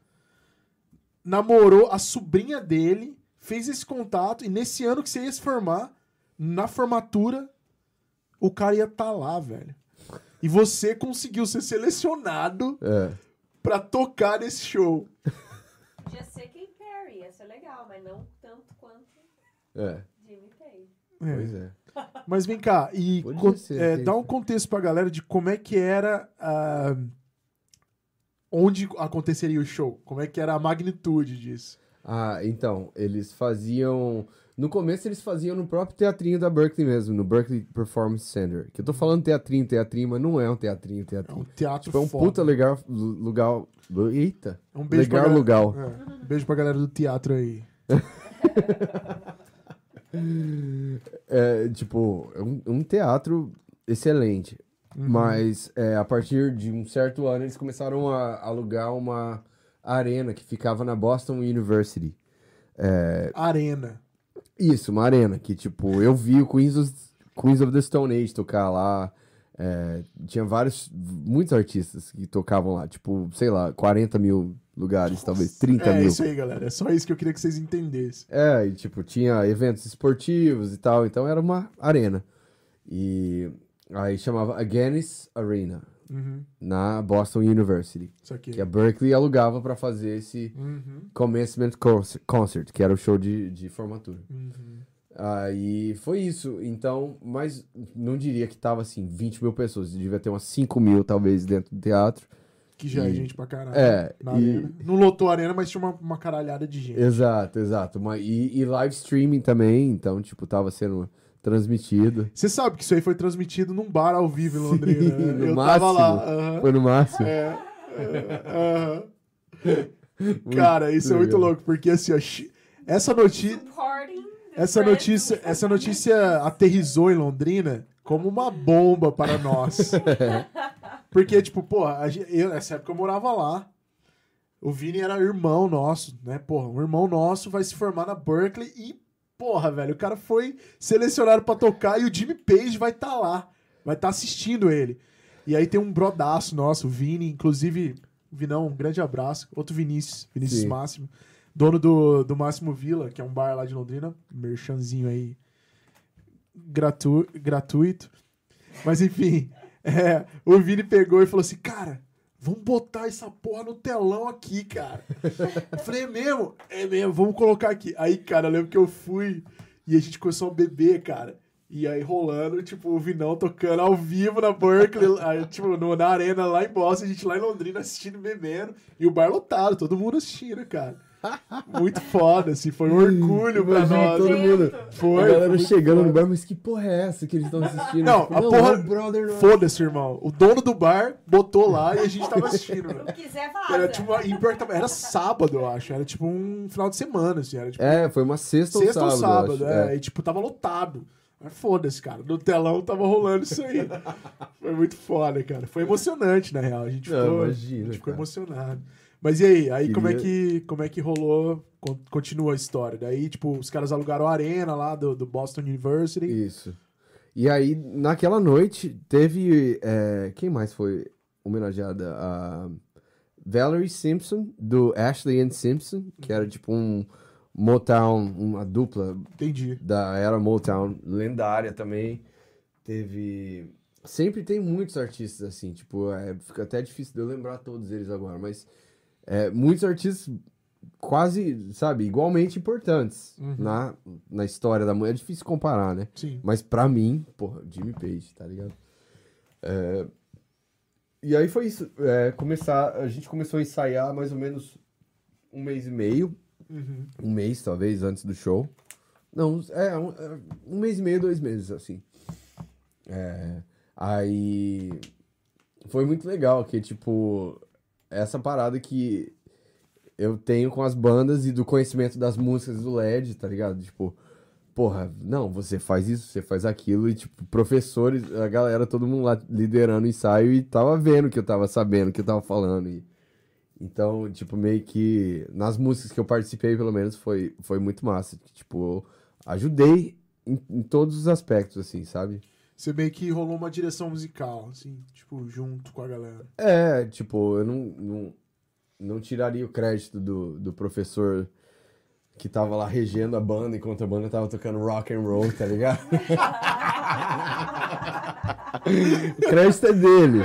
namorou a sobrinha dele, fez esse contato, e nesse ano que você ia se formar, na formatura, o cara ia estar lá, velho. E você conseguiu ser selecionado É. pra tocar nesse show. Podia ser Katy Perry, ia ser legal, mas não tanto quanto É. Jimmy Page. É. Pois é. (laughs) Mas vem cá, e ser, é, dá um contexto pra galera de como é que era ah, onde aconteceria o show? Como é que era a magnitude disso? Ah, então, eles faziam. No começo eles faziam no próprio teatrinho da Berkeley mesmo, no Berkeley Performance Center. Que eu tô falando teatrinho, teatrinho, mas não é um teatrinho, É teatrinho. um teatro Tipo, é um foda. puta legal lugar. Eita! Um beijo pra legal galera- lugar. É, um beijo pra galera do teatro aí. (laughs) É, tipo, é um, um teatro excelente. Uhum. Mas é, a partir de um certo ano eles começaram a alugar uma arena que ficava na Boston University. É, Arena. Isso, uma arena que, tipo, eu vi o Queens of, Queens of the Stone Age tocar lá. é, tinha vários, muitos artistas que tocavam lá, tipo, sei lá, 40 mil lugares, talvez 30 é mil. isso aí, galera. É só isso que eu queria que vocês entendessem. É, e tipo, tinha eventos esportivos e tal, então era uma arena. E aí chamava Agganis Arena, Uhum. na Boston University, que a Berkeley alugava pra fazer esse Uhum. Commencement Concer- Concert, que era o show de, de formatura. Uhum. Aí foi isso, então, mas não diria que tava assim, 20 mil pessoas, devia ter umas 5 mil talvez dentro do teatro. Que já é E- gente pra caralho. É, Na e-. Não lotou a arena, mas tinha uma, uma caralhada de gente. Exato, exato. Uma, e, e live streaming também, então, tipo, tava sendo transmitido. Você sabe que isso aí foi transmitido num bar ao vivo em Londrina. né? no eu máximo. tava lá. aham. Foi no máximo. É. aham. (laughs) Cara, isso é muito legal. louco, porque assim, ó, essa notícia. Essa notícia, essa notícia aterrizou em Londrina como uma bomba para nós. (laughs) Porque, tipo, pô, eu, nessa época eu morava lá. O Vini era irmão nosso, né? Porra, um irmão nosso vai se formar na Berkeley e, porra, velho, o cara foi selecionado pra tocar e o Jimmy Page vai estar lá. Vai estar assistindo ele. E aí tem um brodaço nosso, o Vini, inclusive, Vinão, um grande abraço. Outro Vinícius, Vinícius Sim. Máximo. Dono do, do Máximo Villa, que é um bar lá de Londrina. Merchanzinho aí. Gratu, gratuito. Mas enfim, (laughs) é, o Vini pegou e falou assim: Cara, vamos botar essa porra no telão aqui, cara. Falei: É mesmo? É mesmo, vamos colocar aqui. Aí, cara, eu lembro que eu fui e a gente começou a beber, cara. E aí rolando, tipo, o Vinão tocando ao vivo na Berkeley, (laughs) aí, tipo, no- na arena lá em Boston, a gente lá em Londrina assistindo, bebendo, e o bar lotado, todo mundo assistindo, cara. Muito foda, assim, foi um orgulho pra nós. todo mundo. Foi, a galera chegando foda. no bar, mas que porra é essa que eles estão assistindo? Não, Tipo, a porra- é brother. Foda-se, irmão. O dono do bar botou lá e a gente tava assistindo, velho. Se quiser, Era vaza. tipo uma, e que tava- era sábado, eu acho. Era tipo um final de semana, assim. Era tipo É, foi uma sexta, sexta ou ou sábado. sábado, eu acho. é, E tipo, tava lotado. Mas foda-se, cara. No telão tava rolando isso aí. (laughs) Foi muito foda, cara. Foi emocionante, na real. A gente Não, ficou, imagina, a gente ficou cara. emocionado. Mas e aí? Aí como, é Queria- que, como é que rolou? Con- Continua a história. Daí, tipo, os caras alugaram a arena lá do, do Boston University. Isso. E aí, naquela noite, teve. é, quem mais foi homenageada? A Valerie Simpson, do Ashley and Simpson, que era tipo um Motown, uma dupla Entendi. da era Motown, lendária também. Teve. Sempre tem muitos artistas assim, tipo, é, fica até difícil de eu lembrar todos eles agora, mas é, muitos artistas quase, sabe, igualmente importantes Uhum. na, na história da mulher. É difícil comparar, né? Sim. Mas pra mim, porra, Jimmy Page, tá ligado? É, E aí foi isso. é, começar, a gente começou a ensaiar mais ou menos um mês e meio. Uhum. Um mês, talvez, antes do show. Não, é um, é, um mês e meio, dois meses, assim. É, aí foi muito legal, que, tipo, essa parada que eu tenho com as bandas e do conhecimento das músicas do LED, tá ligado? Tipo, porra, não, você faz isso, você faz aquilo, e, tipo, professores, a galera, todo mundo lá liderando o ensaio e tava vendo que eu tava sabendo, que eu tava falando. E, então, tipo, meio que nas músicas que eu participei, pelo menos, foi, foi muito massa. Tipo, eu ajudei em, em todos os aspectos, assim, sabe? Você meio que rolou uma direção musical, assim, tipo, junto com a galera. É, tipo, eu não, não, não tiraria o crédito do, do professor que tava lá regendo a banda enquanto a banda tava tocando rock and roll, tá ligado? (laughs) o crédito é dele.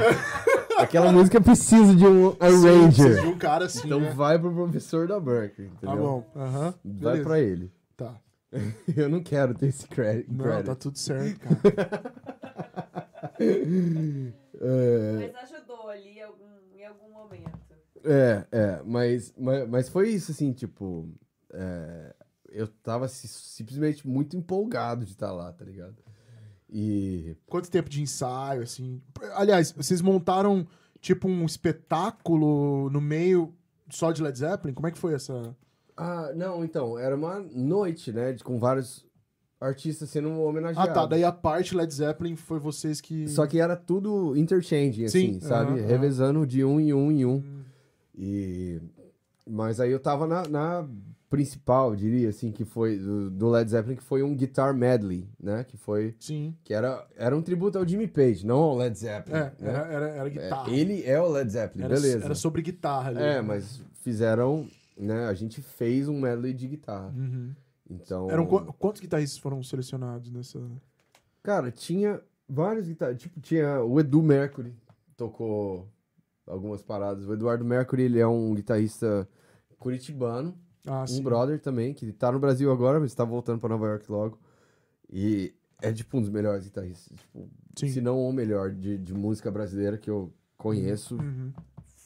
Aquela música precisa de um Precisa arranger. de um cara assim, Então né? vai pro professor da Berkeley, entendeu? Tá bom. Aham. Vai Beleza. pra ele. Tá. (laughs) Eu não quero ter esse cre- Não, tá tudo certo, cara. (laughs) É, Mas ajudou ali em algum, em algum momento. É, é, mas, mas, mas foi isso, assim, tipo. é, eu tava si- simplesmente muito empolgado de estar lá, tá ligado? E. Quanto tempo de ensaio, assim? Aliás, vocês montaram tipo um espetáculo no meio só de Led Zeppelin? Como é que foi essa. Ah, não, então, era uma noite, né? de- com vários artistas sendo Ah, homenageados. tá. Daí a parte Led Zeppelin foi vocês que. Só que era tudo interchanging, assim, Sim, sabe? aham. Revezando de um em um em um. Hum. E... Mas aí eu tava na, na principal, diria, assim, que foi do, Led Zeppelin, que foi um guitar medley, né? Que foi... Sim. Que era, era um tributo ao Jimmy Page, não ao Led Zeppelin, É, né? era, era, era É, guitarra. ele é o Led Zeppelin, era, beleza. era sobre guitarra ali. É, mas fizeram, né? A gente fez um medley de guitarra. Uhum. Então... Eram qu- quantos guitarristas foram selecionados nessa. Cara, tinha vários guitarristas. Tipo, tinha o Edu Mercury, tocou algumas paradas. O Eduardo Mercury, ele é um guitarrista curitibano, Ah, um sim. brother também, que tá no Brasil agora, mas tá voltando pra Nova York logo. E é, tipo, um dos melhores guitarristas. Tipo, se não o melhor de, de música brasileira que eu conheço. Uhum,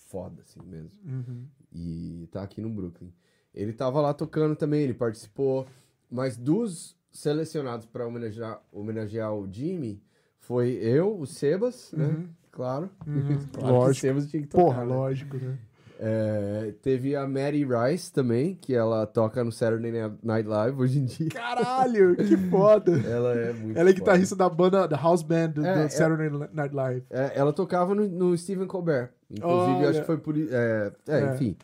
Foda, assim mesmo. uhum. E tá aqui no Brooklyn. Ele tava lá tocando também, ele participou. Mas dos selecionados pra homenagear, homenagear o Jimmy, foi eu, o Sebas, né? Uhum. Claro. Uhum. (laughs) claro que o Lógico. Sebas tinha que tocar. Porra, né? lógico, né? É, teve a Mary Rice também, que ela toca no Saturday Night Live hoje em dia. Caralho, que foda. (laughs) Ela é muito Ela é foda. guitarrista da banda, da house band do, É, do é- Saturday Night Live. É, ela tocava no, no Stephen Colbert. Inclusive, Olha. acho que foi por. É, é, É. enfim.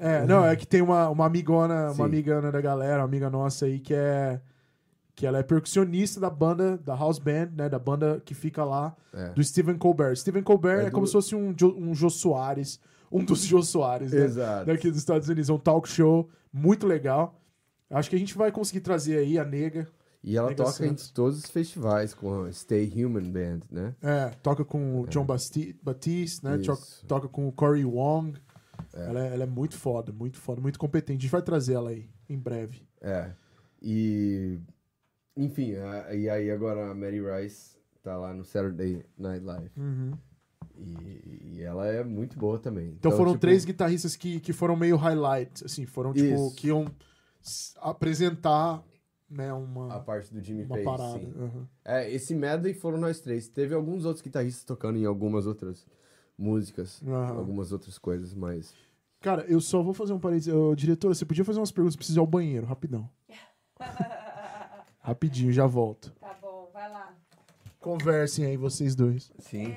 É, não, é que tem uma, uma amigona, Sim. uma amigona da galera, uma amiga nossa aí que é que ela é percussionista da banda, da house band, né, da banda que fica lá, É. do Stephen Colbert. Stephen Colbert é, É do- como se fosse um, Jo- um Jô Soares, (laughs) um dos Jô Soares, né, Exato. daqui dos Estados Unidos. É um talk show muito legal. Acho que a gente vai conseguir trazer aí a nega. E ela Nega toca em Santos. todos os festivais com a Stay Human Band, né? É, toca com o John Basti Batiste, né? Isso. to- Toca com o Corey Wong. Ela, é, ela é muito foda, muito foda, muito competente. A gente vai trazer ela aí em breve. É. E. Enfim, a- e aí agora a Mary Rice tá lá no Saturday Night Live. E, e ela é muito boa também. Então, foram tipo, três guitarristas que, que foram meio highlights, assim, foram tipo, Isso. que iam apresentar, né, A uma, parte do Jimmy uma Page, parada. sim. Aham. É, esse medley foram nós três. Teve alguns outros guitarristas tocando em algumas outras músicas, Aham. algumas outras coisas, mas. Cara, eu só vou fazer um parênteses. Ô, diretora, você podia fazer umas perguntas, preciso ir ao banheiro, rapidão. (laughs) Rapidinho, já volto. Tá bom, vai lá. Conversem aí, vocês dois. Sim.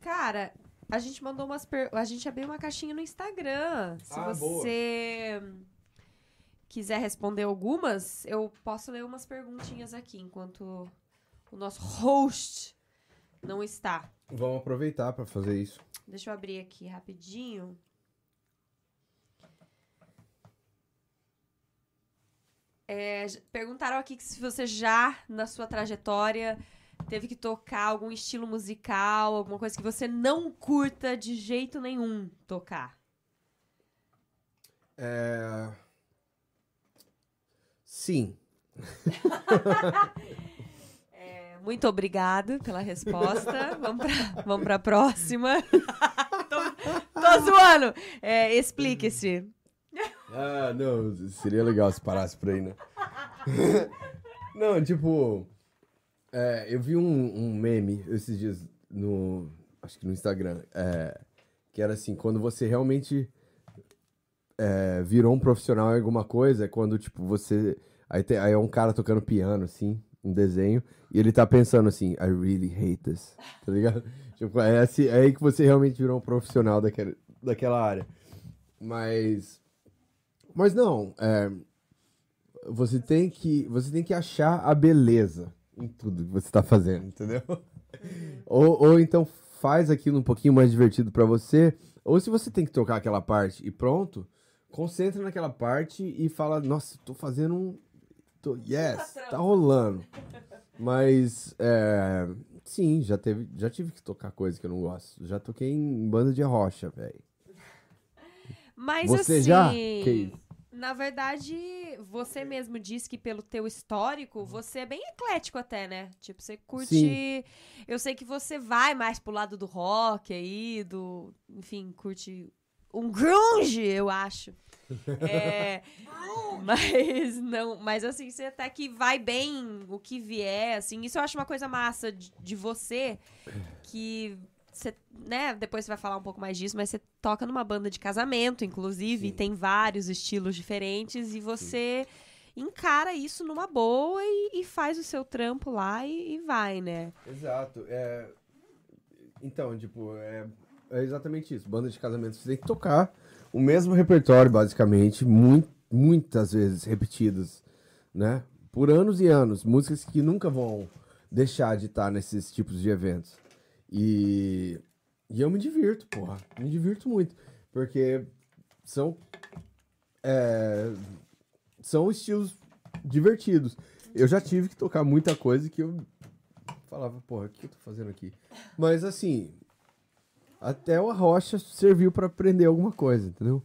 Cara, a gente mandou umas per... A gente abriu uma caixinha no Instagram. Se Ah, boa. você quiser responder algumas, eu posso ler umas perguntinhas aqui enquanto o nosso host não está. Vamos aproveitar pra fazer isso. Deixa eu abrir aqui rapidinho. É, perguntaram aqui que se você já, na sua trajetória, teve que tocar algum estilo musical, alguma coisa que você não curta de jeito nenhum tocar. É... Sim. (laughs) É, muito obrigado pela resposta. vamos, pra, vamos pra próxima. (laughs) tô, tô zoando. É, Explique-se. Ah, não, seria legal se parasse por aí, né? (laughs) não, tipo, é, eu vi um, um meme esses dias no, acho que no Instagram, é, que era assim, quando você realmente é, virou um profissional em alguma coisa, é quando, tipo, você, aí, tem, aí é um cara tocando piano, assim, um desenho, e ele tá pensando assim, I really hate this, tá ligado? (laughs) tipo, é, assim, é aí que você realmente virou um profissional daquela, daquela área. Mas... Mas não, é, você tem que você tem que achar a beleza em tudo que você está fazendo, entendeu? ou, ou então faz aquilo um pouquinho mais divertido para você, ou se você tem que tocar aquela parte e pronto, concentra naquela parte e fala, nossa, tô fazendo um, tô, yes, tá rolando. (laughs) Mas é, sim, já teve, já tive que tocar coisa que eu não gosto. Já toquei em banda de rocha, velho. Mas Você assim. já? Que? Na verdade, você mesmo disse que pelo teu histórico, você é bem eclético até, né? Tipo, você curte. Sim. Eu sei que você vai mais pro lado do rock aí, do. Enfim, curte um grunge, eu acho. (laughs) É, mas não, mas assim, você até que vai bem o que vier, assim. Isso eu acho uma coisa massa de, de você que você, né, depois você vai falar um pouco mais disso, mas você toca numa banda de casamento, inclusive, e Sim. tem vários estilos diferentes e você encara isso numa boa e, e faz o seu trampo lá e, e vai, né? Exato. É... Então, tipo, é... é exatamente isso. Banda de casamento, você tem que tocar o mesmo repertório, basicamente, mui- muitas vezes repetidas, né? Por anos e anos. Músicas que nunca vão deixar de estar nesses tipos de eventos. E, e eu me divirto, porra. Me divirto muito. Porque são. é, São estilos divertidos. Eu já tive que tocar muita coisa que eu falava, porra, o que eu tô fazendo aqui? Mas assim, até o Arrocha serviu pra aprender alguma coisa, entendeu?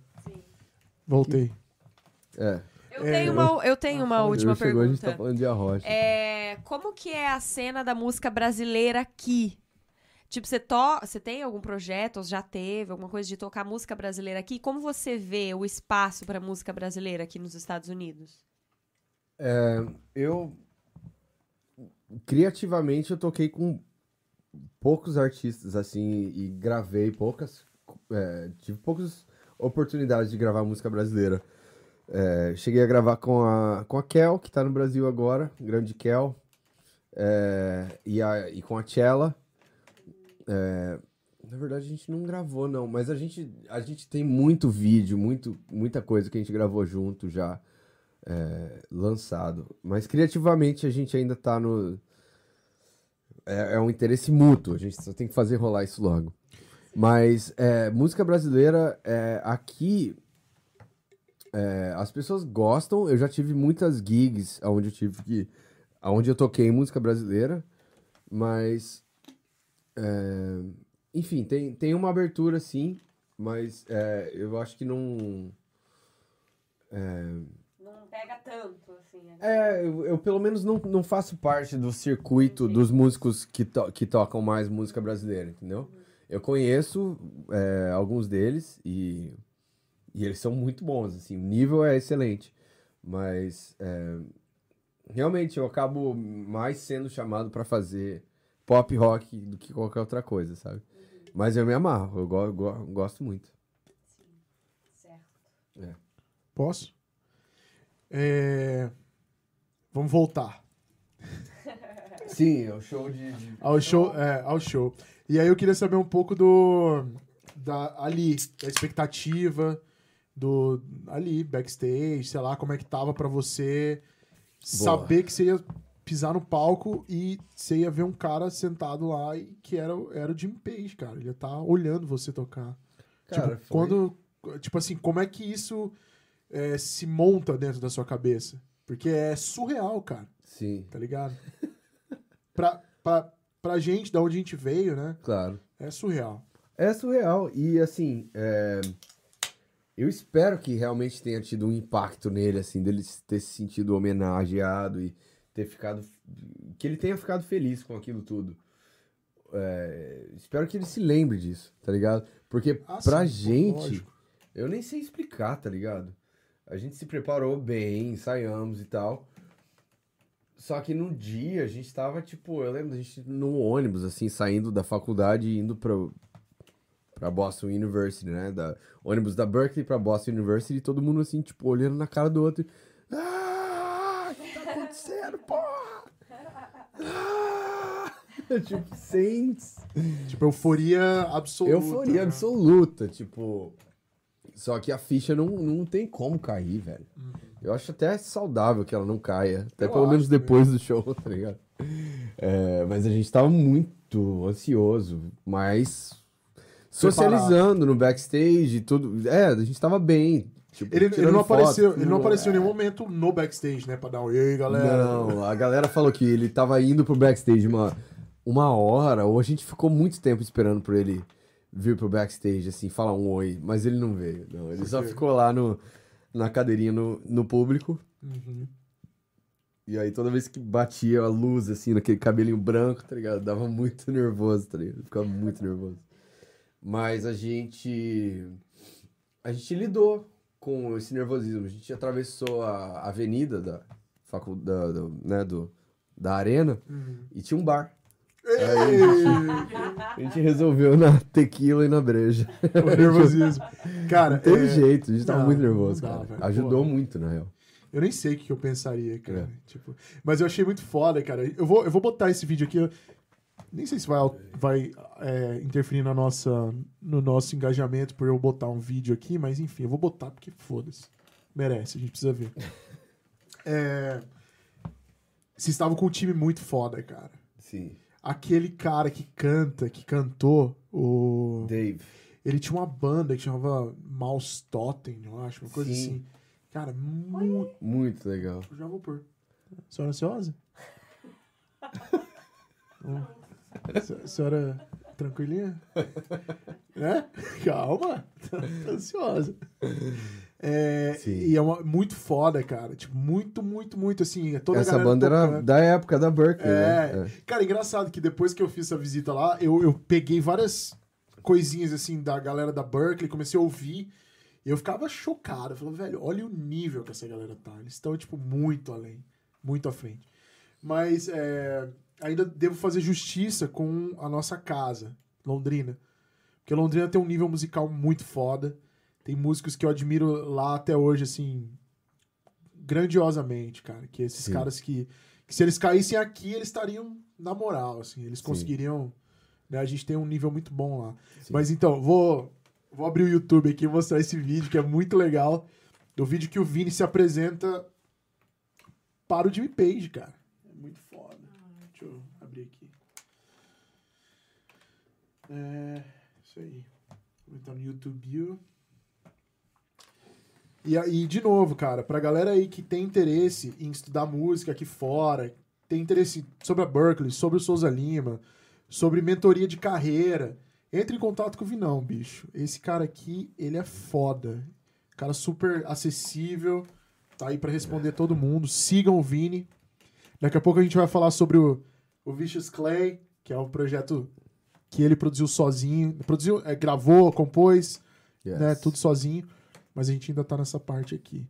Voltei. É. Eu É, tenho uma, eu tenho uma última chegou, a gente pergunta. tá falando de Arrocha. É, como que é a cena da música brasileira aqui? Tipo, você, to você tem algum projeto, ou já teve, alguma coisa de tocar música brasileira aqui? Como você vê o espaço para música brasileira aqui nos Estados Unidos? É, eu criativamente eu toquei com poucos artistas assim e gravei poucas é, tive poucas oportunidades de gravar música brasileira É, cheguei a gravar com a com a Kel que tá no Brasil agora grande Kel é, e, a, e com a Chela É, na verdade a gente não gravou não mas a gente a gente tem muito vídeo muito muita coisa que a gente gravou junto já é, lançado. Mas criativamente a gente ainda tá no. É, é um interesse mútuo, a gente só tem que fazer rolar isso logo. Mas é, música brasileira, é, aqui é, as pessoas gostam. Eu já tive muitas gigs onde eu tive que. onde eu toquei música brasileira, mas. É, enfim, tem, tem uma abertura sim, mas é, eu acho que não. Não pega tanto, assim. É, eu, eu pelo menos não, não faço parte do circuito dos músicos que, to- que tocam mais música brasileira, entendeu? Eu conheço é, alguns deles e, e eles são muito bons, assim, o nível é excelente. Mas é, realmente eu acabo mais sendo chamado pra fazer pop rock do que qualquer outra coisa, sabe? Mas eu me amarro, eu go- go- gosto muito. Certo. Posso? É, Vamos voltar (laughs) Sim, é o show de. de- ao show, é, ao show. E aí eu queria saber um pouco do da ali, da expectativa do ali backstage, sei lá, como é que tava pra você saber que você ia pisar no palco e você ia ver um cara sentado lá e que era, o- era o Jim Page, cara. Ele ia estar olhando você tocar. Cara, tipo, foi- quando. Tipo assim, como é que isso é, se monta dentro da sua cabeça? Porque é surreal, cara, Sim, tá ligado? (laughs) pra, pra, pra gente, da onde a gente veio, né? claro. É surreal. É surreal. E assim, é, eu espero que realmente tenha tido um impacto nele, assim, dele ter se sentido homenageado e ter ficado. Que ele tenha ficado feliz com aquilo tudo. É, espero que ele se lembre disso, tá ligado? Porque Ah, pra sim, gente, lógico. eu nem sei explicar, tá ligado? A gente se preparou bem, ensaiamos e tal. Só que no dia a gente tava, tipo, eu lembro da gente no ônibus, assim, saindo da faculdade e indo pra, pra Boston University, né? Da, ônibus da Berkeley pra Boston University todo mundo, assim, tipo, olhando na cara do outro. O que acontecendo, porra? Ah! tipo, sem Tipo, euforia absoluta. euforia né? absoluta, tipo. Só que a ficha não, não tem como cair, velho. Eu acho até saudável que ela não caia. Até Eu pelo acho menos depois do show, (laughs) tá ligado? É, mas a gente tava muito ansioso, mas socializando no backstage e tudo. É, a gente tava bem. Tipo, Ele, ele não foto, apareceu, ele não apareceu em nenhum momento no backstage, né? Pra dar um e aí, galera. Não, a galera falou que ele tava indo pro backstage uma, uma hora, ou a gente ficou muito tempo esperando por ele vir pro backstage, assim, falar um oi, mas ele não veio. Não, ele só ficou lá no. na cadeirinha no, no público. Uhum. E aí toda vez que batia a luz, assim, naquele cabelinho branco, tá ligado? Dava muito (laughs) nervoso, tá ligado? Ficava muito nervoso. Mas a gente. A gente lidou com esse nervosismo. A gente atravessou a avenida da faculdade, da, né, do, da arena e tinha um bar. Aí a gente, a gente resolveu na tequila e na breja. O nervosismo. Cara, Não teve é, jeito, a gente tava não, muito nervoso, dá, cara. velho. Ajudou Pô. muito, na real. Eu nem sei o que que eu pensaria, cara. É. Tipo, mas eu achei muito foda, cara. Eu vou, eu vou botar esse vídeo aqui. Eu nem sei se vai, vai é, interferir na nossa, no nosso engajamento por eu botar um vídeo aqui, mas enfim, eu vou botar porque foda-se. Merece, a gente precisa ver. (laughs) É, vocês estavam com um time muito foda, cara. Sim. Aquele cara que canta, que cantou, o. Dave. Ele tinha uma banda que chamava Mouse Totem, eu acho, uma coisa Sim. assim. Cara, muito. Muito legal. Já vou pôr. Senhora ansiosa? Hum. (laughs) Se- Senhora tranquilinha? (laughs) né? Calma. (laughs) Tá ansiosa. É, e é uma- muito foda, cara. Tipo, muito, muito, muito assim. é Toda a Essa banda era da época da Berkeley, É. né? Cara, engraçado que depois que eu fiz essa visita lá, eu, eu peguei várias coisinhas assim da galera da Berkeley, comecei a ouvir. E eu ficava chocado. Eu falava, velho, olha o nível que essa galera tá. Eles estão, tipo, muito além. Muito à frente. Mas é, ainda devo fazer justiça com a nossa casa, Londrina. Porque Londrina tem um nível musical muito foda. Tem músicos que eu admiro lá até hoje, assim, grandiosamente, cara. Que esses Sim. caras que, que se eles caíssem aqui, eles estariam na moral, assim. Eles conseguiriam... Né, a gente tem um nível muito bom lá. Sim. Mas então, vou, vou abrir o YouTube aqui e mostrar esse vídeo, que é muito legal. O vídeo que o Vini se apresenta para o Jimmy Page, cara. É muito foda. Deixa eu abrir aqui. É, isso aí. Vou no YouTube. E aí, de novo, cara, pra galera aí que tem interesse em estudar música aqui fora, tem interesse sobre a Berkeley, sobre o Souza Lima, sobre mentoria de carreira, entre em contato com o Vinão, bicho. Esse cara aqui, ele é foda. Cara super acessível, tá aí pra responder todo mundo. Sigam o Vini. Daqui a pouco a gente vai falar sobre o, o Vicious Clay, que é um projeto que ele produziu sozinho. Produziu, é, gravou, compôs, Yes. né, tudo sozinho. Mas a gente ainda tá nessa parte aqui.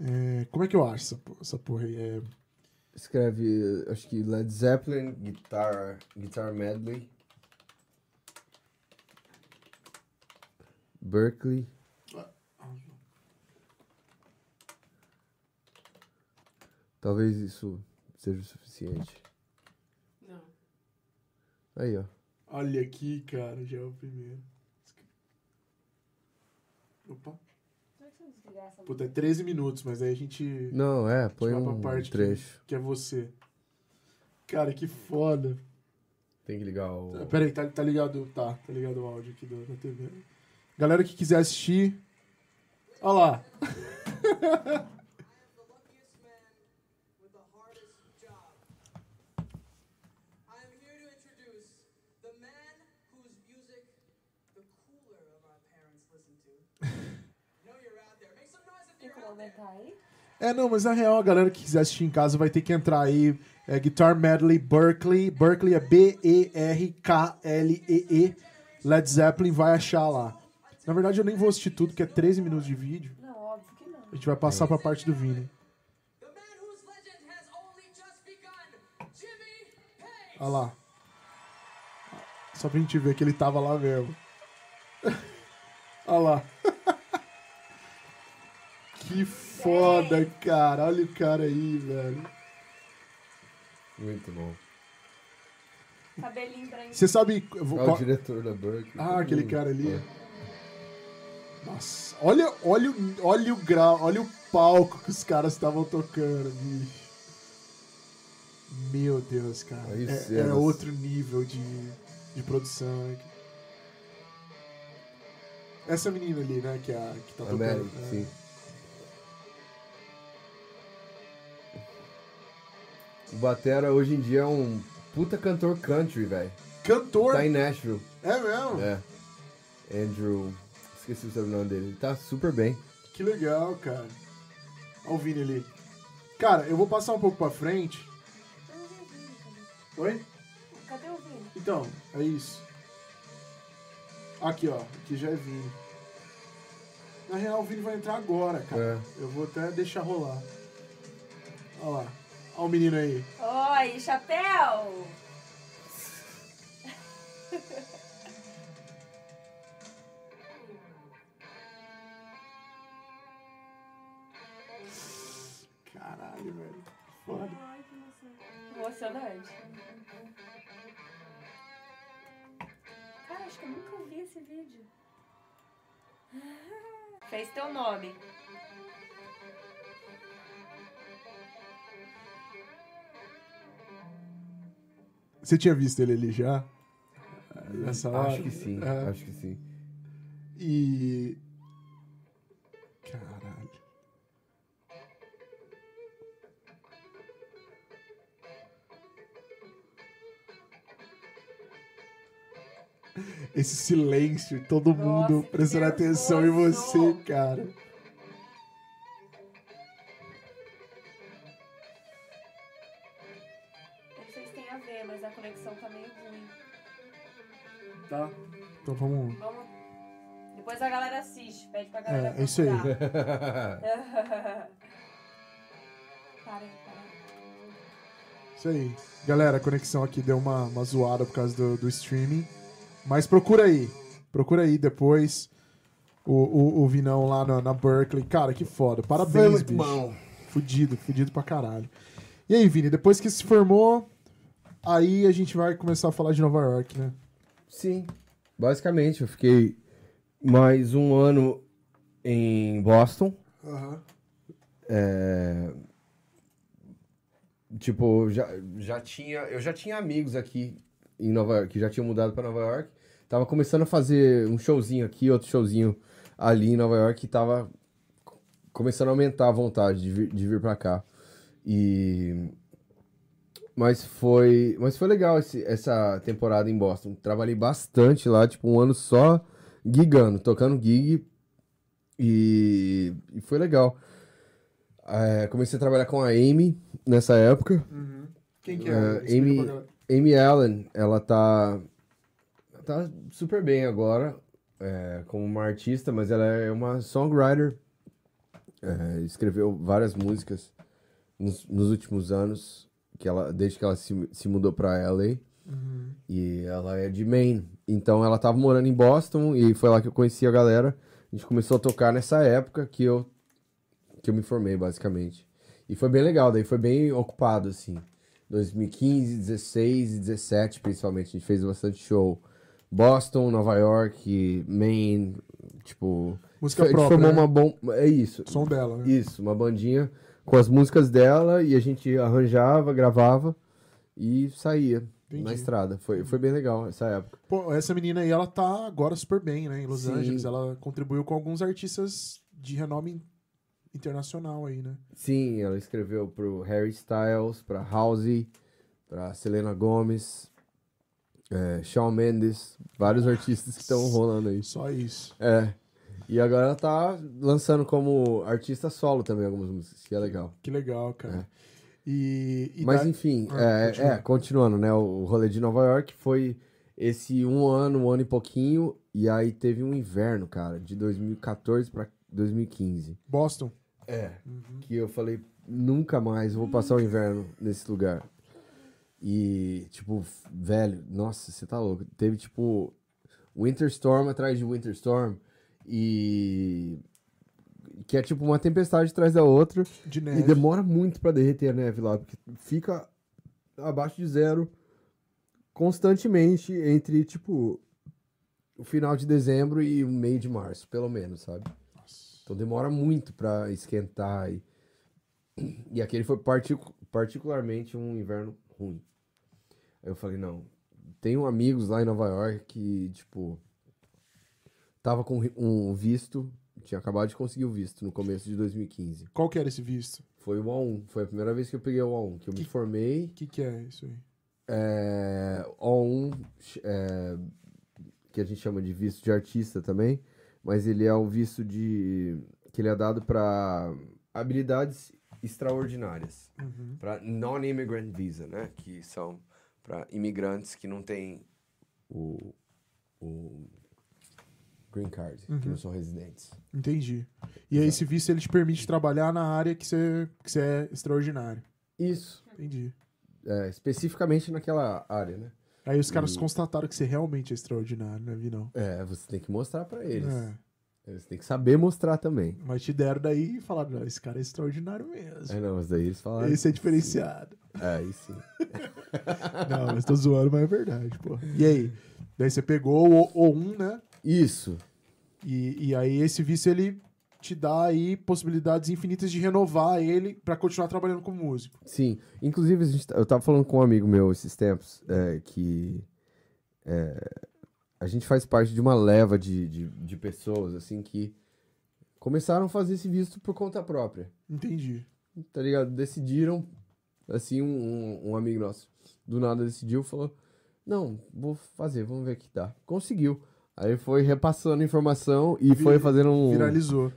É, como é que eu acho essa, essa porra aí? É, Escreve, acho que Led Zeppelin, Guitar, Guitar Medley. Berkeley. Talvez isso seja o suficiente. Não. Aí, ó. Olha aqui, cara, já é o primeiro. Opa. Puta, é 13 minutos, mas aí a gente. Não, é, põe um parte que- trecho. Que é você. Cara, que foda. Tem que ligar o. Tá, Pera aí, tá, tá ligado? Tá, tá ligado o áudio aqui do- da TV. Galera que quiser assistir. Olha lá. (laughs) I am the luckiest man with the hardest job. I am here to introduce the man whose music the cooler of our parents listen to. I know you're out there. Make some noise aí? É, não, mas na real, a galera que quiser assistir em casa vai ter que entrar aí. É Guitar Medley Berkeley. Berkeley é B-E-R-K-L-E-E. Led Zeppelin vai achar lá. Na verdade, eu nem vou assistir tudo, porque é 13 minutos de vídeo. Não, óbvio que não. A gente vai passar pra parte do Vini. Olha lá. Só pra gente ver que ele tava lá mesmo. (laughs) Olha lá. Que foda, cara. Olha o cara aí, velho. Muito bom. Cabelinho branco. Você sabe. vou- Qual é o diretor da Berkeley? Ah, aquele Hum, cara ali. é. Nossa, olha, olha, o- olha o grau, olha o palco que os caras estavam tocando, bicho. Meu Deus, cara. Aí É, é outro nível de, de produção. Essa menina ali, né, que, é a, que tá A tocando. É. sim. O Batera hoje em dia é um puta cantor country, velho. Cantor. Tá em Nashville. É mesmo? É. Andrew. Esqueci o sobrenome dele. Ele tá super bem. Que legal, cara. Olha o Vini ali. Cara, eu vou passar um pouco pra frente. Oi? Cadê o Vini? Então, é isso. Aqui, ó. Aqui já é Vini. Na real, o Vini vai entrar agora, cara. É. Eu vou até deixar rolar. Olha lá. Olha o menino aí. Oi, chapéu! Caralho, velho. Foda. Emocionante. Cara, acho que eu nunca vi esse vídeo. Fez teu nome. Você tinha visto ele ali já? Nessa hora? Acho que sim, É. acho que sim. E. Caralho. Esse silêncio, todo mundo Nossa, que prestando atenção em você, cara. Então vamos. Vamos. Depois a galera assiste. Pede pra galera É, é isso aí. procurar. para aí, para aí. Isso aí. Galera, a conexão aqui deu uma, uma zoada por causa do, do streaming. Mas procura aí. Procura aí depois o, o, o Vinão lá na, na Berkeley. Cara, que foda. Parabéns, Foi muito bicho. bom. Fudido, fudido pra caralho. E aí, Vini, depois que se formou, aí a gente vai começar a falar de Nova York, né? Sim. Basicamente, eu fiquei mais um ano em Boston. Aham. É, Tipo, já, já tinha, eu já tinha amigos aqui em Nova York, que já tinham mudado pra Nova York. Tava começando a fazer um showzinho aqui, outro showzinho ali em Nova York, e tava começando a aumentar a vontade de vir, de vir pra cá. E mas foi, mas foi legal esse- essa temporada em Boston. Trabalhei bastante lá, tipo um ano só gigando, tocando gig e, e foi legal. É, comecei a trabalhar com a Amy nessa época. Quem que É, é? Amy- galera. Amy Allen, ela tá, tá super bem agora é, como uma artista, mas ela é uma songwriter. É, escreveu várias músicas nos, nos últimos anos, que ela, desde que ela se, se mudou pra LA. Uhum. E ela é de Maine. Então ela tava morando em Boston e foi lá que eu conheci a galera. A gente começou a tocar nessa época que eu, que eu me formei, basicamente. E foi bem legal, daí foi bem ocupado, assim. 2015, 16 e 17, principalmente. A gente fez bastante show. Boston, Nova York, Maine, tipo... Música a gente própria, formou né? uma bom... É isso. Som dela, né? Isso, uma bandinha com as músicas dela e a gente arranjava, gravava e saía Entendi. na estrada. Foi, foi bem legal essa época. Pô, essa menina aí, ela tá agora super bem, né? Em Los Sim. Angeles. Ela contribuiu com alguns artistas de renome internacional aí, né? Sim, ela escreveu pro Harry Styles, pra Halsey, pra Selena Gomez, é, Shawn Mendes, vários artistas que estão rolando aí. Só isso. É. E agora ela tá lançando como artista solo também algumas músicas, que é legal. Que legal, cara. É. E, e Mas da- enfim, Ah, é, continua. é, continuando, né? O rolê de Nova York foi esse um ano, um ano e pouquinho, e aí teve um inverno, cara, de 2014 pra 2015. Boston. É. Que eu falei, nunca mais vou passar o inverno nesse lugar. E, tipo, velho, nossa, você tá louco. Teve, tipo, Winter Storm atrás de Winter Storm. E. Que é tipo uma tempestade atrás da outra. De E neve. demora muito pra derreter a neve lá, porque fica abaixo de zero constantemente entre, tipo, o final de dezembro e o meio de março, pelo menos, sabe? Então demora muito pra esquentar. E, (clears throat) e aquele foi particu- particularmente um inverno ruim. Aí eu falei, não, tenho amigos lá em Nova York que, tipo, tava com um visto, tinha acabado de conseguir o visto no começo de 2015. Qual que era esse visto? Foi o A1, foi a primeira vez que eu peguei o A1, que eu me formei. O que, que é isso aí? É, O1, é, que a gente chama de visto de artista também, mas ele é um visto de que ele é dado pra habilidades extraordinárias. Uhum. Pra non-immigrant visa, né? Que são pra imigrantes que não têm o, o green card, que Uhum. não são residentes. Entendi. E aí esse visto ele te permite trabalhar na área que você, que você é extraordinário. Isso. Entendi. É, especificamente naquela área, né? Aí os caras E- constataram que você realmente é extraordinário, né, Vinão? É, você tem que mostrar pra eles. É. Eles têm que saber mostrar também. Mas te deram daí e falaram, não, esse cara é extraordinário mesmo. É, não, mas daí eles falaram. Esse é diferenciado. É, aí sim. (laughs) Não, mas tô zoando, mas é verdade, pô. E aí? Daí você pegou o O1, né? Isso. E, e aí esse visto ele te dá aí possibilidades infinitas de renovar ele pra continuar trabalhando como músico. Sim. Inclusive, a gente tá- eu tava falando com um amigo meu esses tempos é, que é, a gente faz parte de uma leva de, de, de pessoas, assim, que começaram a fazer esse visto por conta própria. Entendi. Tá ligado? Decidiram, assim, um, um, um amigo nosso do nada decidiu, falou: Não, vou fazer, vamos ver o que dá. Conseguiu. Aí foi repassando informação e foi fazendo um. Viralizou.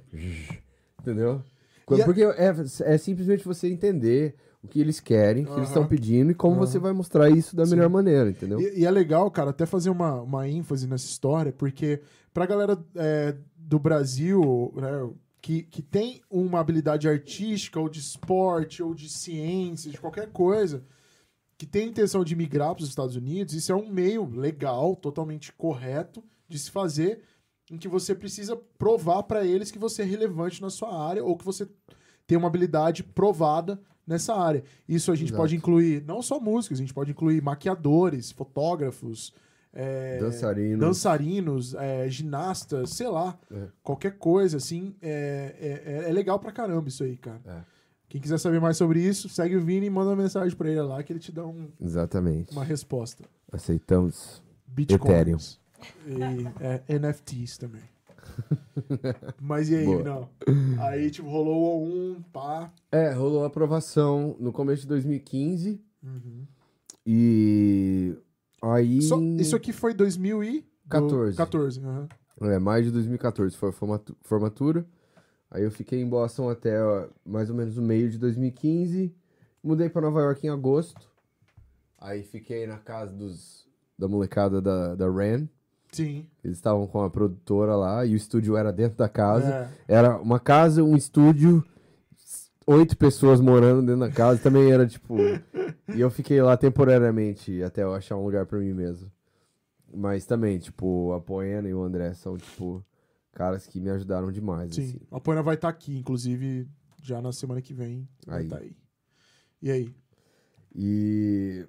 Entendeu? A- Porque é, é simplesmente você entender o que eles querem, o que eles estão pedindo e como Aham. você vai mostrar isso da Sim. melhor maneira, entendeu? E, e é legal, cara, até fazer uma, uma ênfase nessa história, porque pra galera é, do Brasil, né, que, que tem uma habilidade artística, ou de esporte, ou de ciência, de qualquer coisa, que tem intenção de migrar para os Estados Unidos, isso é um meio legal, totalmente correto de se fazer, em que você precisa provar para eles que você é relevante na sua área, ou que você tem uma habilidade provada nessa área. Isso a gente Exato. pode incluir não só músicos, a gente pode incluir maquiadores, fotógrafos, é, Dançarino. dançarinos, é, ginastas, sei lá, É. qualquer coisa, assim, é, é, é legal pra caramba isso aí, cara. É. Quem quiser saber mais sobre isso, segue o Vini e manda uma mensagem pra ele lá que ele te dá um- Exatamente. uma resposta. Aceitamos. Bitcoin. E é, NFTs também. (laughs) Mas e aí, Boa. não? Aí, tipo, rolou um, pá. É, rolou a aprovação no começo de 2015 Uhum. e aí... Só- isso aqui foi 2014. 14. 14, aham. É, maio de 2014 foi a formatu- formatura. Aí eu fiquei em Boston até ó, mais ou menos o meio de 2015. Mudei pra Nova York em agosto. Aí fiquei na casa dos, da molecada da, da Ran. Sim. Eles estavam com a produtora lá e o estúdio era dentro da casa. É. Era uma casa, um estúdio, oito pessoas morando dentro da casa. Também era tipo. e eu fiquei lá temporariamente até eu achar um lugar pra mim mesmo. Mas também, tipo, a Poena e o André são, tipo, caras que me ajudaram demais. Sim. Assim. A Poena vai estar aqui, inclusive, já na semana que vem. Vai Aí. estar aí. E aí? E.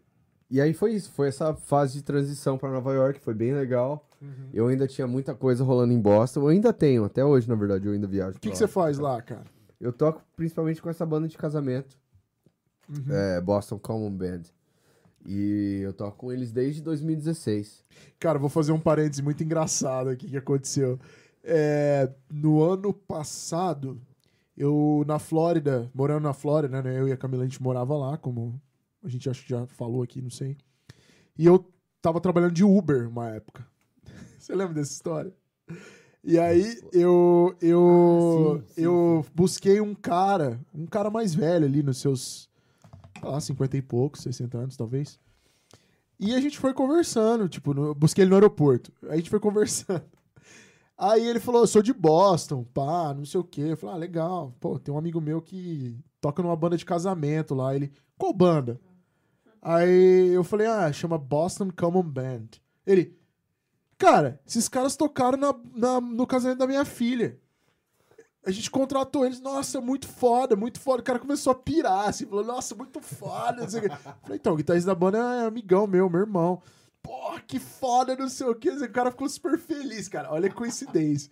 E aí foi isso, foi essa fase de transição pra Nova York, foi bem legal. Eu ainda tinha muita coisa rolando em Boston, eu ainda tenho, até hoje, na verdade, eu ainda viajo. O que, você faz lá, cara? Eu toco principalmente com essa banda de casamento, Uhum. é, Boston Common Band. E eu toco com eles desde 2016. Cara, vou fazer um parêntese muito engraçado aqui que aconteceu. É, no ano passado, eu na Flórida, morando na Flórida, né? Eu e a Camila, a gente morava lá, como a gente acho que já falou aqui, não sei. E eu tava trabalhando de Uber uma época. (laughs) Você lembra dessa história? E aí eu eu Ah, sim, sim, eu busquei um cara, um cara mais velho ali nos seus lá, 50 e poucos, 60 anos talvez. E a gente foi conversando, tipo, no- busquei ele no aeroporto. A gente foi (laughs) conversando. Aí ele falou, eu sou de Boston, pá, não sei o quê. Eu falei, ah, legal. Pô, tem um amigo meu que toca numa banda de casamento lá. Ele, qual banda? Aí eu falei, ah, chama Boston Common Band. Ele, cara, esses caras tocaram na, na- no casamento da minha filha. A gente contratou eles, nossa, muito foda, muito foda. O cara começou a pirar, assim, falou, nossa, muito foda. Quê. Falei, então, o guitarrista da banda é amigão meu, meu irmão. Pô, que foda, não sei o quê. O cara ficou super feliz, cara. Olha a coincidência.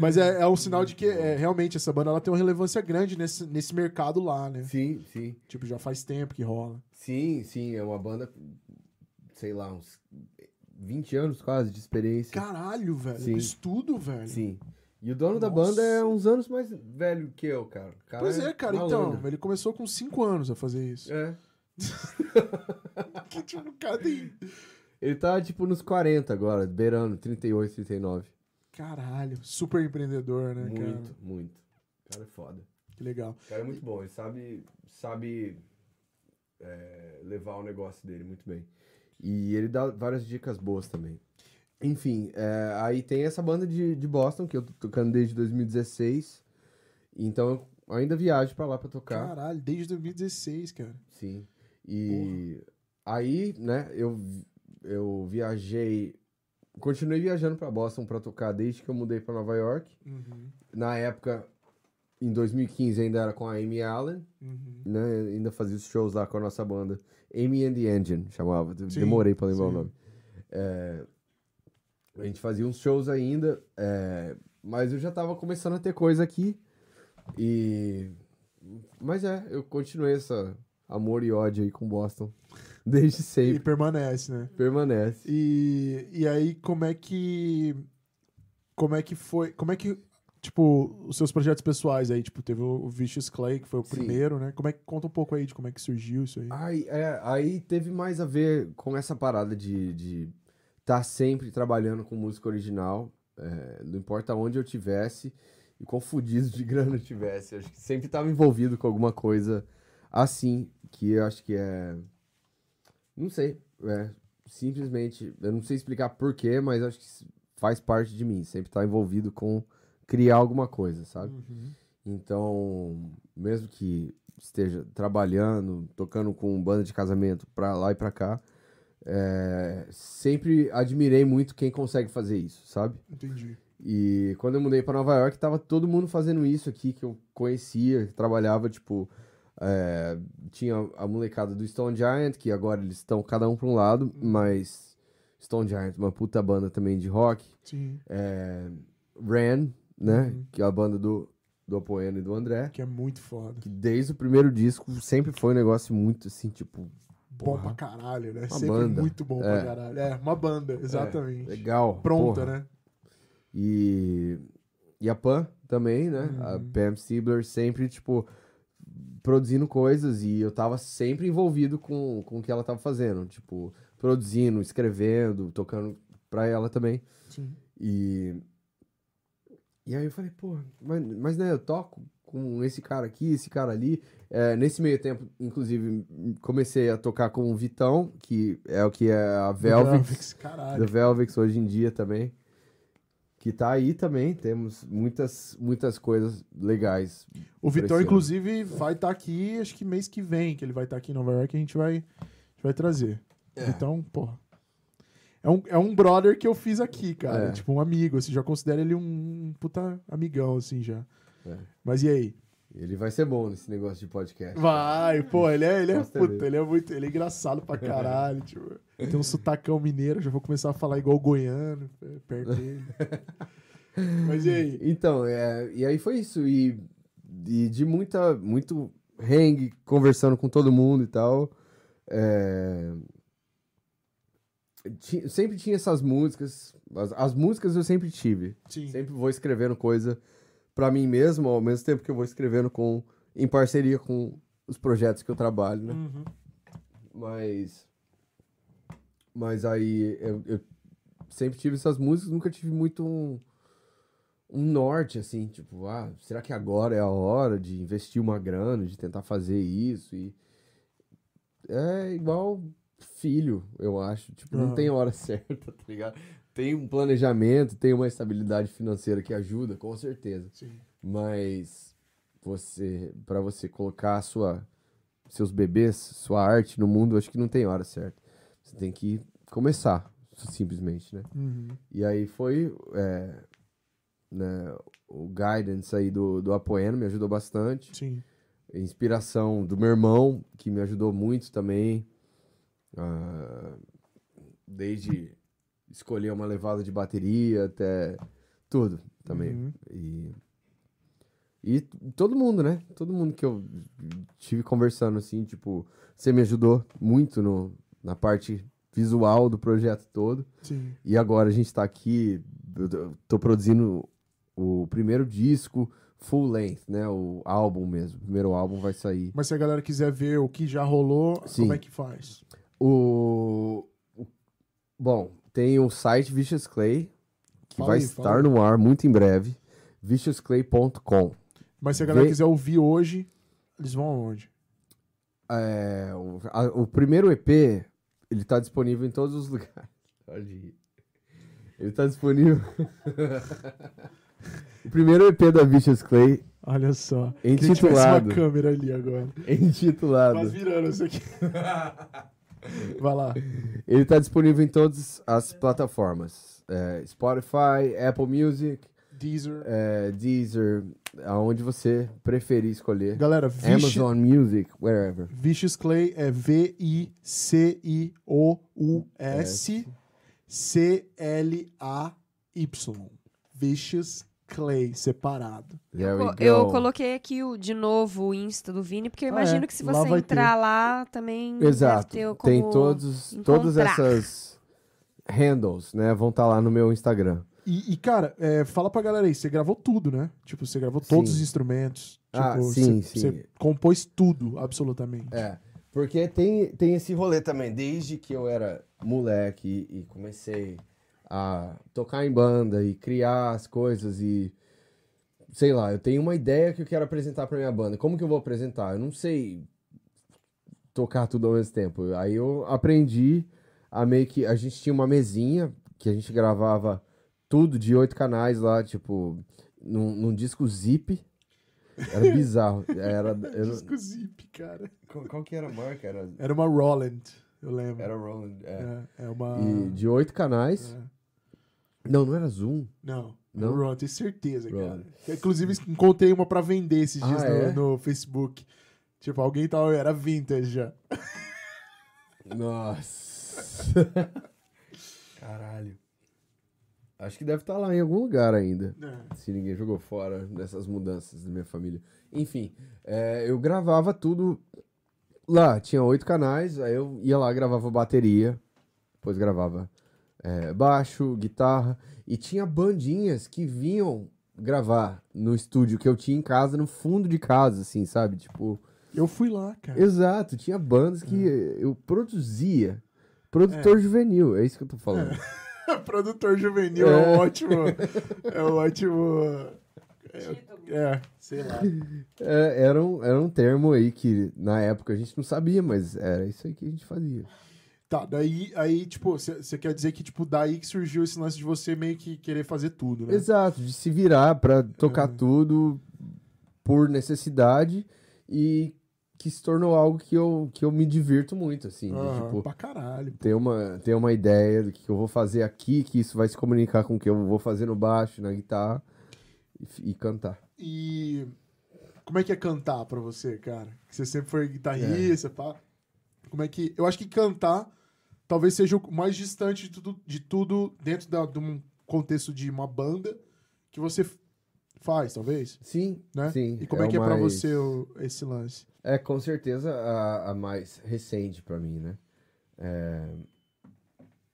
Mas é, é um sinal de que é, realmente essa banda ela tem uma relevância grande nesse, nesse mercado lá, né? Sim, sim. Tipo, já faz tempo que rola. Sim, sim, é uma banda, sei lá, uns 20 anos quase de experiência. Caralho, velho. Sim. Isso tudo, velho. Sim. E o dono da Nossa. banda é uns anos mais velho que eu, cara. Cara Pois é, cara, então. Ele começou com 5 anos a fazer isso. É. (laughs) Que, tipo, o cara tem. Ele tá, tipo, nos 40 agora, beirando, 38, 39. Caralho, super empreendedor, né, cara? muito, muito. cara é foda. Que legal. O cara é muito bom, ele sabe, sabe é, levar o negócio dele muito bem. E ele dá várias dicas boas também. Enfim, é, aí tem essa banda de, de Boston, que eu tô tocando desde 2016. Então eu ainda viajo pra lá pra tocar. Caralho, desde 2016, cara. Sim. E aí, né, eu, eu viajei. Continuei viajando pra Boston pra tocar desde que eu mudei pra Nova York. Uhum, Na época, em 2015, ainda era com a Amy Allen, uhum. né? Ainda fazia os shows lá com a nossa banda. Amy and the Engine chamava. Sim, Demorei pra lembrar o sim. nome. É, a gente fazia uns shows ainda, é, mas eu já tava começando a ter coisa aqui. E. Mas é, eu continuei essa amor e ódio aí com Boston. Desde E sempre. permanece, né? Permanece. E, e aí, como é que. Como é que foi. Como é que. Tipo, os seus projetos pessoais aí, tipo, teve o Vicious Clay, que foi o Sim. primeiro, né? Como é que conta um pouco aí de como é que surgiu isso aí? Aí, é, aí teve mais a ver com essa parada de de estar sempre trabalhando com música original, é, não importa onde eu tivesse e quão fudido de (laughs) grana eu tivesse, acho que sempre estava envolvido com alguma coisa assim, que eu acho que é, não sei, é, simplesmente, eu não sei explicar porquê, mas acho que faz parte de mim, sempre estar envolvido com criar alguma coisa, sabe? Uhum. Então, mesmo que esteja trabalhando, tocando com banda de casamento pra lá e pra cá, é, sempre admirei muito quem consegue fazer isso, sabe? Entendi. E quando eu mudei pra Nova York, tava todo mundo fazendo isso aqui que eu conhecia, que trabalhava, tipo, é, tinha a molecada do Stone Giant, que agora eles estão cada um pra um lado, mas Stone Giant, uma puta banda também de rock. Sim. É, Ran, né? Uhum. Que é a banda do, do Apoiano e do André. Que é muito foda. Que desde o primeiro disco sempre foi um negócio muito assim, tipo. Bom porra, pra caralho, né? Sempre banda. muito bom É. pra caralho. É, uma banda, exatamente. Legal. Pronta, porra. né? E, e a Pan também, né? A Uhum. Pam Sibler sempre, tipo, produzindo coisas e eu tava sempre envolvido com, com o que ela tava fazendo. Tipo, produzindo, escrevendo, tocando pra ela também. Sim. E. E aí eu falei, pô, mas, mas né, eu toco com esse cara aqui, esse cara ali. É, nesse meio tempo, inclusive, comecei a tocar com o Vitão, que é o que é a Velvix. Caralho. The Velvix hoje em dia também. Que tá aí também. Temos muitas, muitas coisas legais. O Vitão, Apreciando. inclusive, vai estar aqui, acho que mês que vem, que ele vai estar aqui em Nova York, a gente vai, a gente vai trazer. É. Então, porra. É um, é um brother que eu fiz aqui, cara. É. Tipo, um amigo, assim, já considero ele um puta amigão, assim, já. É. Mas e aí? Ele vai ser bom nesse negócio de podcast. Vai, pô, ele é, ele é, puta, ele é muito, ele é engraçado pra (laughs) caralho, tipo. Tem um sotacão mineiro, já vou começar a falar igual goiano, perto dele. (laughs) Mas e aí? Então, é, e aí foi isso. E, e de muita, muito hang, conversando com todo mundo e tal. É, sempre tinha essas músicas. As, as músicas eu sempre tive. Sim. Sempre vou escrevendo coisa pra mim mesmo, ao mesmo tempo que eu vou escrevendo com, em parceria com os projetos que eu trabalho, né? Uhum. Mas. Mas aí eu, eu sempre tive essas músicas, nunca tive muito um, um norte, assim, tipo, ah, será que agora é a hora de investir uma grana, de tentar fazer isso? E é igual filho, eu acho. Tipo, não Ah. tem hora (laughs) certa, tá ligado? Tem um planejamento, tem uma estabilidade financeira que ajuda, com certeza. Sim. Mas você, para você colocar sua, seus bebês, sua arte no mundo, acho que não tem hora certa. Você tem que começar, simplesmente, né? Uhum. E aí foi é, né, o guidance aí do, do Apoeno me ajudou bastante. Sim. Inspiração do meu irmão, que me ajudou muito também. Ah, desde escolher uma levada de bateria até tudo também. Uhum. E, e todo mundo, né? Todo mundo que eu tive conversando assim, tipo, você me ajudou muito no, na parte visual do projeto todo. Sim. E agora a gente tá aqui, eu tô- produzindo o primeiro disco full length, né? O álbum mesmo. O primeiro álbum vai sair. Mas se a galera quiser ver o que já rolou, Sim. como é que faz? O- bom, tem o site Vicious Clay que Fala vai aí, estar no ar muito em breve, viciousclay.com. Mas se a galera Vê- quiser ouvir hoje, eles vão aonde? É, o, a- o primeiro EP, ele tá disponível em todos os (laughs) lugares. Pode. Ele tá disponível. (laughs) o primeiro EP da Vicious Clay Olha só. Quem tivesse Intitulado. uma câmera ali agora. (laughs) intitulado. Mas virando isso aqui. Vai lá. Ele tá disponível em todas as plataformas: é, Spotify, Apple Music, Deezer. é, Deezer, aonde você preferir escolher. Galera, Vicious, Amazon Music, wherever. Vicious Clay é V-I-C-I-O-U-S C-L-A-Y. Vicious Clay, separado. Go. Eu coloquei aqui o, de novo o Insta do Vini, porque eu Ah, imagino é. que se Lá você vai entrar lá também Exato. deve ter como... Tem todos, todas encontrar. essas handles, né? Vão estar lá no meu Instagram. E, e, cara, é, fala pra galera aí, você gravou tudo, né? Tipo, você gravou todos Sim. os instrumentos. Ah, Tipo, sim, você, sim. você compôs tudo, absolutamente. É, porque tem, tem esse rolê também. Desde que eu era moleque e comecei a tocar em banda e criar as coisas e. Sei lá, eu tenho uma ideia que eu quero apresentar pra minha banda. Como que eu vou apresentar? Eu não sei tocar tudo ao mesmo tempo. Aí eu aprendi a meio que. A gente tinha uma mesinha que a gente gravava tudo de oito canais lá, tipo, num, num disco zip. Era bizarro. Era, (laughs) não- Disco Zip, cara. qual, qual que era a marca? Era, Era uma Roland, eu lembro. era Roland. É. É, é uma... E de oito canais. É. Não, não era Zoom. Não, Não? Roland, tenho certeza, cara. Roland. Inclusive, encontrei uma pra vender esses Ah, dias no, é? no Facebook. Tipo, alguém tava... Era vintage já. (laughs) Nossa. Caralho. Acho que deve estar lá em algum lugar ainda. É. Se ninguém jogou fora dessas mudanças da minha família. Enfim, é, eu gravava tudo lá. Tinha oito canais, aí eu ia lá, gravava bateria. Depois gravava é, baixo, guitarra. E tinha bandinhas que vinham gravar no estúdio que eu tinha em casa, no fundo de casa, assim, sabe? Tipo. Eu fui lá, cara. Exato, tinha bandas que eu produzia. Produtor juvenil, é isso que eu tô falando. (laughs) Produtor juvenil é, É. um ótimo. É um ótimo. É, é, sei lá. É, era, um, era um termo aí que na época a gente não sabia, mas era isso aí que a gente fazia. Tá, daí, aí, tipo, você quer dizer que, tipo, daí que surgiu esse lance de você meio que querer fazer tudo, né? Exato, de se virar pra tocar tudo por necessidade e que se tornou algo que eu, que eu me divirto muito, assim. de, Aham, tipo, pra caralho. ter uma, ter uma ideia do que eu vou fazer aqui, que isso vai se comunicar com o que eu vou fazer no baixo, na guitarra e, e cantar. E como é que é cantar pra você, cara? Que Você sempre foi guitarrista, pá. Como é que. Eu acho que cantar talvez seja o mais distante de tudo, de tudo dentro da, de um contexto de uma banda que você faz, talvez. Sim, Né? sim. E como é, o que é pra mais- você o- esse lance? É com certeza a, a mais recente pra mim, né? É,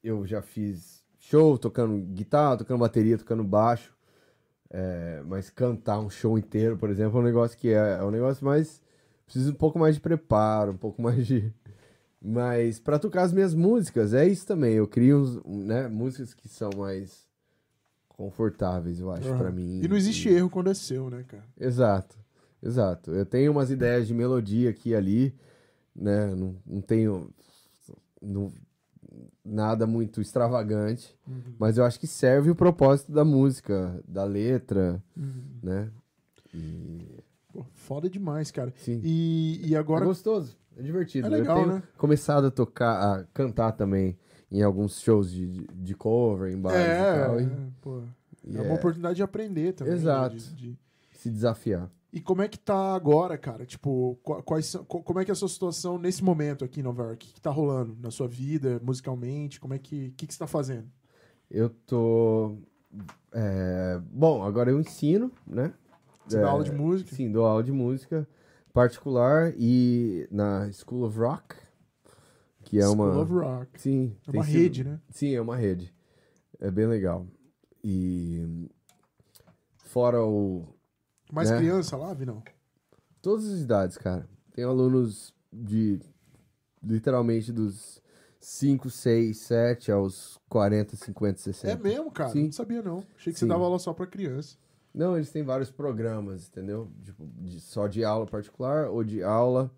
eu já fiz show tocando guitarra, tocando bateria, tocando baixo. É, mas cantar um show inteiro, por exemplo, é um negócio que é, é um negócio mais. Precisa um pouco mais de preparo, um pouco (laughs) mais de. Mas pra tocar as minhas músicas, é isso também. Eu crio né, músicas que são mais confortáveis, eu acho, Aham. pra mim. E não existe erro quando é seu, né, cara? Exato, exato. Eu tenho umas ideias de melodia aqui e ali, né? Não, não tenho não- nada muito extravagante, Uhum. mas eu acho que serve o propósito da música, da letra, né? E, Pô, foda demais, cara. sim. E, e é agora. gostoso, é divertido. É legal, eu tenho né? começado a tocar, a cantar também em alguns shows de, de, cover, em bares e É, tal, e, é, pô. e É uma oportunidade de aprender também. né, Exato. de- de- se desafiar. E como é que tá agora, cara? Tipo, qua- quais como é que é a sua situação nesse momento aqui em Nova York? O que, que tá rolando na sua vida, musicalmente? Como é que, o que, que você tá fazendo? Eu tô. é, bom, agora eu ensino, né? Você É, dá aula de música? Sim, dou aula de música particular e na School of Rock, que é School uma. of Rock. Sim, É uma sido- rede, né? Sim, é uma rede. É bem legal. E fora o Mais né? criança lá, Vinão? todas as idades, cara. Tem alunos de literalmente dos 5, 6, 7 aos 40, 50, 60. É mesmo, cara? Sim. Não sabia, não. Achei que Sim. você dava aula só pra criança. Não, eles têm vários programas, entendeu? Tipo, de- só de aula particular ou de aula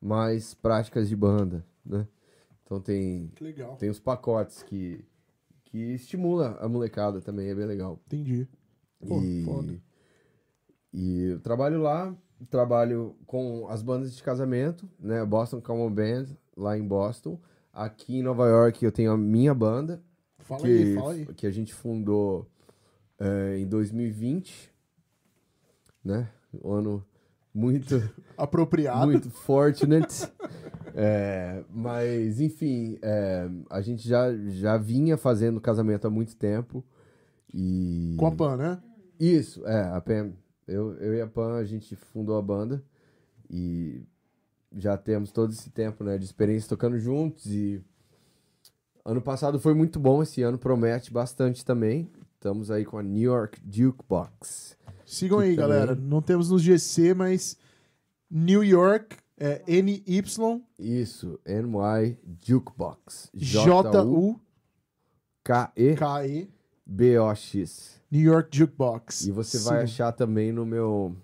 mais práticas de banda, né? Então tem, legal. tem os pacotes que, que estimula a molecada também, é bem legal. Entendi. Pô, e, foda. e eu trabalho lá, trabalho com as bandas de casamento, né? Boston Common Band, lá em Boston. Aqui em Nova York eu tenho a minha banda, Fala que, aí, fala aí. que a gente fundou eh, em 2020, né? Um ano muito, (laughs) Apropriado. muito fortunate. É, mas, enfim, é, a gente já, já vinha fazendo casamento há muito tempo. E... Com a Pan, né? Isso, é, a Pam. Eu, eu e a Pan, a gente fundou a banda e já temos todo esse tempo, né, de experiência tocando juntos e ano passado foi muito bom, esse ano promete bastante também. Estamos aí com a New York Jukebox. Sigam aí, também- galera. Não temos no GC, mas New York é N-Y Isso, NY Jukebox. J-U-K-E J-U-K-E-B-O-X. New York Jukebox. E você vai achar também no meu.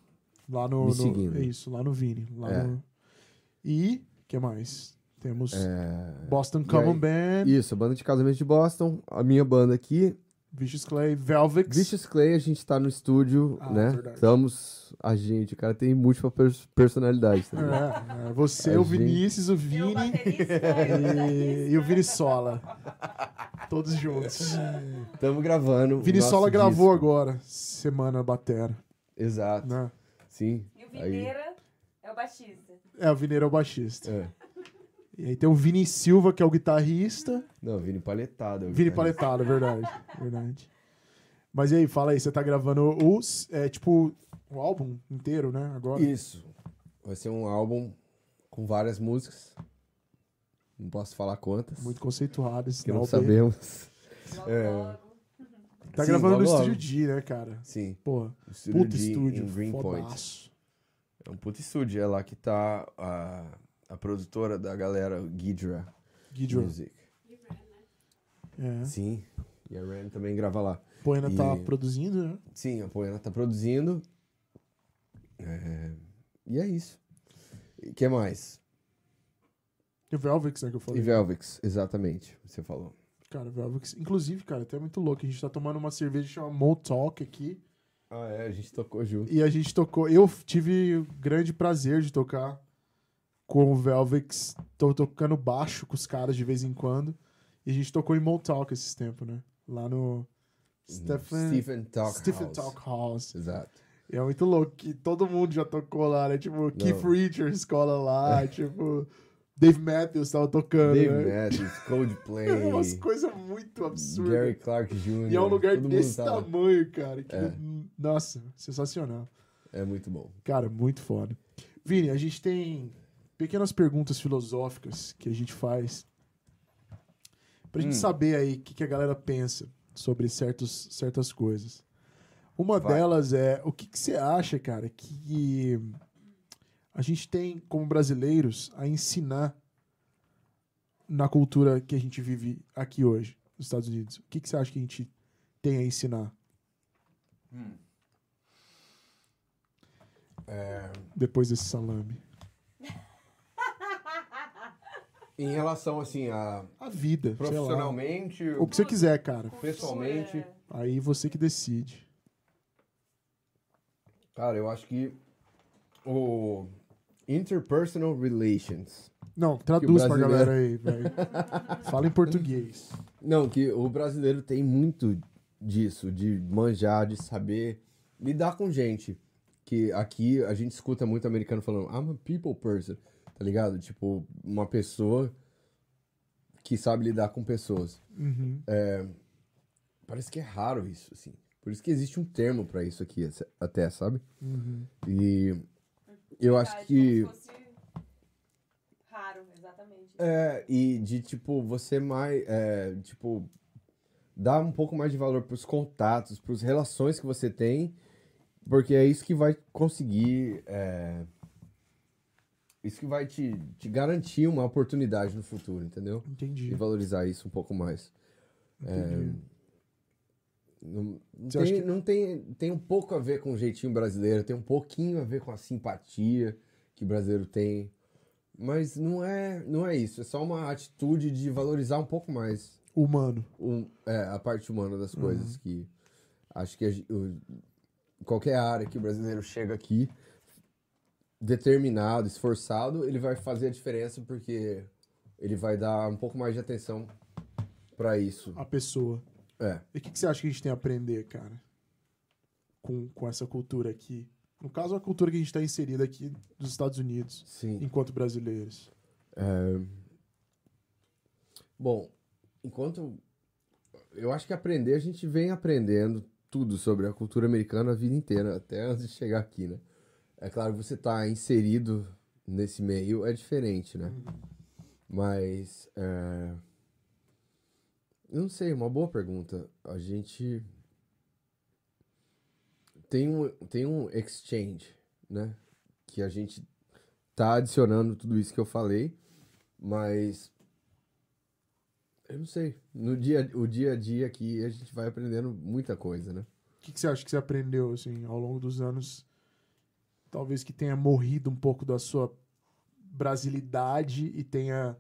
lá no, me no- seguindo. é isso, lá no Vini. Lá É. no- E que mais? Temos é, Boston Common Band, Isso, a banda de casamento de Boston. A minha banda aqui, Vicious Clay, Velvex. Vicious Clay, a gente tá no estúdio, Ah, né? verdade. Estamos. A gente, o cara tem múltipla pers- personalidade. Tá? É, é, você, A o gente- Vinícius, o Vini (laughs) e, e o Vini Sola. Todos juntos. Estamos gravando. Vini Sola gravou disco. agora, semana batera. Exato. Né? Sim. E o Aí, Vineira é o baixista. É, o Vini era o baixista. é. E aí tem o Vini Silva, que é o guitarrista. Não, Vini Paletado. é Vini. Paletado, verdade. (laughs) verdade. Mas e aí, fala aí, você tá gravando os, é, tipo, o álbum inteiro, né? Agora. Isso. Vai ser um álbum com várias músicas. Não posso falar quantas. Muito conceituado esse que não sabemos. É. Tá Sim, gravando no estúdio. G, né, cara? Sim. Porra, estúdio puta estúdio, em Greenpoint. É um puto estúdio. É lá que tá a, a produtora da galera Ghidra Guido. Music. É. Sim. E a Ren também grava lá. Poena tá E- produzindo, né? Sim, a Poena tá produzindo. É, E é isso. E que mais? E o Velvex, né, que eu E falei. Velvix, exatamente. Você falou. Cara, Velvex. Inclusive, cara, até muito louco. A gente tá tomando uma cerveja chamada Malt Talk aqui. Ah, é, a gente tocou junto. E a gente tocou. Eu tive o grande prazer de tocar com o Velvex. Tô tocando baixo com os caras de vez em quando. E a gente tocou em Malt Talk esses tempos, né? Lá no Stephen, Stephen Talk Stephen House. Talk House. Exato. E é muito louco que todo mundo já tocou lá, né? Tipo, Keith Richards cola lá, (laughs) tipo, Dave Matthews tava tocando, Dave né? Matthews, Coldplay, É (laughs) umas coisas muito absurdas. Gary Clark Jr. E é um lugar todo desse lá. tamanho, cara. que- É. Nossa, sensacional. É muito bom. Cara, muito foda. Vini, a gente tem pequenas perguntas filosóficas que a gente faz pra gente Hum. saber aí o que, que a galera pensa sobre certos, certas coisas. Uma Vai. delas é o que, que você acha, cara, que a gente tem como brasileiros a ensinar na cultura que a gente vive aqui hoje, nos Estados Unidos? O que, que você acha que a gente tem a ensinar É, depois desse salame? Em relação, assim, a A vida, profissionalmente, O que você quiser, cara. pessoalmente, É. Aí você que decide. cara, eu acho que o interpersonal relations. Não, traduz pra brasileiro- galera aí, velho. Fala em (laughs) português. Não, que o brasileiro tem muito disso, de manjar, de saber lidar com gente. Que aqui a gente escuta muito americano falando, I'm a people person, tá ligado? Tipo, uma pessoa que sabe lidar com pessoas. Uhum. Parece que é raro isso, assim. Por isso que existe um termo pra isso aqui, até, sabe? Uhum. E eu acho que. Como se fosse raro, exatamente. É, e de tipo, você mais. É, tipo, dar um pouco mais de valor pros contatos, pros relações que você tem, porque é isso que vai conseguir. é, isso que vai te, te garantir uma oportunidade no futuro, entendeu? Entendi. E valorizar isso um pouco mais. entendi. Não, não acha tem, que- não tem, tem um pouco a ver com o jeitinho brasileiro, tem um pouquinho a ver com a simpatia que o brasileiro tem. Mas não é, não é isso, é só uma atitude de valorizar um pouco mais Humano. um- é, a parte humana das coisas. Que acho que a o- qualquer área que o brasileiro chega aqui, determinado, esforçado, ele vai fazer a diferença porque ele vai dar um pouco mais de atenção pra isso. A pessoa. É. E o que, que você acha que a gente tem a aprender, cara? Com, com essa cultura aqui. No caso, a cultura que a gente está inserida aqui dos Estados Unidos, Sim. enquanto brasileiros. É, Bom, enquanto. Eu acho que aprender, a gente vem aprendendo tudo sobre a cultura americana a vida inteira, até antes de chegar aqui, né? É claro que você tá inserido nesse meio, é diferente, né? Mas. É... eu Não sei, uma boa pergunta. A gente. Tem um, tem um exchange, né? Que a gente tá adicionando tudo isso que eu falei, mas eu não sei. No dia, o dia a dia aqui a gente vai aprendendo muita coisa, né? O que, que você acha que você aprendeu, assim, ao longo dos anos? Talvez que tenha morrido um pouco da sua brasilidade e tenha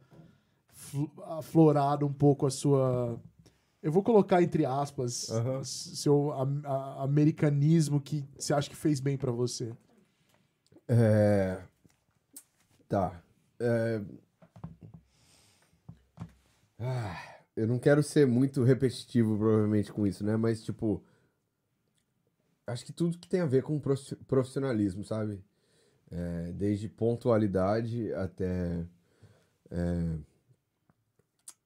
fl- aflorado um pouco a sua. Eu vou colocar entre aspas Aham. s- seu am- a- americanismo que você acha que fez bem pra você. É... Tá. É... Ah, eu não quero ser muito repetitivo, provavelmente, com isso, né? Mas, tipo. Acho que tudo que tem a ver com profi- profissionalismo, sabe? É, desde pontualidade até. é,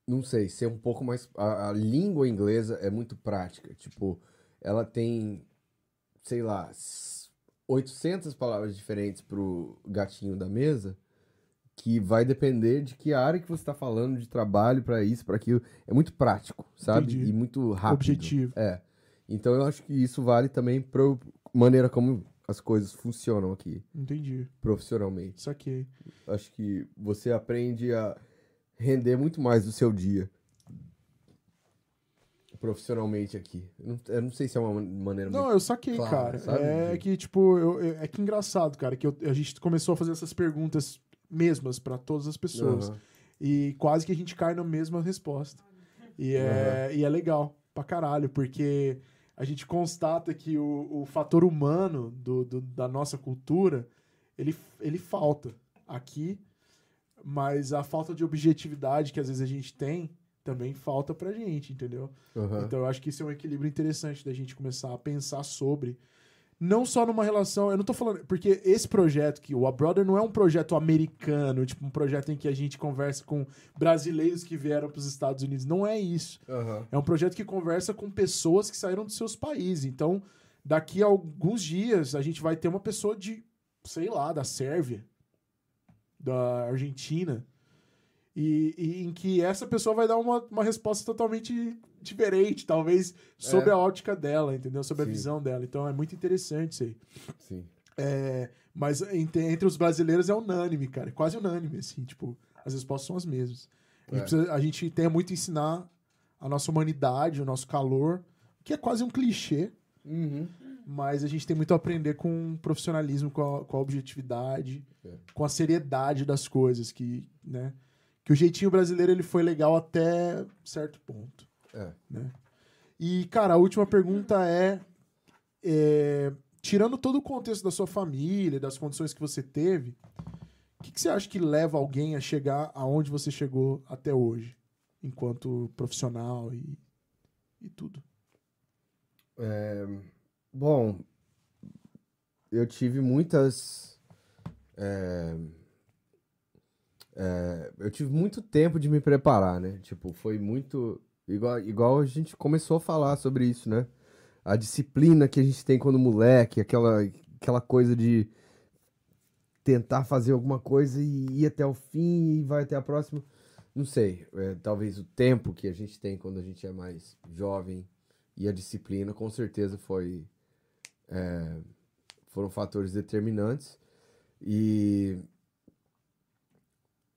não sei, ser um pouco mais. A, a língua inglesa é muito prática. Tipo, ela tem, sei lá, s- 800 palavras diferentes pro gatinho da mesa, que vai depender de que área que você está falando, de trabalho para isso, para aquilo. É muito prático, sabe? Entendi. E muito rápido. Objetivo. É. Então eu acho que isso vale também para maneira como as coisas funcionam aqui, Entendi. profissionalmente. Saquei. Acho que você aprende a render muito mais do seu dia profissionalmente aqui. Eu não, eu não sei se é uma man- maneira Não, eu saquei, claro, cara. sabe? É que, tipo, eu- é é que engraçado, cara, que a gente começou a fazer essas perguntas mesmas pra todas as pessoas. Aham. E quase que a gente cai na mesma resposta. E é, e é legal pra caralho, porque a gente constata que o, o fator humano do, do- da nossa cultura, ele, ele falta aqui, mas a falta de objetividade que às vezes a gente tem também falta pra gente, entendeu? Aham. Então eu acho que isso é um equilíbrio interessante da gente começar a pensar sobre. Não só numa relação. Eu não tô falando. Porque esse projeto que o A Brother não é um projeto americano, tipo, um projeto em que a gente conversa com brasileiros que vieram pros Estados Unidos. Não é isso. Aham. É um projeto que conversa com pessoas que saíram dos seus países. Então, daqui a alguns dias, a gente vai ter uma pessoa de, sei lá, da Sérvia, da Argentina, e, e em que essa pessoa vai dar uma, uma resposta totalmente diferente, talvez, sobre É. a ótica dela, entendeu? Sobre Sim. a visão dela. Então, é muito interessante isso aí. Sim. É, mas entre, entre os brasileiros é unânime, cara. É quase unânime, assim, tipo, as respostas são as mesmas. A gente, É. precisa- a gente tem muito a ensinar a nossa humanidade, o nosso calor, que é quase um clichê, Uhum. mas a gente tem muito a aprender com o profissionalismo, com a, com a objetividade, É. com a seriedade das coisas, que, né? Que o jeitinho brasileiro ele foi legal até certo ponto. É. né? E, cara, a última pergunta é, é, tirando todo o contexto da sua família, das condições que você teve, o que, que você acha que leva alguém a chegar aonde você chegou até hoje, enquanto profissional e, e tudo? É, bom, eu tive muitas. é, é, eu tive muito tempo de me preparar, né? Tipo, foi muito. Igual, igual a gente começou a falar sobre isso, né? A disciplina que a gente tem quando moleque, aquela, aquela coisa de tentar fazer alguma coisa e ir até o fim e vai até a próxima. Não sei, é, talvez o tempo que a gente tem quando a gente é mais jovem e a disciplina com certeza foi é, foram fatores determinantes e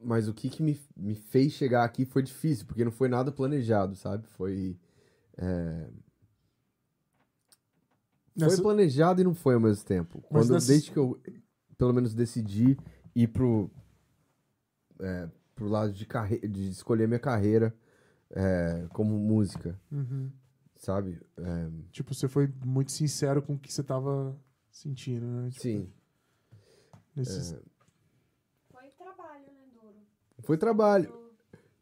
mas o que, que me, me fez chegar aqui foi difícil porque não foi nada planejado sabe foi é, Nessa- Foi planejado e não foi ao mesmo tempo. Mas Quando, nessa- Desde que eu, pelo menos, decidi ir pro, é, pro lado de, carre... de escolher minha carreira é, como música, Uhum. sabe? É, Tipo, você foi muito sincero com o que você tava sentindo, né? Tipo, sim. nesses- Foi trabalho, né, Duro? Foi trabalho.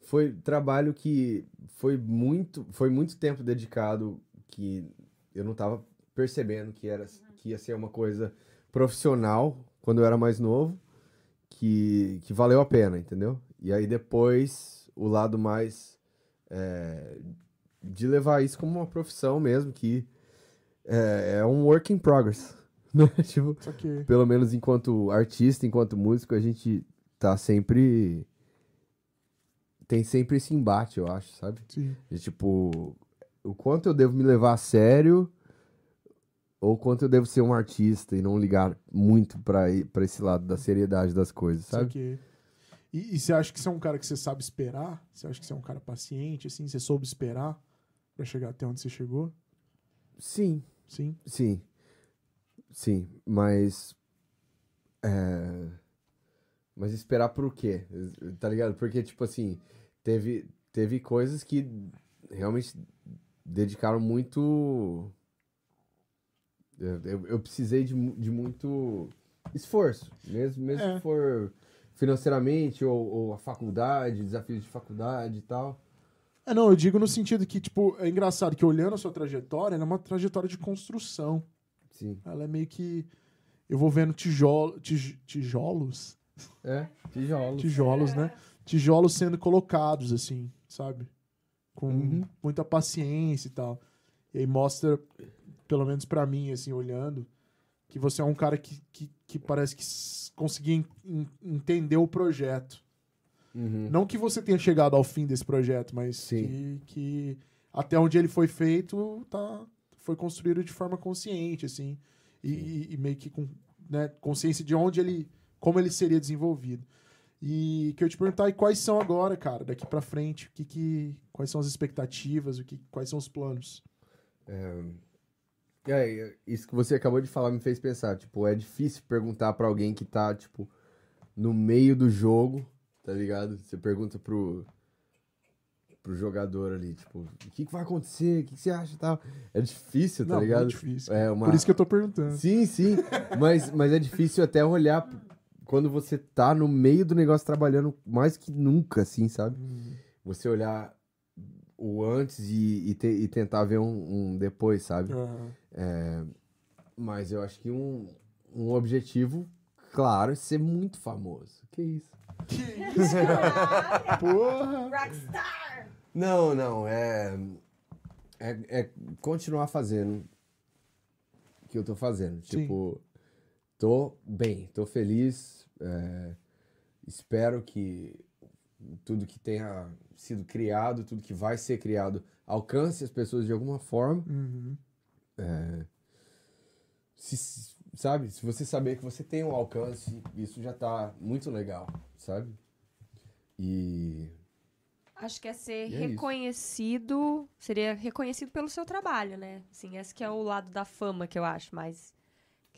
Foi trabalho que foi muito, foi muito tempo dedicado que eu não tava percebendo que era que ia ser uma coisa profissional quando eu era mais novo, que, que valeu a pena, entendeu? E aí depois o lado mais é, de levar isso como uma profissão mesmo, que é, é um work in progress. (laughs) Né? Tipo, que. pelo menos enquanto artista, enquanto músico, a gente tá sempre. Tem sempre esse embate, eu acho, sabe? Sim. De tipo, o quanto eu devo me levar a sério ou quanto eu devo ser um artista e não ligar muito pra esse lado da seriedade das coisas, sabe? que. E, e você acha que você é um cara que você sabe esperar? Você acha que você é um cara paciente, assim? Você soube esperar pra chegar até onde você chegou? Sim, Sim. sim. Sim, mas. É... Mas esperar por quê? Tá ligado? Porque, tipo assim, teve, teve coisas que realmente dedicaram muito. Eu, eu- precisei de, de muito esforço, mesmo, mesmo É. se for financeiramente ou, ou a faculdade, desafios de faculdade e tal. É, não, eu digo no sentido que, tipo, é engraçado que olhando a sua trajetória, ela é uma trajetória de construção. Sim. Ela é meio que. Eu vou vendo tijolo, tij- tijolos. É, tijolos. Tijolos, né? Tijolos sendo colocados, assim, sabe? Com Uhum. muita paciência e tal. E aí mostra, pelo menos pra mim, assim, olhando, que você é um cara que, que, que parece que conseguia en- en- entender o projeto. Uhum. Não que você tenha chegado ao fim desse projeto, mas que, que até onde ele foi feito tá, foi construído de forma consciente, assim. E, e meio que com né, consciência de onde ele. como ele seria desenvolvido. E que eu te perguntar e quais são agora, cara, daqui pra frente, o que, que quais são as expectativas, o que, quais são os planos? É, isso que você acabou de falar me fez pensar, tipo, é difícil perguntar pra alguém que tá, tipo, no meio do jogo, tá ligado? Você pergunta pro pro jogador ali, tipo, o que, que vai acontecer? O que, que você acha e tal? É difícil, tá Não, ligado? muito difícil. É uma... Por isso que eu tô perguntando. Sim, sim, mas, mas é difícil até olhar quando você tá no meio do negócio trabalhando mais que nunca, assim, sabe? Hum, Você olhar o antes e, e, te- e tentar ver um- um depois, sabe? aham. É, mas eu acho que um, um objetivo, claro, é ser muito famoso. Que isso? Que (laughs) isso? Porra! Rockstar! Não, não, é, é. É continuar fazendo o que eu tô fazendo. Sim. Tipo, tô bem, tô feliz. é, espero que tudo que tenha sido criado, tudo que vai ser criado, alcance as pessoas de alguma forma. Uhum. É, se, sabe, se você saber que você tem um alcance, isso já tá muito legal, sabe? E Acho que é ser é isso. reconhecido, seria reconhecido pelo seu trabalho, né? Assim, esse que é o lado da fama que eu acho mais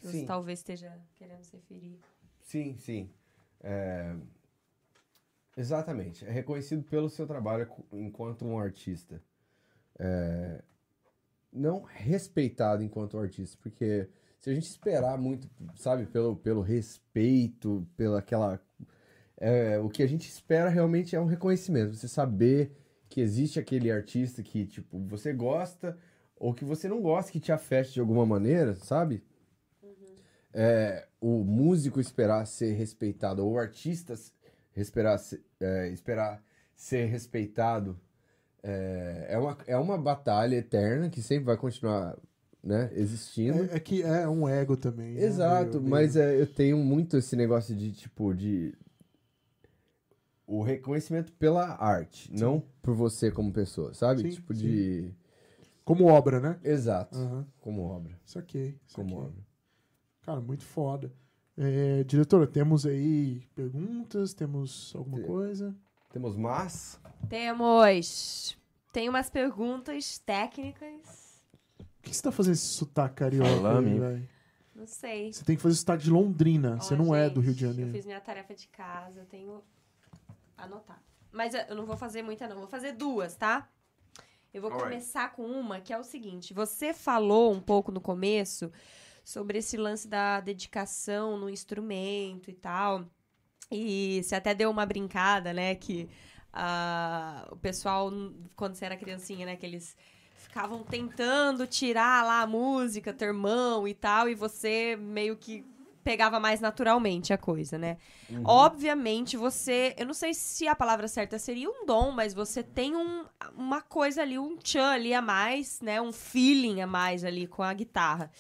que você Sim. talvez esteja querendo se referir. sim, sim. É, exatamente. É reconhecido pelo seu trabalho enquanto um artista. É, não respeitado enquanto artista, porque se a gente esperar muito, sabe, pelo, pelo respeito, pela aquela é, o que a gente espera realmente é um reconhecimento. Você saber que existe aquele artista que, tipo, você gosta ou que você não gosta, que te afete de alguma maneira, sabe? É, o músico esperar ser respeitado, ou o artista esperar, é, esperar ser respeitado, é, é, uma, é uma batalha eterna que sempre vai continuar né, existindo. É, é que é um ego também. né? Exato, Meio- mas meio- é, eu tenho muito esse negócio de, tipo, de... O reconhecimento pela arte, não por você como pessoa, sabe? Sim, tipo sim. de... Como obra, né? Exato, Aham. como obra. Isso aqui. Isso Como aqui. obra. Cara, muito foda. É, diretora, temos aí perguntas? Temos alguma Tem. coisa? Temos mais? Temos. Tem umas perguntas técnicas. Por que você tá fazendo esse sotaque carioca, velho? Não sei. Você tem que fazer sotaque de Londrina. você Ó, não é do gente, Rio de Janeiro. Eu fiz minha tarefa de casa, eu tenho anotar. Mas eu não vou fazer muita, não. Vou fazer duas, tá? Eu vou Alright. começar com uma que é o seguinte: você falou um pouco no começo sobre esse lance da dedicação no instrumento e tal. E você até deu uma brincada, né? Que ah, o pessoal, quando você era criancinha, né? Que eles ficavam tentando tirar lá a música, teu irmão e tal, e você meio que pegava mais naturalmente a coisa, né? Obviamente você, eu não sei se a palavra certa seria um dom, mas você tem um, uma coisa ali, um tchan ali a mais, né? Um feeling a mais ali com a guitarra.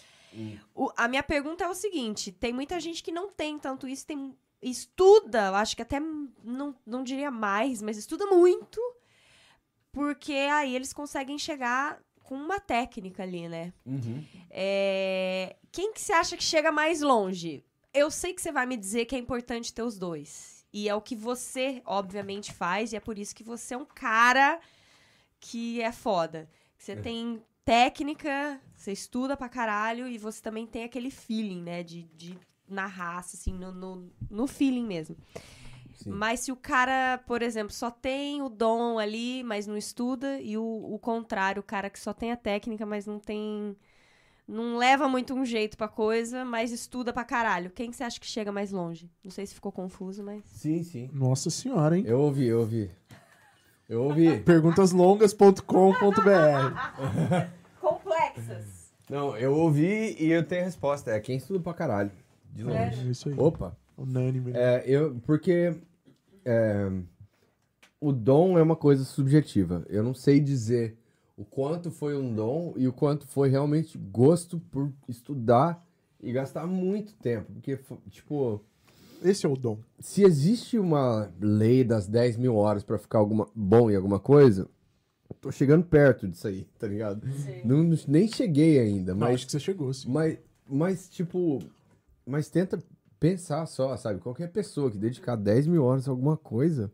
O- a minha pergunta é o seguinte: tem muita gente que não tem tanto isso, tem estuda, eu acho que até não, não diria mais, mas estuda muito, porque aí eles conseguem chegar com uma técnica ali, né? Uhum. É, Quem que você acha que chega mais longe? Eu sei que você vai me dizer que é importante ter os dois. E é o que você, obviamente, faz, e é por isso que você é um cara que é foda. Você tem técnica, você estuda pra caralho, e você também tem aquele feeling, né? De, de na raça, assim, no, no, no feeling mesmo. Sim. Mas se o cara, por exemplo, só tem o dom ali, mas não estuda, e o, o contrário, o cara que só tem a técnica, mas não tem. Não leva muito um jeito pra coisa, mas estuda pra caralho. Quem que você acha que chega mais longe? Não sei se ficou confuso, mas. Sim, sim. Nossa senhora, hein? Eu ouvi, eu ouvi. Eu ouvi. Perguntaslongas.com.br (laughs) Complexas. Não, eu ouvi e eu tenho a resposta. É quem estuda pra caralho. De longe. É isso aí. Opa. Unânime. É, eu, porque é, o dom é uma coisa subjetiva. Eu não sei dizer o quanto foi um dom e o quanto foi realmente gosto por estudar e gastar muito tempo. Porque, tipo, Esse é o dom. se existe uma lei das 10 mil horas pra ficar alguma, bom em alguma coisa, eu tô chegando perto disso aí, tá ligado? Não, não- nem cheguei ainda, Mas... mas acho que você chegou, sim. mas, mas, tipo, mas tenta pensar só, sabe? Qualquer pessoa que dedicar 10 mil horas a alguma coisa,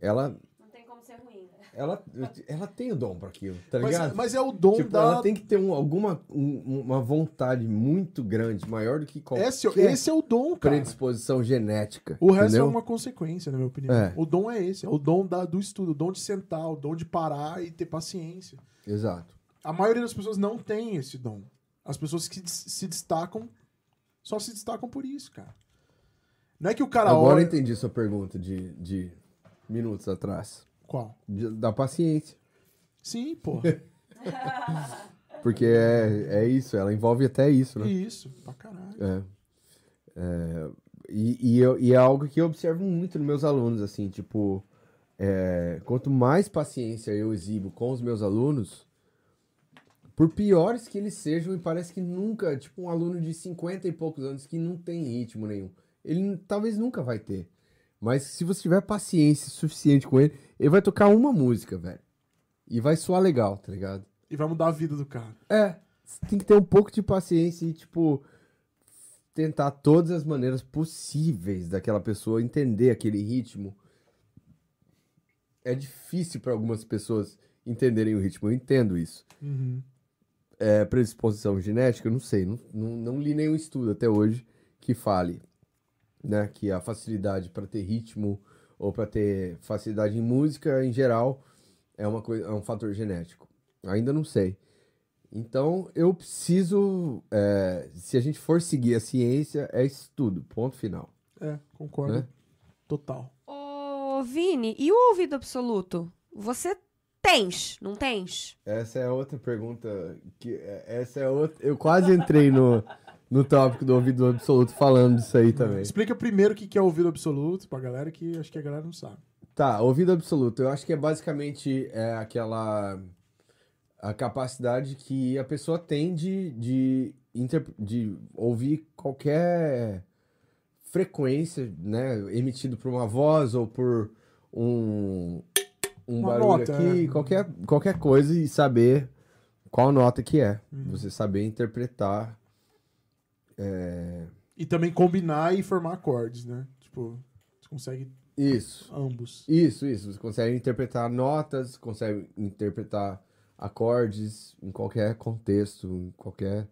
ela, Não tem como ser ruim, né? Ela, ela tem o dom pra aquilo, tá Mas, ligado? mas é o dom tipo, da. ela tem que ter um, alguma um- uma vontade muito grande, maior do que qualquer Esse, esse é o dom, cara. predisposição genética. O resto entendeu? é uma consequência, na minha opinião. É. O dom é esse, é o dom da- do estudo, o dom de sentar, o dom de parar e ter paciência. Exato. A maioria das pessoas não tem esse dom. As pessoas que se destacam só se destacam por isso, cara. Não é que o cara Agora olha... eu entendi sua pergunta de, de minutos atrás. Qual? De- da paciência. Sim, pô. (laughs) Porque é, é isso, ela envolve até isso, né? isso, pra caralho. É. É, e, e, eu- e é algo que eu observo muito nos meus alunos, assim, tipo, é, quanto mais paciência eu exibo com os meus alunos, por piores que eles sejam, e parece que nunca, tipo, um aluno de 50 e poucos anos que não tem ritmo nenhum, ele n- talvez nunca vai ter. Mas se você tiver paciência suficiente com ele, ele vai tocar uma música, velho. E vai soar legal, tá ligado? E vai mudar a vida do cara. É, você tem que ter um pouco de paciência e, tipo, tentar todas as maneiras possíveis daquela pessoa entender aquele ritmo. É difícil para algumas pessoas entenderem o ritmo, eu entendo isso. Uhum. É predisposição genética, eu não sei, não, não, não li nenhum estudo até hoje que fale, né, que a facilidade para ter ritmo ou para ter facilidade em música em geral é uma coisa, é um fator genético. Ainda não sei. Então eu preciso, é, se a gente for seguir a ciência, é estudo, ponto final. É, concordo. Né? Total. Ô, Vini, e o ouvido absoluto? Você tens, não tens? Essa é outra pergunta que é- essa é outra. Eu quase entrei no, no tópico do ouvido absoluto falando disso aí também. Explica primeiro o que é ouvido absoluto pra galera, que acho que a galera não sabe. Tá, ouvido absoluto. Eu acho que é basicamente é aquela a capacidade que a pessoa tem de, de, inter- de ouvir qualquer frequência, né, emitido por uma voz ou por um, um Uma barulho nota, aqui, é. qualquer, qualquer coisa e saber qual nota que é. Você saber interpretar. É, E também combinar e formar acordes, né? Tipo, você consegue Isso. ambos. Isso, isso. Você consegue interpretar notas, consegue interpretar acordes em qualquer contexto, em qualquer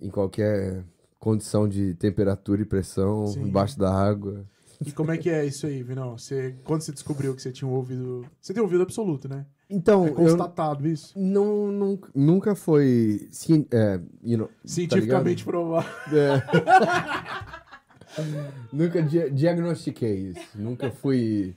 em qualquer condição de temperatura e pressão, Sim. embaixo da água. E como é que é isso aí, Vinão? Você, quando você descobriu que você tinha um ouvido. Você tem ouvido absoluto, né? Então, É eu constatado isso. não, não- nunca foi cien- é, you know, Cientificamente provado. É. (laughs) nunca dia- diagnostiquei isso. Nunca fui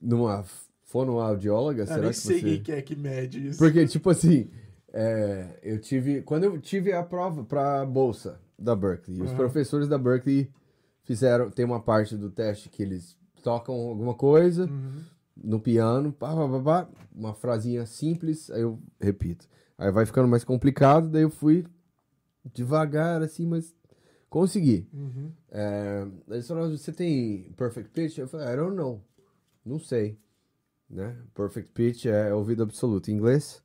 numa fonoaudióloga, Eu será nem que sei você... quem que é que mede isso. Porque, tipo assim, é, eu tive. Quando eu tive a prova pra bolsa da Berkeley, os Aham. professores da Berkeley fizeram. Tem uma parte do teste que eles tocam alguma coisa Uhum. no piano, pá, pá, pá, uma frasinha simples, aí eu repito. Aí vai ficando mais complicado, daí eu fui devagar, assim, mas consegui. Uhum. É, eles falaram, você tem perfect pitch? Eu falei, I don't know. Não sei. Né? Perfect pitch é ouvido absoluto em inglês.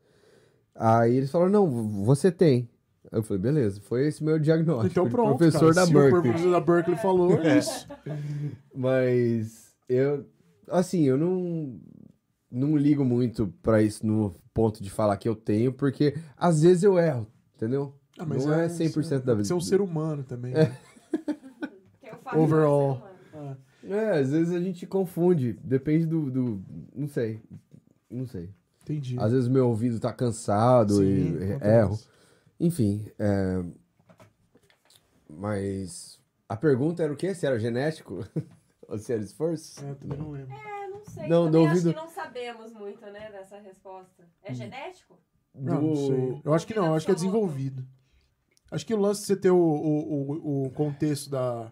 Aí eles falaram, não, você tem. Eu falei, beleza, foi esse meu diagnóstico. Então pronto. Professor cara. da Se Berkeley. o professor da Berkeley falou, é isso. (laughs) Mas eu, assim, eu não, não ligo muito pra isso no ponto de falar que eu tenho, porque às vezes eu erro, entendeu? Ah, mas não é 100% da Você é um vida. ser humano também. né? (laughs) É Fábio Overall. Marcelo. É, às vezes a gente confunde, depende do, do não sei, não sei. Entendi. Às vezes meu ouvido tá cansado Sim, e acontece. erro. Enfim, é... mas a pergunta era o quê? Se era genético? (laughs) Ou se era esforço? É, também não lembro. É, não sei. Não, também do acho ouvido- que não sabemos muito, né, dessa resposta. É genético? Não, não sei. Eu acho que não, eu acho que é desenvolvido. Acho que o lance de você ter o, o, o, o contexto da,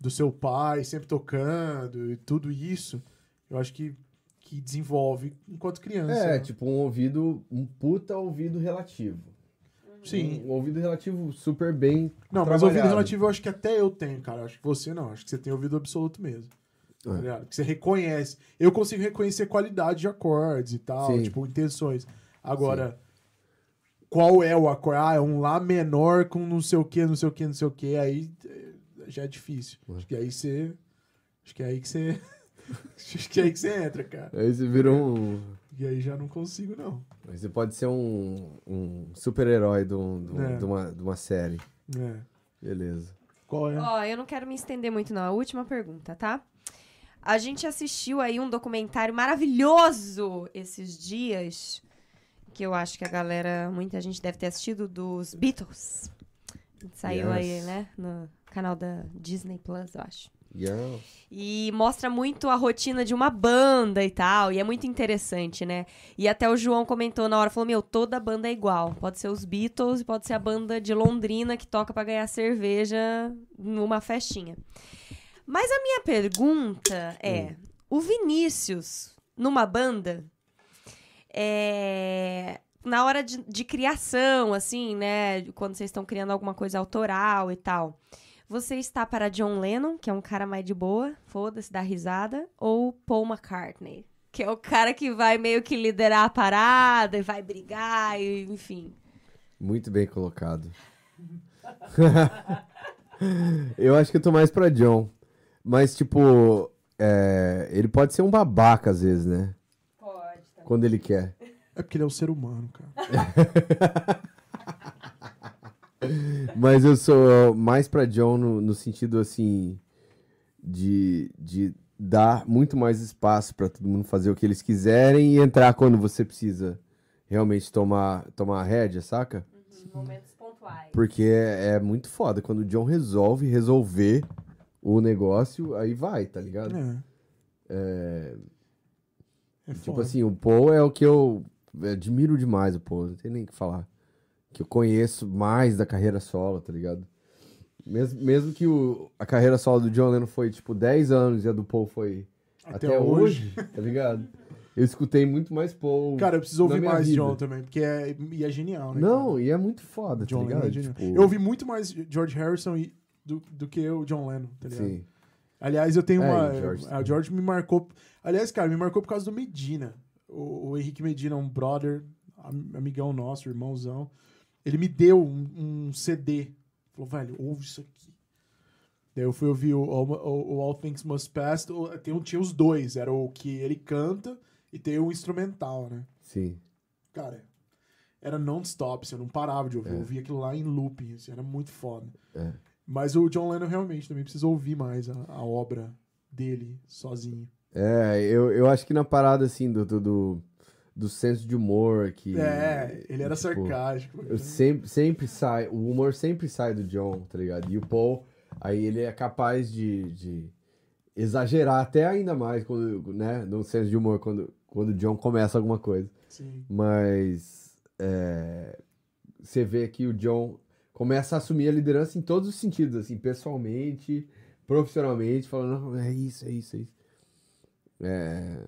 do seu pai sempre tocando e tudo isso, eu acho que, que desenvolve enquanto criança. É, né? tipo um ouvido, um puta ouvido relativo. Sim. Um ouvido relativo super bem. Não, mas ouvido relativo eu acho que até eu tenho, cara. Eu Acho que você não. Acho que você tem ouvido absoluto mesmo. Tá É. ligado? Que você reconhece. Eu consigo reconhecer qualidade de acordes e tal, Sim. tipo, intenções. Agora, qual é o acorde? Ah, é um Lá menor com não sei o que, não sei o que, não sei o que. Aí eh, já é difícil. Acho que aí você. Acho que é aí que você. (laughs) acho que é aí que você entra, cara. Aí você vira um. E aí já não consigo, não. Você pode ser um, um super-herói de, um- de um- É. de uma, de uma série. É. Beleza. Qual é? Ó, eu não quero me estender muito, não. A última pergunta, tá? A gente assistiu aí um documentário maravilhoso esses dias, que eu acho que a galera, muita gente deve ter assistido, dos Beatles. Saiu Yes. aí, né, no canal da Disney Plus, eu acho. Yeah. E mostra muito a rotina de uma banda e tal. E é muito interessante, né? E até o João comentou na hora, falou, meu, toda banda é igual. Pode ser os Beatles pode ser a banda de Londrina que toca pra ganhar cerveja numa festinha. Mas a minha pergunta é, o Vinícius, numa banda, é... Na hora de, de criação, assim, né? Quando vocês estão criando alguma coisa autoral e tal. Você está para John Lennon, que é um cara mais de boa, foda-se, dá risada, ou Paul McCartney, que é o cara que vai meio que liderar a parada e vai brigar, e, enfim. Muito bem colocado. (laughs) eu acho que eu tô mais pra John. Mas, tipo, é, ele pode ser um babaca às vezes, né? Pode, tá. Quando ele quer. É porque ele é um ser humano, cara. (laughs) Mas eu sou mais pra John no, no sentido, assim, de, de dar muito mais espaço pra todo mundo fazer o que eles quiserem e entrar quando você precisa realmente tomar, tomar a rédea, saca? Momentos pontuais. Porque é, é muito foda. Quando o John resolve resolver o negócio, aí vai, tá ligado? É. É, É tipo foda. assim, o Paul é o que eu admiro demais, o Paul. Não tem nem o que falar. Que eu conheço mais da carreira solo, tá ligado? Mesmo, mesmo que o, a carreira solo do John Lennon foi tipo 10 anos e a do Paul foi Até até, hoje. hoje, tá ligado? Eu escutei muito mais Paul. Cara, eu preciso ouvir mais vida. John também, porque é, e é genial, né? Não, cara? e é muito foda, John tá Lennon ligado? é genial. Tipo, Eu ouvi muito mais George Harrison e- do, do que o John Lennon, tá ligado? Sim. Aliás, eu tenho É, uma. George a George me marcou. Aliás, cara, me marcou por causa do Medina. O, o Henrique Medina, um brother, am- amigão nosso, irmãozão. Ele me deu um, um CD. Falou, velho, ouve isso aqui. Daí eu fui ouvir o, o, o- All Things Must Pass. Tem, tinha os dois. Era o que ele canta e tem o instrumental, né? Sim. cara, era non-stop, assim, eu não parava de ouvir. Eu ouvia aquilo lá em looping, assim, era muito foda. É. Mas o John Lennon realmente também precisa ouvir mais a, a obra dele sozinho. É, eu, eu acho que na parada, assim, do, do, do, do senso de humor que... É, ele era tipo, sarcástico. Eu sempre, sempre sai, o humor sempre sai do John, tá ligado? E o Paul, aí ele é capaz de, de exagerar até ainda mais, quando, né, no senso de humor, quando, quando o John começa alguma coisa. Sim. Mas é, você vê que o John começa a assumir a liderança em todos os sentidos, assim, pessoalmente, profissionalmente, falando, não, é isso, é isso, é isso. É,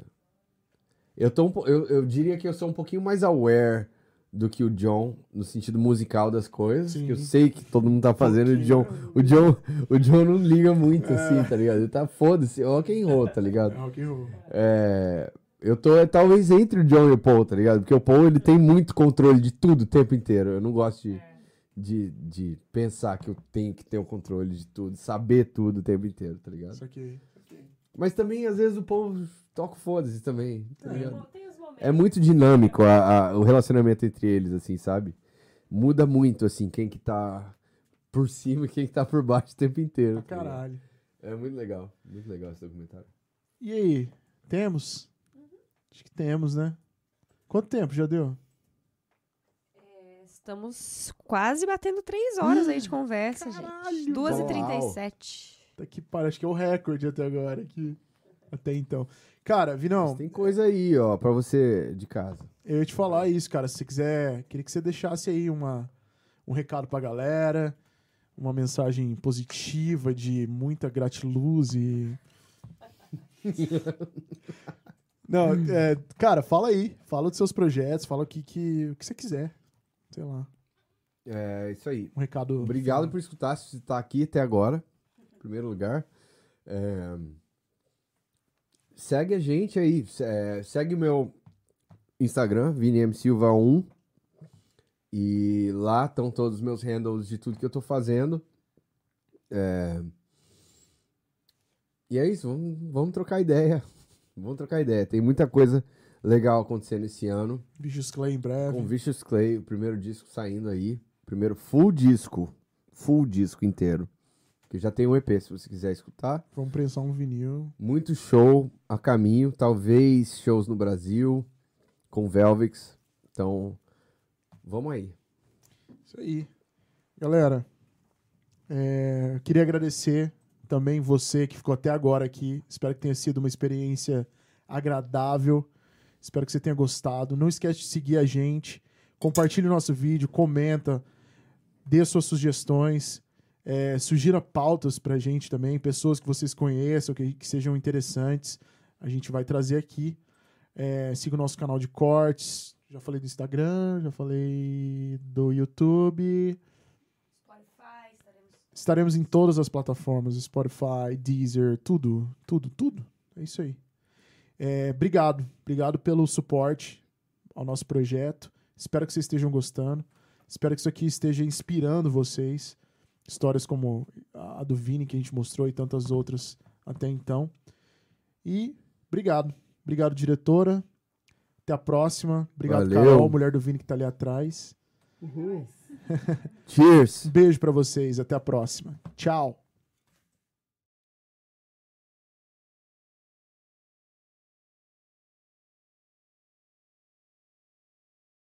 eu, tô um eu, eu diria que eu sou um pouquinho mais aware do que o John, no sentido musical das coisas, Sim. que eu sei que todo mundo tá fazendo, o John, o John, o John não liga muito, assim, tá ligado? Ele tá, foda-se, ó quem roll, tá ligado? É rock and roll. É, eu tô é, talvez entre o John e o Paul, tá ligado? Porque o Paul ele tem muito controle de tudo o tempo inteiro. Eu não gosto de, de, de pensar que eu tenho que ter o controle de tudo, saber tudo o tempo inteiro, tá ligado? Isso aqui. Mas também, às vezes, o Paul toca foda-se também, tá É. É muito dinâmico a- a- o relacionamento entre eles, assim, sabe? Muda muito, assim, quem que tá por cima e quem que tá por baixo o tempo inteiro. tá ligado? Caralho. É muito legal, muito legal esse documentário. E aí, temos? Acho que temos, né? Quanto tempo já deu? Estamos quase batendo três horas aí de conversa, Caralho! gente. 2h37. Tá que parece que é o recorde até agora aqui. Até então. Cara, Vinão, Mas tem coisa aí, ó, pra você de casa. eu ia te falar isso, cara. Se você quiser, queria que você deixasse aí uma, um recado pra galera, uma mensagem positiva de muita gratiluz e. (laughs) Não, é, cara, fala aí. Fala dos seus projetos, fala o que, que, o que você quiser. Sei lá. É isso aí. Um recado. Obrigado por escutar, se você tá aqui até agora, primeiro lugar. É, Segue a gente aí, é, segue o meu Instagram, ViniMSilva1. E lá estão todos os meus handles de tudo que eu tô fazendo. É, E é isso, vamos, vamos trocar ideia. (laughs) Vamos trocar ideia. Tem muita coisa legal acontecendo esse ano. Bichos Clay em breve. Com Vicious Clay, o primeiro disco saindo aí. Primeiro full disco. Full disco inteiro. Que já tem um EP, se você quiser escutar. Vamos prensar um vinil. Muito show a caminho. Talvez shows no Brasil. Com Velvix. Então, vamos aí. Isso aí. Galera, é, eu queria agradecer também você que ficou até agora aqui. Espero que tenha sido uma experiência agradável. Espero que você tenha gostado. Não esquece de seguir a gente. Compartilhe o nosso vídeo, comenta, dê suas sugestões. É, sugira pautas pra gente também, pessoas que vocês conheçam, que, que sejam interessantes. A gente vai trazer aqui. É, siga o nosso canal de cortes. Já falei do Instagram, já falei do YouTube. Spotify, estaremos Estaremos em todas as plataformas, Spotify, Deezer, tudo, tudo, tudo. É isso aí. É, obrigado, obrigado pelo suporte ao nosso projeto. Espero que vocês estejam gostando. Espero que isso aqui esteja inspirando vocês. Histórias como a do Vini que a gente mostrou e tantas outras até então. E obrigado. Obrigado, diretora. Até a próxima. Obrigado, Valeu. Carol, mulher do Vini que tá ali atrás. Cheers! Um (laughs) beijo pra vocês. Até a próxima. Tchau.